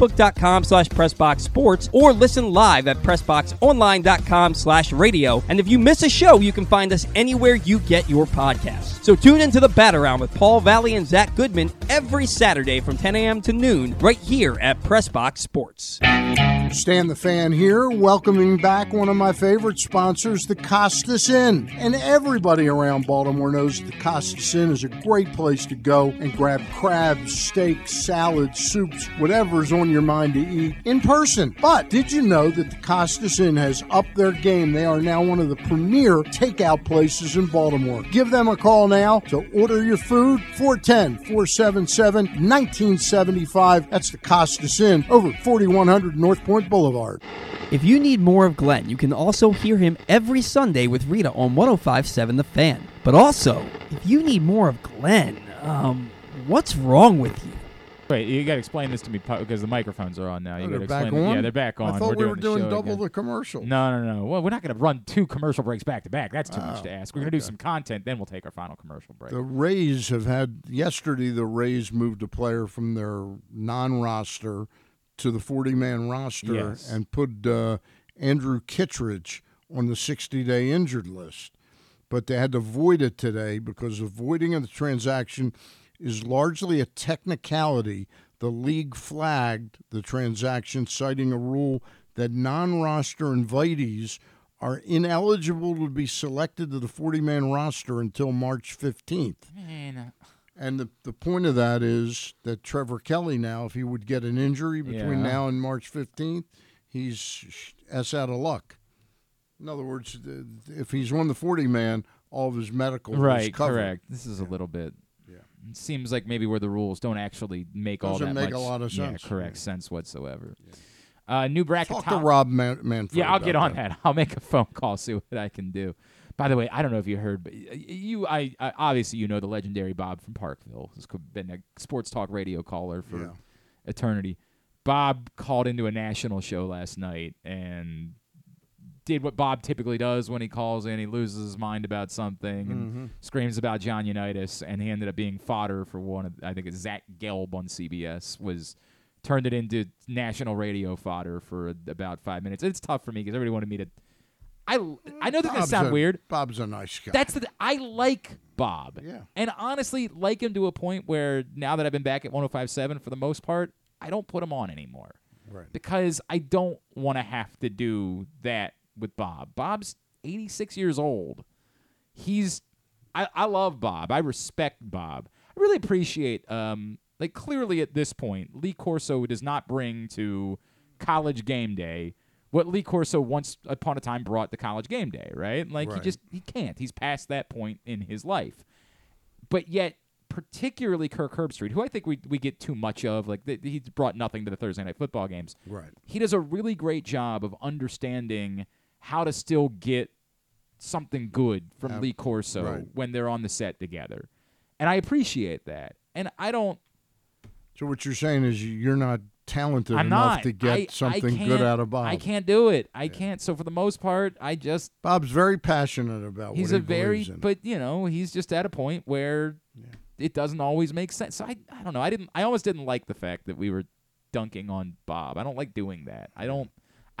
facebook.com slash pressboxsports or listen live at pressboxonline.com slash radio. And if you miss a show, you can find us anywhere you get your podcasts. So tune into the Bat Around with Paul Valley and Zach Goodman every Saturday from 10 a.m. to noon right here at Pressbox Sports. Stan the Fan here, welcoming back one of my favorite sponsors, the Costas Inn. And everybody around Baltimore knows the Costas Inn is a great place to go and grab crabs, steaks, salads, soups, whatever's on your mind to eat in person. But did you know that the Costas Inn has upped their game? They are now one of the premier takeout places in Baltimore. Give them a call now to order your food 410 477 1975. That's the Costas Inn over 4100 North Point Boulevard. If you need more of Glenn, you can also hear him every Sunday with Rita on 1057 The Fan. But also, if you need more of Glenn, um, what's wrong with you? Wait, you got to explain this to me because the microphones are on now. You Oh, they're back explain it. Yeah, they're back on. I thought we were doing double again. the commercials. No, no, no. Well, we're not going to run two commercial breaks back to back. That's too much Oh, to ask. We're going to do some content, then we'll take our final commercial break. The Rays have had yesterday. The Rays moved a player from their non-roster to the 40-man roster Yes. and put uh, Andrew Kittredge on the 60-day injured list. But they had to void it today because the voiding of the transaction is largely a technicality. The league flagged the transaction, citing a rule that non-roster invitees are ineligible to be selected to the 40-man roster until March 15th. Man, And the, the point of that is that Trevor Kelly now, if he would get an injury between Yeah. now and March 15th, he's s out of luck. In other words, if he's on the 40 man, all of his medical is right, correct. This is a little bit. It seems like maybe where the rules don't actually make all Doesn't that make a much lot of yeah, sense. correct sense whatsoever. Uh, new bracket. Talk to Rob Man- Manfred Yeah, I'll about get on that. [laughs] I'll make a phone call, see what I can do. By the way, I don't know if you heard, but y- you, I, I obviously you know the legendary Bob from Parkville. He's been a sports talk radio caller for Yeah. eternity. Bob called into a national show last night and did what Bob typically does when he calls in. He loses his mind about something and Mhm. screams about John Unitas, and he ended up being fodder for one of I think it's Zach Gelb on CBS was turned it into national radio fodder for about five minutes. It's tough for me because everybody wanted me to. I I know this is gonna Bob's sound a- weird. Bob's a nice guy. That's the I like Bob. Yeah. And honestly, like him to a point where now that I've been back at 1057 for the most part, I don't put him on anymore. Right. Because I don't want to have to do that with Bob. Bob's 86 years old. He's I, I love Bob. I respect Bob. I really appreciate um like clearly at this point, Lee Corso does not bring to college game day what Lee Corso once upon a time brought to college game day, right? Like he just he can't. He's past that point in his life. But yet particularly Kirk Herbstreit, who I think we we get too much of, like th- he's brought nothing to the Thursday night football games. Right. He does a really great job of understanding how to still get something good from Ab- Lee Corso right. when they're on the set together. And I appreciate that. And I don't So what you're saying is you're not talented I'm enough not to get I- I something good out of Bob. I can't do it. I can't. So for the most part, I just Bob's very passionate about he's a he very but you know he's just at a point where it doesn't always make sense so I, I don't know i didn't i almost didn't like the fact that we were dunking on bob i don't like doing that i don't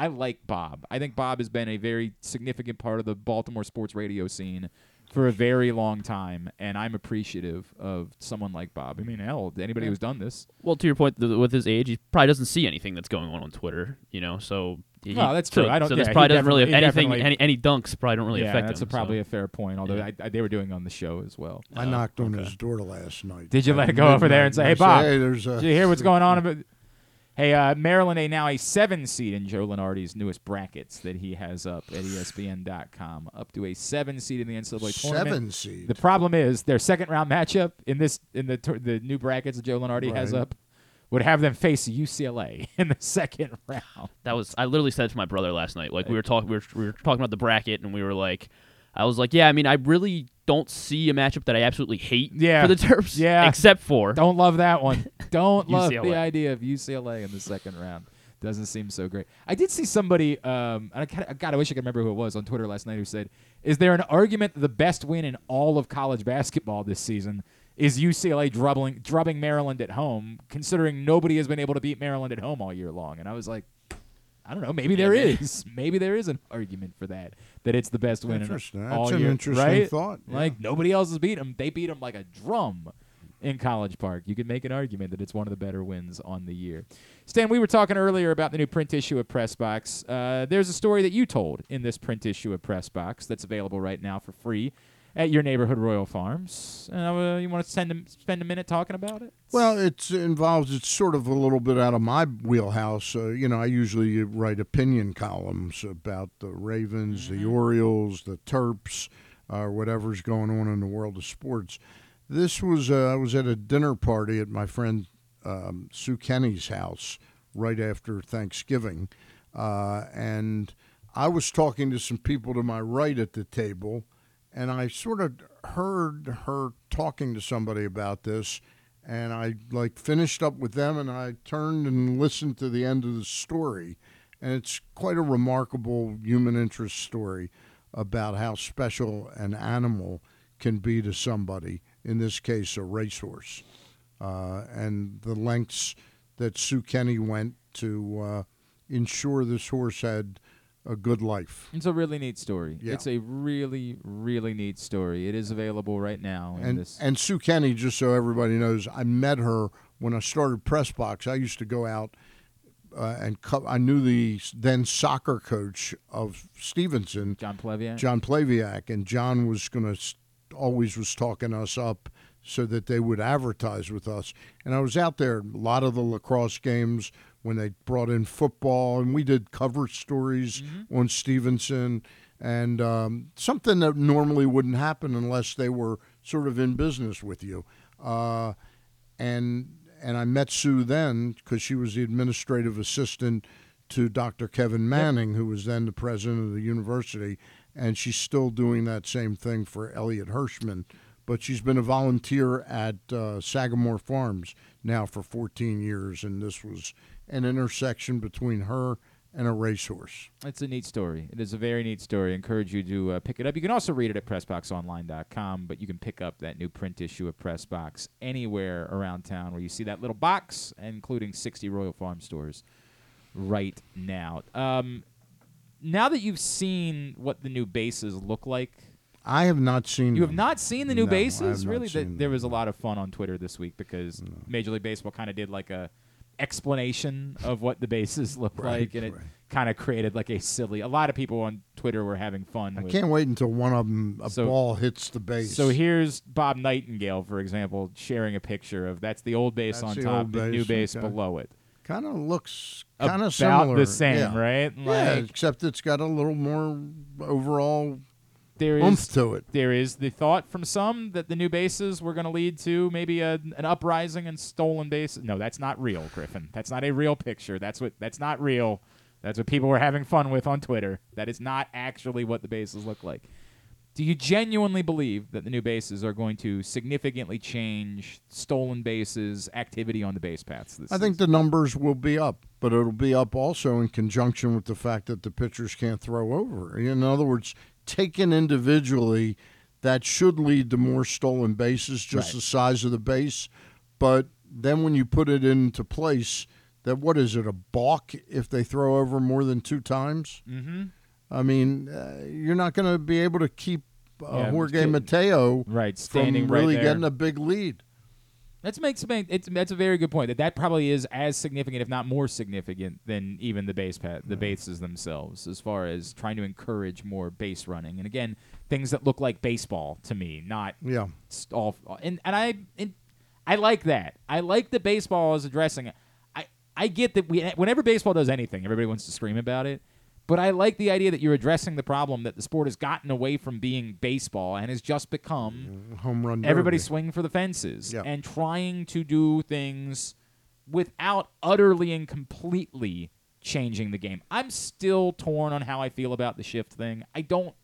i like bob i think bob has been a very significant part of the baltimore sports radio scene for a very long time and i'm appreciative of someone like bob i mean hell anybody who's done this Well, to your point, th- with his age, he probably doesn't see anything that's going on on Twitter. You know, so he, Well, that's so- true. I don't- So this yeah, he probably doesn't really definitely- anything. Any, any dunks probably don't really yeah affect that's him. a, probably so. a fair point although I, I, they were doing on the show as well I oh, knocked on his door last night. Did you let it go over there and say, "Hey, Bob, Hey, there's a did you hear what's going on?" About hey, uh, Maryland a now a seven seed in Joe Lunardi's newest brackets that he has up at ESPN.com, up to a seven seed in the NCAA tournament. Seven seed? The problem is their second round matchup in this in the the new brackets that Joe Lunardi has up would have them face UCLA [laughs] in the second round. That was I literally said to my brother last night. Like we were talking, we we were talking about the bracket, and we were like, I was like, yeah, I mean, I really don't see a matchup that I absolutely hate Yeah. for the Terps. Yeah. except for Don't love that one. [laughs] Don't love the idea of UCLA in the second round. Doesn't seem so great. I did see somebody, um, and I God, I wish I could remember who it was on Twitter last night who said, "Is there an argument that the best win in all of college basketball this season is UCLA drubbing, drubbing Maryland at home, considering nobody has been able to beat Maryland at home all year long?" And I was like, I don't know. Maybe there is. [laughs] Maybe there is an argument for that. That it's the best win in Interesting. That's all an year, interesting right? thought, yeah. Like nobody else has beat them. They beat them like a drum in College Park. You could make an argument that it's one of the better wins on the year. Stan, we were talking earlier about the new print issue of Press Box. Uh, there's a story that you told in this print issue of Press Box that's available right now for free at your neighborhood Royal Farms. Uh, you want to spend a, spend a minute talking about it? Well, it involves it's sort of a little bit out of my wheelhouse. Uh, you know, I usually write opinion columns about the Ravens, the Orioles, the Terps, or uh, whatever's going on in the world of sports. This was uh, I was at a dinner party at my friend um, Sue Kenny's house right after Thanksgiving, uh, and I was talking to some people to my right at the table, and I sort of heard her talking to somebody about this, and I like finished up with them, and I turned and listened to the end of the story, and it's quite a remarkable human interest story about how special an animal can be to somebody. In this case, a racehorse, uh, and the lengths that Sue Kenny went to uh, ensure this horse had a good life. It's a really neat story. Yeah. It's a really, really neat story. It is available right now. In And this. and Sue Kenny, just so everybody knows, I met her when I started Press Box. I used to go out uh, and co- I knew the then soccer coach of Stevenson, John Pleviak. John Plaviak, and John was going to always was talking us up so that they would advertise with us. And I was out there a lot of the lacrosse games when they brought in football, and we did cover stories on Stevenson and um, something that normally wouldn't happen unless they were sort of in business with you. Uh, and and I met Sue then because she was the administrative assistant to Dr. Kevin Manning, who was then the president of the university, and she's still doing that same thing for Elliot Hirschman. But she's been a volunteer at uh, Sagamore Farms now for 14 years, and this was an intersection between her and a racehorse. It's a neat story. It is a very neat story. I encourage you to uh, pick it up. You can also read it at PressBoxOnline.com, but you can pick up that new print issue of PressBox anywhere around town where you see that little box, including 60 Royal Farm stores right now. Um, now that you've seen what the new bases look like, I have not seen. you have them. not seen the new No, have bases. Really, seen Th- there was a lot of fun on Twitter this week because Major League Baseball kind of did like a explanation of what the bases look Right, like, and it kind of created like a silly. A lot of people on Twitter were having fun. I with, can't wait until one of them a So- ball hits the base. So here's Bob Nightingale, for example, sharing a picture of that's the old base That's on the top, the new base, okay. below it. kind of looks kind of similar. the same, yeah. right? yeah, except it's got a little more overall There is oomph to it. There is the thought from some that the new bases were going to lead to maybe a, an uprising and stolen bases. No, that's not real, Griffin. That's not a real picture. That's what that's not real. That's what people were having fun with on Twitter. That is not actually what the bases look like. Do you genuinely believe that the new bases are going to significantly change stolen bases activity on the base paths? This I think the numbers will be up, but it'll be up also in conjunction with the fact that the pitchers can't throw over. In other words, taken individually, that should lead to more stolen bases, just Right. the size of the base. But then when you put it into place, that what is it a balk if they throw over more than two times? Mm-hmm. I mean, uh, you're not going to be able to keep uh, Yeah, Jorge Mateo right standing right really there. getting a big lead. That's makes it's that's a very good point. That that probably is as significant, if not more significant, than even the base pat, the bases themselves, as far as trying to encourage more base running. And again, things that look like baseball to me, not Yeah. st- all. And and I and I like that. I like that baseball is addressing it. I I get that we whenever baseball does anything, everybody wants to scream about it. But I like the idea that you're addressing the problem that the sport has gotten away from being baseball and has just become uh, Home run. everybody derby. swinging for the fences Yeah. and trying to do things without utterly and completely changing the game. I'm still torn on how I feel about the shift thing. I don't.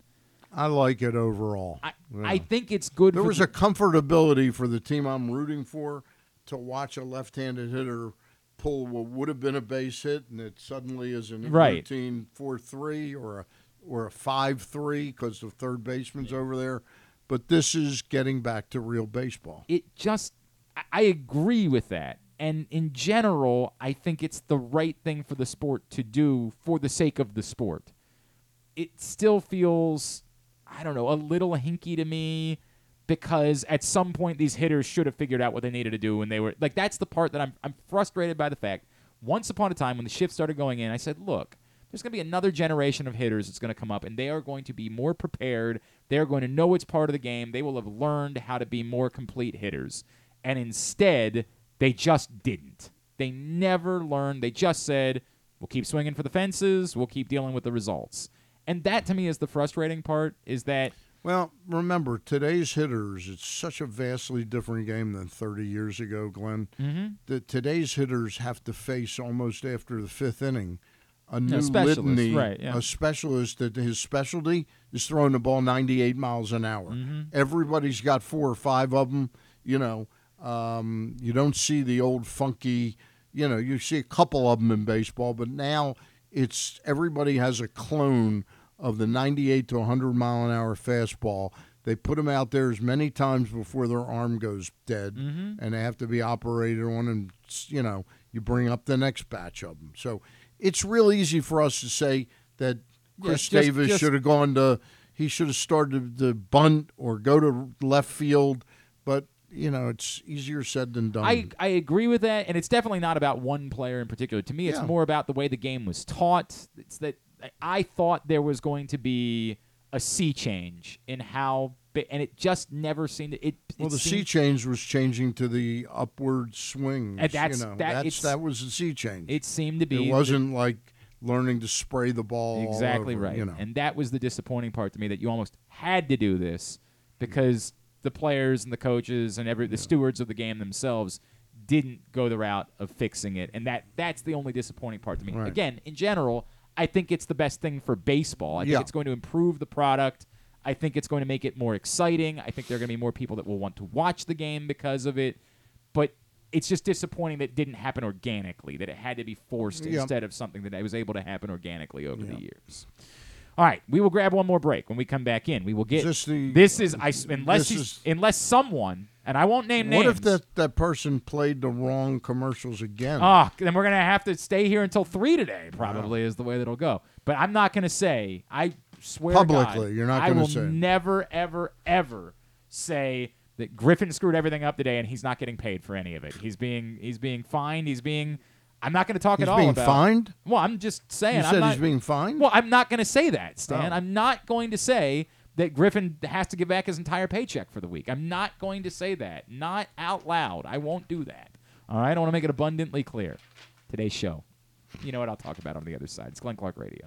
I like it overall. I, Yeah. I think it's good. There was the- a comfortability for the team I'm rooting for to watch a left-handed hitter pull what would have been a base hit, and it suddenly is an Right. routine four-three or a or a five-three because the third baseman's over there. But this is getting back to real baseball. it just I agree with that. And in general, I think it's the right thing for the sport to do for the sake of the sport. It still feels I don't know, a little hinky to me because at some point these hitters should have figured out what they needed to do when they were like that's the part that I'm I'm frustrated by the fact once upon a time when the shift started going in, I said, "Look, there's going to be another generation of hitters that's going to come up, and they are going to be more prepared. They're going to know it's part of the game. They will have learned how to be more complete hitters. And instead, they just didn't. They never learned. They just said, we'll keep swinging for the fences, we'll keep dealing with the results. And that to me is the frustrating part is that Well, remember today's hitters. It's such a vastly different game than 30 years ago, Glenn. Mhm. That today's hitters have to face almost after the fifth inning a new specialist, litany, right, yeah. a specialist that his specialty is throwing the ball 98 miles an hour. Mhm. Everybody's got four or five of them. You know, um, you don't see the old funky. You know, you see a couple of them in baseball, but now it's everybody has a clone of the 98 to 100 mile an hour fastball. They put them out there as many times before their arm goes dead, Mhm. and they have to be operated on. And you know, you bring up the next batch of them. So it's real easy for us to say that Chris Yeah, just- Davis should have gone to. He should have started the bunt or go to left field, but you know it's easier said than done. I, I agree with that, and it's definitely not about one player in particular. To me, it's Yeah. more about the way the game was taught. It's that I thought there was going to be a sea change in how, and it just never seemed. It, it well, the sea change was changing to the upward swing. That's- you know, that- that's that was the sea change. It seemed to be It wasn't like learning to spray the ball. all exactly over, right. You know. And that was the disappointing part to me that you almost had to do this because the players and the coaches and every the stewards of the game themselves didn't go the route of fixing it. And that that's the only disappointing part to me. Right. Again, in general, I think it's the best thing for baseball. I think Yeah. it's going to improve the product. I think it's going to make it more exciting. I think there are going to be more people that will want to watch the game because of it. But it's just disappointing that it didn't happen organically, that it had to be forced Yeah. instead of something that was able to happen organically over the years. All right, we will grab one more break. When we come back in, we will get. Is this the- this is I, unless this is- unless someone and I won't name what names. if that, that person played the wrong commercials again? Oh, then we're gonna have to stay here until three today. Probably is the way that'll go. But I'm not gonna say. I swear Publicly, God, you're not gonna I will say. never, ever, ever say that Griffin screwed everything up today and he's not getting paid for any of it. He's being he's being fined. He's being. I'm not going to talk He's at all being about. fined? Well, I'm just saying. You I'm said not, he's being fined? Well, I'm not going to say that, Stan. Oh. I'm not going to say that Griffin has to give back his entire paycheck for the week. I'm not going to say that. Not out loud. I won't do that. All right. I want to make it abundantly clear. Today's show. You know what I'll talk about on the other side. It's Glenn Clark Radio.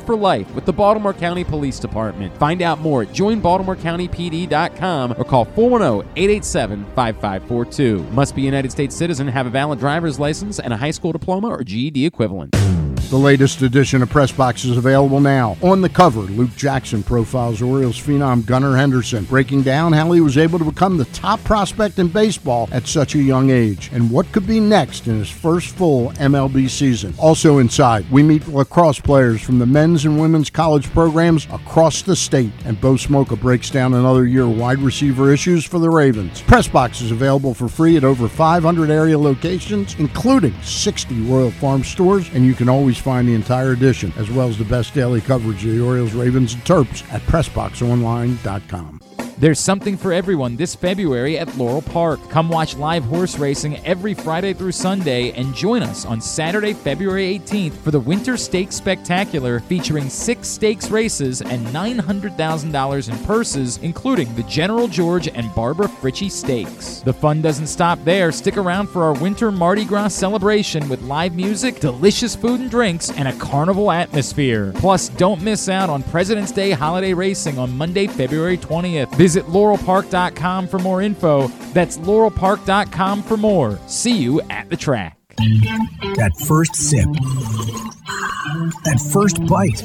for life with the Baltimore County Police Department. Find out more at joinbaltimorecountypd.com or call 410-887-5542. Must be a United States citizen, have a valid driver's license and a high school diploma or GED equivalent. The latest edition of Press Box is available now. On the cover, Luke Jackson profiles Orioles phenom Gunnar Henderson, breaking down how he was able to become the top prospect in baseball at such a young age and what could be next in his first full MLB season. Also inside, we meet lacrosse players from the men's and women's college programs across the state, and Bo Smolka breaks down another year wide receiver issues for the Ravens. Press Box is available for free at over 500 area locations, including 60 Royal Farm stores, and you can always find the entire edition, as well as the best daily coverage of the Orioles, Ravens, and Terps at PressBoxOnline.com. There's something for everyone this February at Laurel Park. Come watch live horse racing every Friday through Sunday and join us on Saturday, February 18th for the Winter Stakes Spectacular featuring six stakes races and $900,000 in purses, including the General George and Barbara Fritchie Stakes. The fun doesn't stop there. Stick around for our Winter Mardi Gras celebration with live music, delicious food and drinks, and a carnival atmosphere. Plus, don't miss out on President's Day holiday racing on Monday, February 20th. Visit laurelpark.com for more info. That's laurelpark.com for more. See you at the track. That first sip. That first bite.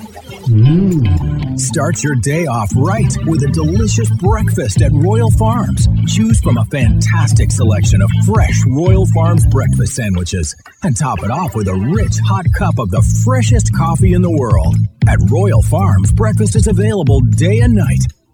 Mmm. Start your day off right with a delicious breakfast at Royal Farms. Choose from a fantastic selection of fresh Royal Farms breakfast sandwiches and top it off with a rich hot cup of the freshest coffee in the world. At Royal Farms, breakfast is available day and night.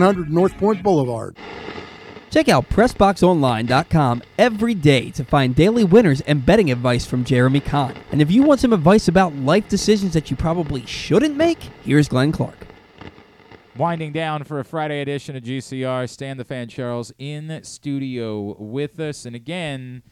4100 North Point Boulevard. Check out PressBoxOnline.com every day to find daily winners and betting advice from Jeremy Kahn. And if you want some advice about life decisions that you probably shouldn't make, here's Glenn Clark. Winding down for a Friday edition of GCR, Stan the Fan Charles in studio with us. And again,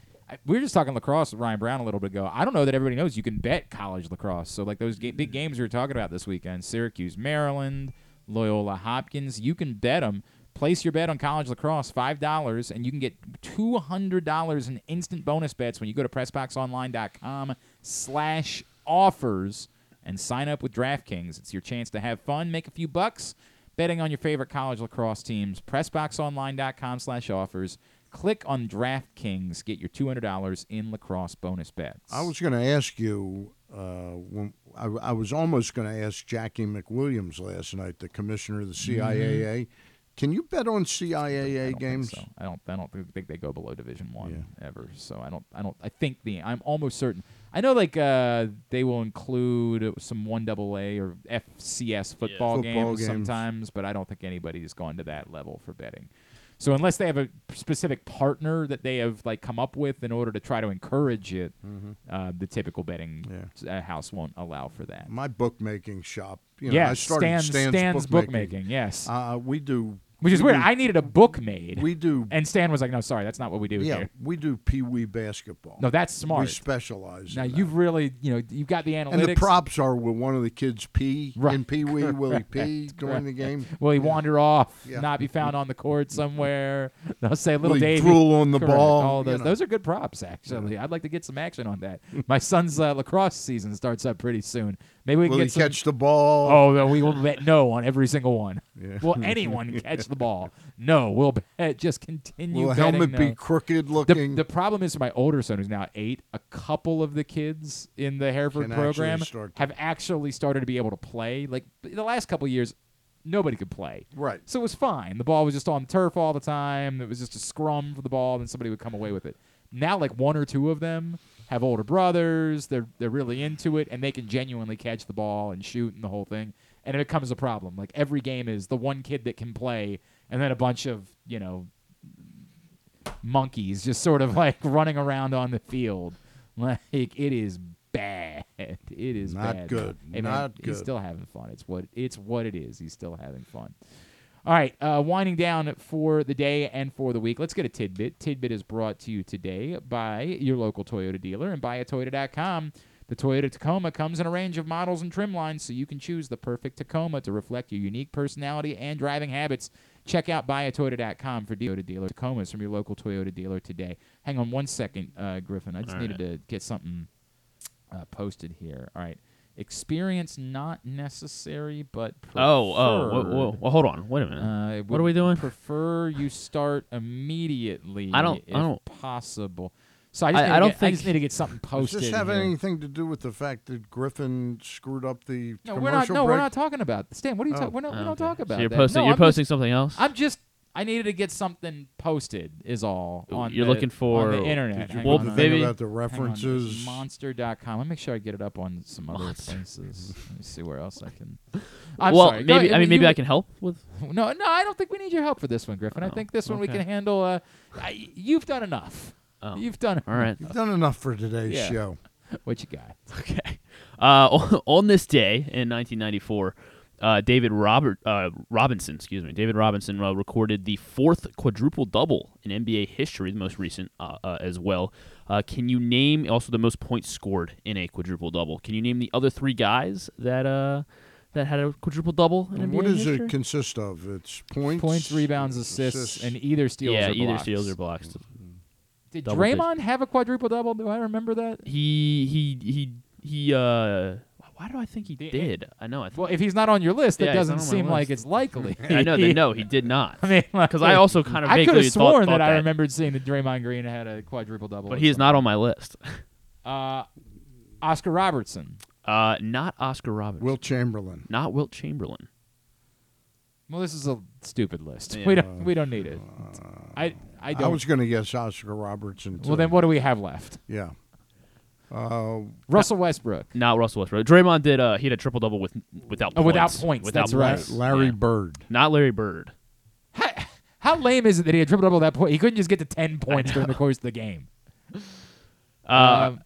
we were just talking lacrosse with Ryan Brown a little bit ago. I don't know that everybody knows you can bet college lacrosse. So, like those ga- big games we were talking about this weekend Syracuse, Maryland, Loyola Hopkins, you can bet them. Place your bet on college lacrosse, $5, and you can get $200 in instant bonus bets when you go to PressBoxOnline.com slash offers and sign up with DraftKings. It's your chance to have fun, make a few bucks betting on your favorite college lacrosse teams. PressBoxOnline.com slash offers. Click on DraftKings. Get your $200 in lacrosse bonus bets. I was going to ask you uh, I, I was almost going to ask Jacqie McWilliams last night, the commissioner of the CIAA. Can you bet on CIAA games? So I don't. I don't think they go below Division One ever. So I don't. I don't. I think the. I'm almost certain. I know like uh, they will include some one double A or FCS football, Football games, games. sometimes, but I don't think anybody's gone to that level for betting. So unless they have a specific partner that they have like come up with in order to try to encourage it, Mhm. uh, the typical betting uh, house won't allow for that. My bookmaking shop. You know, I Yes, started Stan's- Stan's, Stan's bookmaking. bookmaking, yes. uh, we do. Which is we weird. do- I needed a book made. We do. And Stan was like, "No, sorry, that's not what we do yeah, here." we do pee wee basketball. No, that's smart. We specialize. Now you've really, you know, you've got the analytics. And the props are will one of the kids pee Right. in Pee Wee? [laughs] Will he pee during the game? [laughs] Will he wander off, Yeah. not be found on the court somewhere? [laughs] They'll say little Will Davey drool on the Correct. ball, All you those, know. those are good props, actually. I'd like to get some action on that. My son's uh, lacrosse season starts up pretty soon. Maybe we can Will get he some- catch the ball? Oh, no, we will bet no on every single one. Yeah. Will anyone [laughs] catch the ball? No, we'll bet. Just continue. Will betting helmet be crooked The- looking? The, problem is for my older son, who's now eight, a couple of the kids in the Hereford Can program to- have actually started to be able to play. Like the last couple of years, nobody could play. Right. So it was fine. The ball was just on turf all the time. It was just a scrum for the ball, and somebody would come away with it. Now, like one or two of them have older brothers. They're they're really into it, and they can genuinely catch the ball and shoot and the whole thing. And it becomes a problem. Like every game is the one kid that can play, and then a bunch of you know monkeys just sort of [laughs] like running around on the field. Like it is bad. It is Not bad. good. Hey, man, Not good. He's still having fun. It's what it's what it is. He's still having fun. All right, uh, winding down for the day and for the week. Let's get a tidbit. Tidbit is brought to you today by your local Toyota dealer and buyatoyota.com. The Toyota Tacoma comes in a range of models and trim lines, so you can choose the perfect Tacoma to reflect your unique personality and driving habits. Check out buyatoyota.com for Toyota dealer Tacomas from your local Toyota dealer today. Hang on one second, uh, Griffin. I just All needed to get something uh, posted here. All right. Experience not necessary, but Oh, oh, whoa, preferred. whoa. Well, hold on. Wait a minute. Uh, What are we doing? Prefer you start immediately. I don't- If I don't- possible. So I just, I- need, I don't get, I think- just need to get something posted Does this have here. anything to do with the fact that Griffin screwed up the No, commercial we're not. No, break? we're not talking about Stan. What are you Oh. talking? We're not. We Oh, don't okay. talk So about you're that. posting- No, you're I'm just- posting something else? I'm just. I needed to get something posted. Is all. On You're the- looking for- on the internet. Did you Hang put on, the hang on. about the Hang on. references? Monster.com. Let me make sure I get it up on some other Monster. places. Let me see where else I can. [laughs] I'm well, sorry. Go maybe ahead. I mean maybe You- I can help with. No, no, I don't think we need your help for this one, Griffin. I Oh, think this one we okay. can handle. Uh, I, you've done enough. Oh. You've done. All right. You've done enough for today's Yeah. show. What you got? [laughs] Okay. Uh, [laughs] on this day in 1994, Uh, David Robert uh, Robinson, excuse me, David Robinson uh, recorded the fourth quadruple double in NBA history, the most recent uh, uh, as well. Uh, can you name also the most points scored in a quadruple double? Can you name the other three guys that uh that had a quadruple double in NBA What does history? it consist of? It's points, Points, rebounds, assists, and either steals yeah, or either blocks. steals or blocks. Did Double digit. Draymond have a quadruple double? Do I remember that? He he he he. Uh, why do I think he did? I know. I th- Well, if he's not on your list, that Yeah, he's doesn't not on my seem like list. it's likely. [laughs] I know that no, he did not. [laughs] I mean, because I also kind of I could vaguely have thought, sworn thought that, I remembered seeing that Draymond Green had a quadruple double. but he is not on my list. [laughs] Uh, Oscar Robertson. Uh, not Oscar Robertson. Wilt Chamberlain. Not Wilt Chamberlain. Well, this is a stupid list. Yeah. We don't. We don't need it. I. I don't. I was going to guess Oscar Robertson. well, then what do we have left? Yeah. Uh, Russell Westbrook. Not Russell Westbrook. Draymond did. Uh, he had a triple double with without Oh, points. without points, Without that's right. Larry Yeah. Bird. Not Larry Bird. How lame is it that he had triple double that point? He couldn't just get to ten points during the [laughs] course of the game. Uh, Um,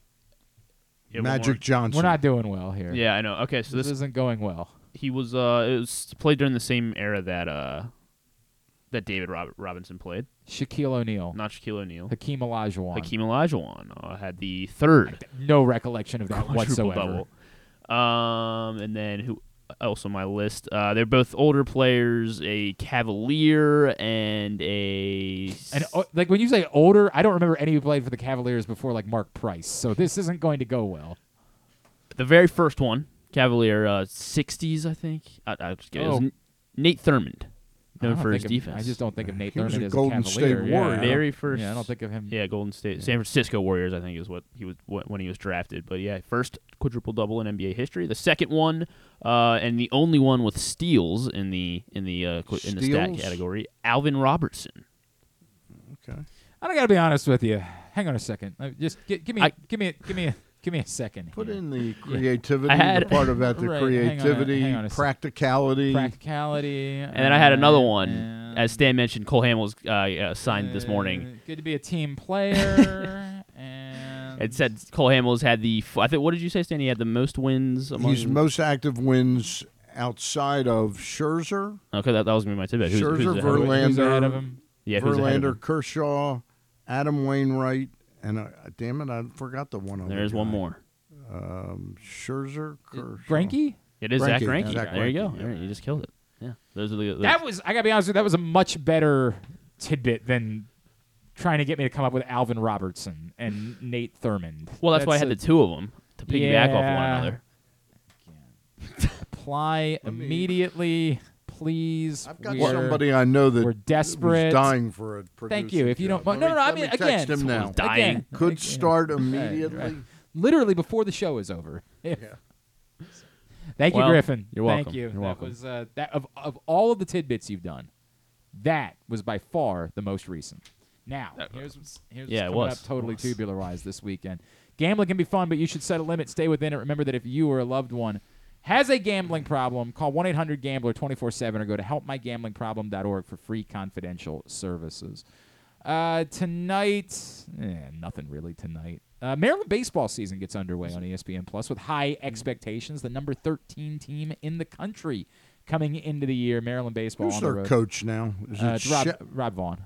yeah, one Magic more. Johnson. we're not doing well here. Yeah, I know. Okay, so this, this isn't going well. he was. Uh, it was played during the same era that uh, that David Rob- Robinson played. Shaquille O'Neal, Not Shaquille O'Neal. Hakeem Olajuwon. Hakeem Olajuwon uh, had the third No recollection of that quadruple whatsoever. double. Um, and then who else on my list? Uh, they're both older players, a Cavalier and a. And uh, like when you say older, I don't remember any who played for the Cavaliers before like Mark Price. So this isn't going to go well. the very first one, Cavalier, uh, 60s, I think. I, I just kidding. It was Oh. N- Nate Thurmond, known for his think of- defense. I just don't think of Nate He was a as Golden a Cavalier. State yeah. Very first. Yeah, I don't think of him. Yeah, Golden State, San Francisco Warriors, I think is what he was wh- when he was drafted. But yeah, first quadruple double in NBA history. The second one, uh, and the only one with steals in the in the uh, qu- in the stat category, Alvin Robertson. Okay. I gotta be honest with you. Hang on a second. Uh, Just gi- give me, I- give me, give me, a, give me a second. Put here. in the [laughs] creativity, I had- the part of that, the [laughs] Right, hang on a- creativity, hang on a sec. practicality. practicality. And then I had another one, as Stan mentioned. Cole Hamels uh, uh, signed this morning. uh, Good to be a team player. [laughs] and It said Cole Hamels had the. f- I think. What did you say, Stan? He had the most wins among. He's most active wins outside of Scherzer, okay, that, that was gonna be my tidbit. Who's, Scherzer, who's ahead? Verlander, who's ahead of him? Yeah, who's ahead of Verlander, him? Kershaw, Adam Wainwright, and uh, damn it, I forgot the one. There's one more. Um, Scherzer, Kershaw. Greinke? It is Zack Greinke, Greinke. Zack there you go. Yeah. There, you just killed it. Yeah, those are the. the That was. I gotta be honest with you. That was a much better tidbit than trying to get me to come up with Alvin Robertson and Nate Thurmond. well, that's, why I had a- the two of them to piggyback off one another. apply immediately, please. I've got We're- somebody I know that we're desperate. was dying for a Thank you. If you don't, job. no, Let no, me- no. I let mean, me text again, him now. Dying. again, Could like, start immediately. right. literally before the show is over. Yeah. [laughs] Thank you, Griffin. you're welcome. Thank you. You're that welcome. was uh, that of of all of the tidbits you've done, that was by far the most recent. Now, here's what's, here's Yeah, what's coming was. up totally It was. tubular wise this weekend. Gambling can be fun, but you should set a limit. Stay within it. Remember that if you or a loved one has a gambling problem, call 1 800 Gambler 24 7 or go to helpmygamblingproblem.org for free confidential services. Uh, tonight, eh, nothing really tonight. Uh, Maryland baseball season gets underway on ESPN Plus with high expectations. The number 13 team in the country coming into the year. Maryland baseball Who's on the their road. coach now? Is Uh, it it's Rob, She- Rob Vaughn.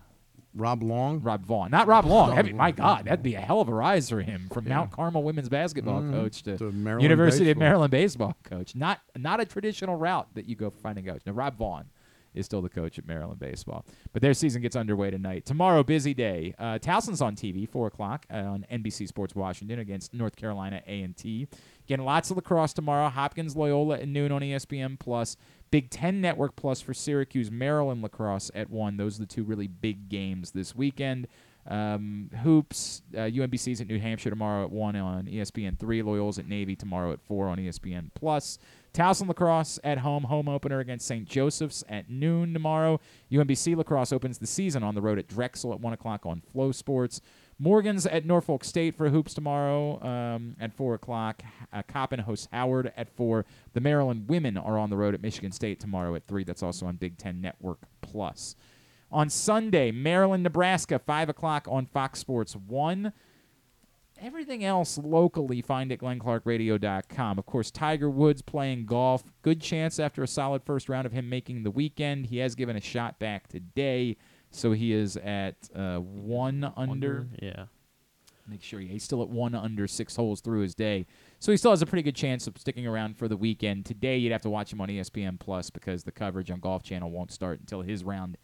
Rob Long? Rob Vaughn, not Rob Long. That'd be- my God, that'd be a hell of a rise for him from Mount Carmel women's basketball Mhm. coach to, To Maryland University of baseball. Maryland baseball coach. Not not a traditional route that you go for finding coach. Now Rob Vaughn is still the coach at Maryland baseball, but their season gets underway tonight. Tomorrow, busy day. Uh, Towson's on TV, four o'clock uh, on NBC Sports Washington against North Carolina A and T. Again, lots of lacrosse tomorrow. Hopkins Loyola at noon on ESPN Plus. Big Ten Network Plus for Syracuse, Maryland lacrosse at one. Those are the two really big games this weekend. Um, hoops, uh, UMBC's at New Hampshire tomorrow at one on ESPN three. Loyal's at Navy tomorrow at four on ESPN Plus. Towson lacrosse at home, home opener against St. Joseph's at noon tomorrow. UMBC lacrosse opens the season on the road at Drexel at one o'clock on FloSports. Morgan's at Norfolk State for hoops tomorrow um, at 4 o'clock. Uh, Coppin hosts Howard at 4. The Maryland women are on the road at Michigan State tomorrow at 3. That's also on Big Ten Network Plus. On Sunday, Maryland, Nebraska, 5 o'clock on Fox Sports 1. everything else locally, find at glennclarkradio.com. Of course, Tiger Woods playing golf. Good chance after a solid first round of him making the weekend. He has given a shot back today, so he is at uh, one under. Yeah. Make sure he's still at one under six holes through his day. So he still has a pretty good chance of sticking around for the weekend. Today, you'd have to watch him on ESPN Plus because the coverage on Golf Channel won't start until his round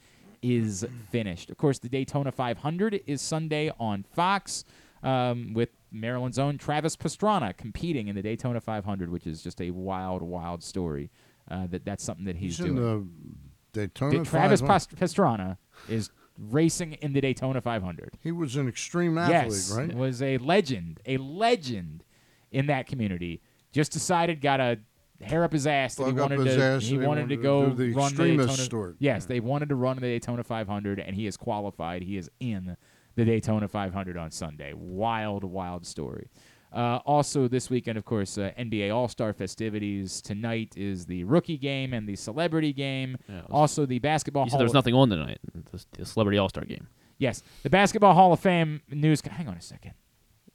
is finished. Of course, the Daytona 500 is Sunday on Fox um, with Maryland's own Travis Pastrana competing in the Daytona 500, which is just a wild, wild story. Uh, that that's something that he's, He's in doing. the Daytona That Travis 500. Past- Pastrana is racing in the Daytona 500. He was an extreme athlete, yes, right? Was a legend, a legend in that community. Just decided, got a hair up his ass that he Plug wanted to. he wanted to go to the run the Daytona. story. Yes, they wanted to run the Daytona 500, and he is qualified. He is in the Daytona 500 on Sunday. Wild, wild story. Uh, also, this weekend, of course, uh, NBA All Star festivities. Tonight is the rookie game and the celebrity game. also, the basketball. You said Hall there was nothing on tonight. The, the Celebrity All Star game. Yes, the Basketball Hall of Fame news. Hang on a second.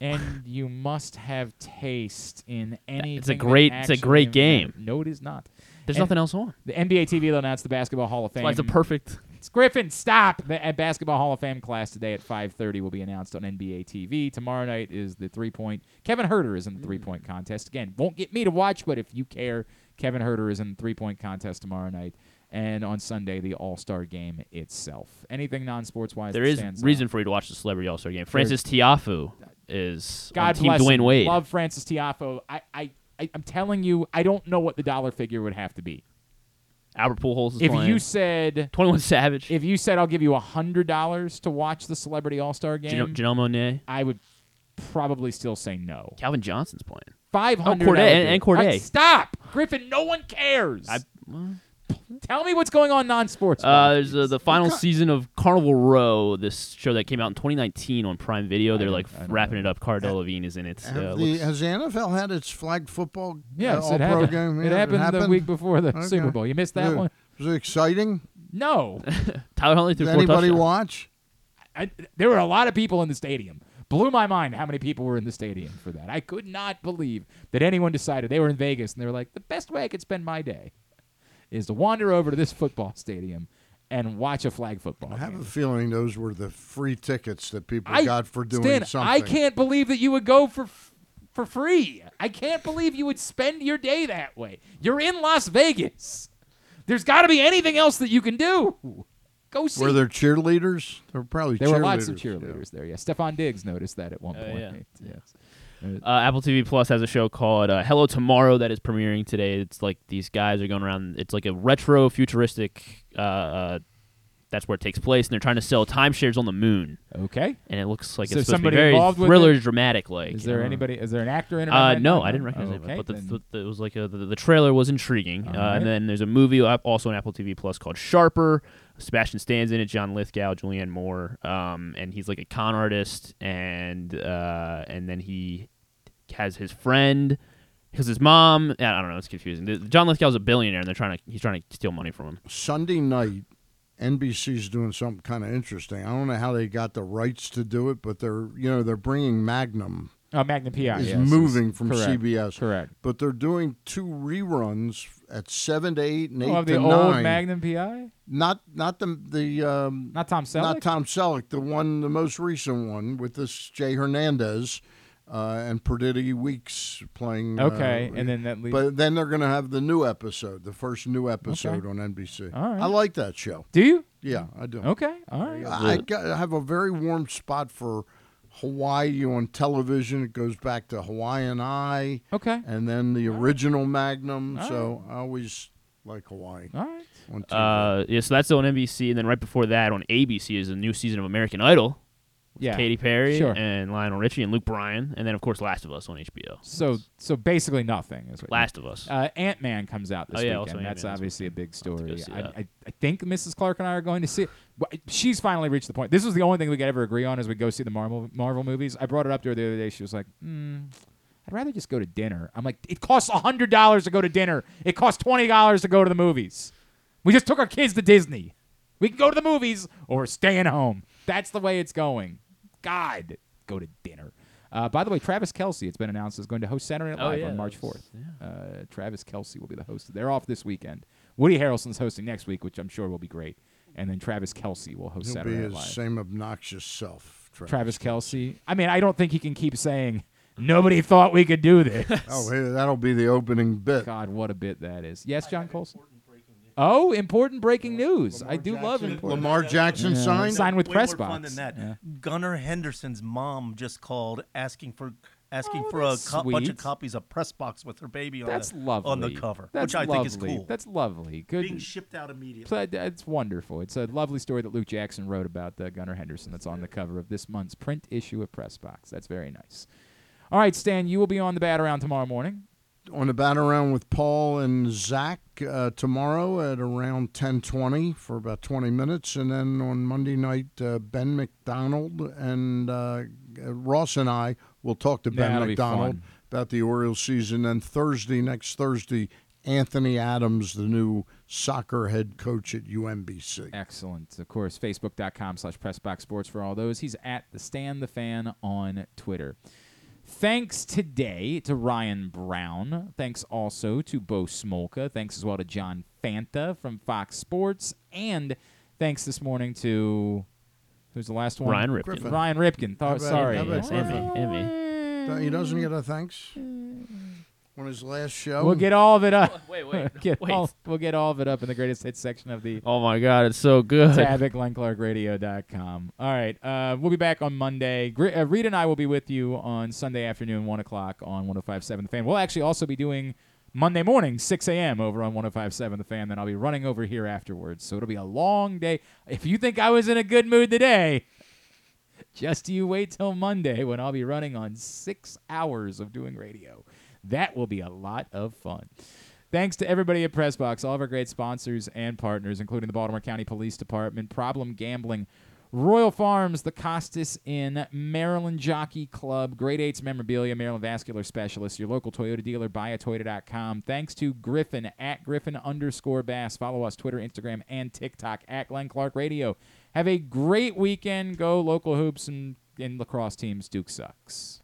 And you must have taste in any. It's a great- it's a great game. No, it is not. There's And nothing else on. The NBA TV will announce the Basketball Hall of Fame. why it's a perfect- It's Griffin. Stop. The uh, Basketball Hall of Fame class today at 5:30 will be announced on NBA TV. Tomorrow night is the three point. Kevin Huerter is in the three point contest again. Won't get me to watch, but if you care, Kevin Huerter is in the three point contest tomorrow night. And on Sunday, the All Star game itself. Anything non sports wise? there is stands out? reason for you to watch the Celebrity All Star game. Frances Tiafoe is God on Team bless Dwyane. Wade. Love Frances Tiafoe. I, I, I, I'm telling you, I don't know what the dollar figure would have to be. Albert Pujols is If playing. you said 21 Savage, if you said I'll give you a hundred dollars to watch the Celebrity All Star game, Janelle, Janelle Monae, I would probably still say no. Calvin Johnson's playing. Five Oh, hundred. Corday and, and Corday. stop, Griffin. No one cares. I- Tell me what's going on non-sports. Uh, there's uh, the final season of Carnival Row, this show that came out in 2019 on Prime Video. They're like wrapping it up. Cara Delevingne is in it. Have Uh, the, looks- has the NFL had its flag football Yes, uh, it all-pro happened. game? It Yeah, happened the week before the Super Bowl. You missed that Was it- one? Was it exciting? No. [laughs] Tyler Huntley threw Did four anybody touchdowns. watch? I, there were a lot of people in the stadium. Blew my mind how many people were in the stadium for that. I could not believe that anyone decided they were in Vegas and they were like, the best way I could spend my day is to wander over to this football stadium and watch a flag football. I have game. a feeling those were the free tickets that people I, got for doing Stan, something. I can't believe that you would go for f- for free. I can't believe you would spend your day that way. You're in Las Vegas. There's got to be anything else that you can do. Go see. Were there cheerleaders? There were probably There cheerleaders. were lots of yeah. cheerleaders there. Yeah, Stefon Diggs noticed that at one Oh, point. yeah. Uh, Apple TV Plus has a show called uh, Hello Tomorrow that is premiering today. It's like these guys are going around. It's like a retro futuristic. Uh, uh, that's where it takes place, and they're trying to sell timeshares on the moon. Okay. And it looks like there it's supposed to be somebody very involved with thriller, it? dramatic. Like, Is there anybody? Is there an actor in it? Uh, no, I didn't recognize Okay, it, but the, the, it was like a, the, the trailer was intriguing. Uh, right. And then there's a movie uh, also on Apple TV Plus called Sharper. Sebastian Stan's in it, John Lithgow, Julianne Moore, um, and he's like a con artist, and uh, and then he has his friend because his mom. I don't know, it's confusing. The- John Lithgow's a billionaire, and they're trying to he's trying to steal money from him. Sunday night, NBC's doing something kind of interesting. I don't know how they got the rights to do it, but they're you know they're bringing Magnum. Oh, Magnum PI, is yes, moving is from correct, CBS. correct. But they're doing two reruns at seven to eight and eight Oh, of to the nine. old Magnum PI. Not not the the um, not Tom Selleck. Not Tom Selleck. The one, the most recent one with this Jay Hernandez uh, and Perdita Weeks playing. Okay, uh, and then that leads- But then they're going to have the new episode, the first new episode Okay. on NBC. All right. I like that show. Do you? Yeah, I do. Okay, all right. I, got, I have a very warm spot for Hawaii on television. It goes back to Hawaiian Eye. Okay. And then the original Magnum. All so I always like Hawaii. All right. On TV. Uh, yeah, so that's on NBC, and then right before that on ABC is a new season of American Idol. Yeah, Katy Perry sure. and Lionel Richie and Luke Bryan, and then of course Last of Us on HBO. So so basically nothing is what Last of Us. Uh, Ant Man comes out this Oh, yeah, weekend. That's obviously a big story. I. I, I think Mrs. Clark and I are going to see it. She's finally reached the point. This was the only thing we could ever agree on as we go see the Marvel Marvel movies. I brought it up to her the other day. She was like, hmm, "I'd rather just go to dinner." I'm like, "It costs hundred dollars to go to dinner. It costs twenty dollars to go to the movies. We just took our kids to Disney. We can go to the movies or we're staying home. That's the way it's going. God, go to dinner." Uh, by the way, Travis Kelce, it's been announced, is going to host Saturday Night Oh, Live yeah, on that March was- 4th. Uh, Travis Kelce will be the host. They're off this weekend. Woody Harrelson's hosting next week, which I'm sure will be great. And then Travis Kelce will host He'll Saturday be Night his Live. same obnoxious self. Travis. Travis Kelce. I mean, I don't think he can keep saying, nobody thought we could do this. [laughs] Oh, hey, that'll be the opening bit. God, what a bit that is. Yes, John Colson? Oh, important breaking news. I do love Jackson- important. Lamar Jackson Yeah. signed? Signed with Way press more fun box. than that. Yeah. Gunnar Henderson's mom just called asking for asking Oh, for a co- bunch of copies of press box with her baby on That's the lovely. on the cover, That's which I think is lovely. cool. That's lovely. Good. Being shipped out immediately. So, uh, It's wonderful. It's a lovely story that Luke Jackson wrote about uh, Gunnar Henderson. That's on the cover of this month's print issue of Press Box. That's very nice. All right, Stan, you will be on the bat around tomorrow morning. On the bat around with Paul and Zach uh, tomorrow at around 10:20 for about 20 minutes, and then on Monday night, uh, Ben McDonald and uh, Ross and I will talk to Ben That'll McDonald about the Orioles season. And Thursday, next Thursday, Anthony Adams, the new soccer head coach at UMBC. Excellent. Of course, facebook.com slash pressboxsports for all those. He's at the Stan the Fan on Twitter. Thanks today to Ryan Brown. Thanks also to Bo Smolka. Thanks as well to John Fanta from Fox Sports. And thanks this morning to who's the last one? Ryan Ripken. Griffin. Ryan Ripken. How Th- about- sorry. how about Yes, Emmy, Emmy. He doesn't get a thanks mm. On his last show. We'll get all of it up. Wait, wait, [laughs] get wait. All, we'll get all of it up in the greatest hits section of the Oh my God, it's so good. tab at glennclarkradio.com. All right. Uh, we'll be back on Monday. Gre- uh, Reed and I will be with you on Sunday afternoon, 1 o'clock on 1057 The Fan. We'll actually also be doing Monday morning, 6 a.m. over on 1057 The Fan. Then I'll be running over here afterwards. So it'll be a long day. If you think I was in a good mood today, just you wait till Monday when I'll be running on six hours of doing radio. That will be a lot of fun. Thanks to everybody at Pressbox, all of our great sponsors and partners, including the Baltimore County Police Department, Problem Gambling, Royal Farms, the Costas Inn, Maryland Jockey Club, Grade 8's Memorabilia, Maryland Vascular Specialist, your local Toyota dealer, buyatoyota.com. Thanks to Griffin at Griffin underscore Bass. Follow us Twitter, Instagram, and TikTok at Glenn Clark Radio. Have a great weekend. Go local hoops and in lacrosse teams. Duke sucks.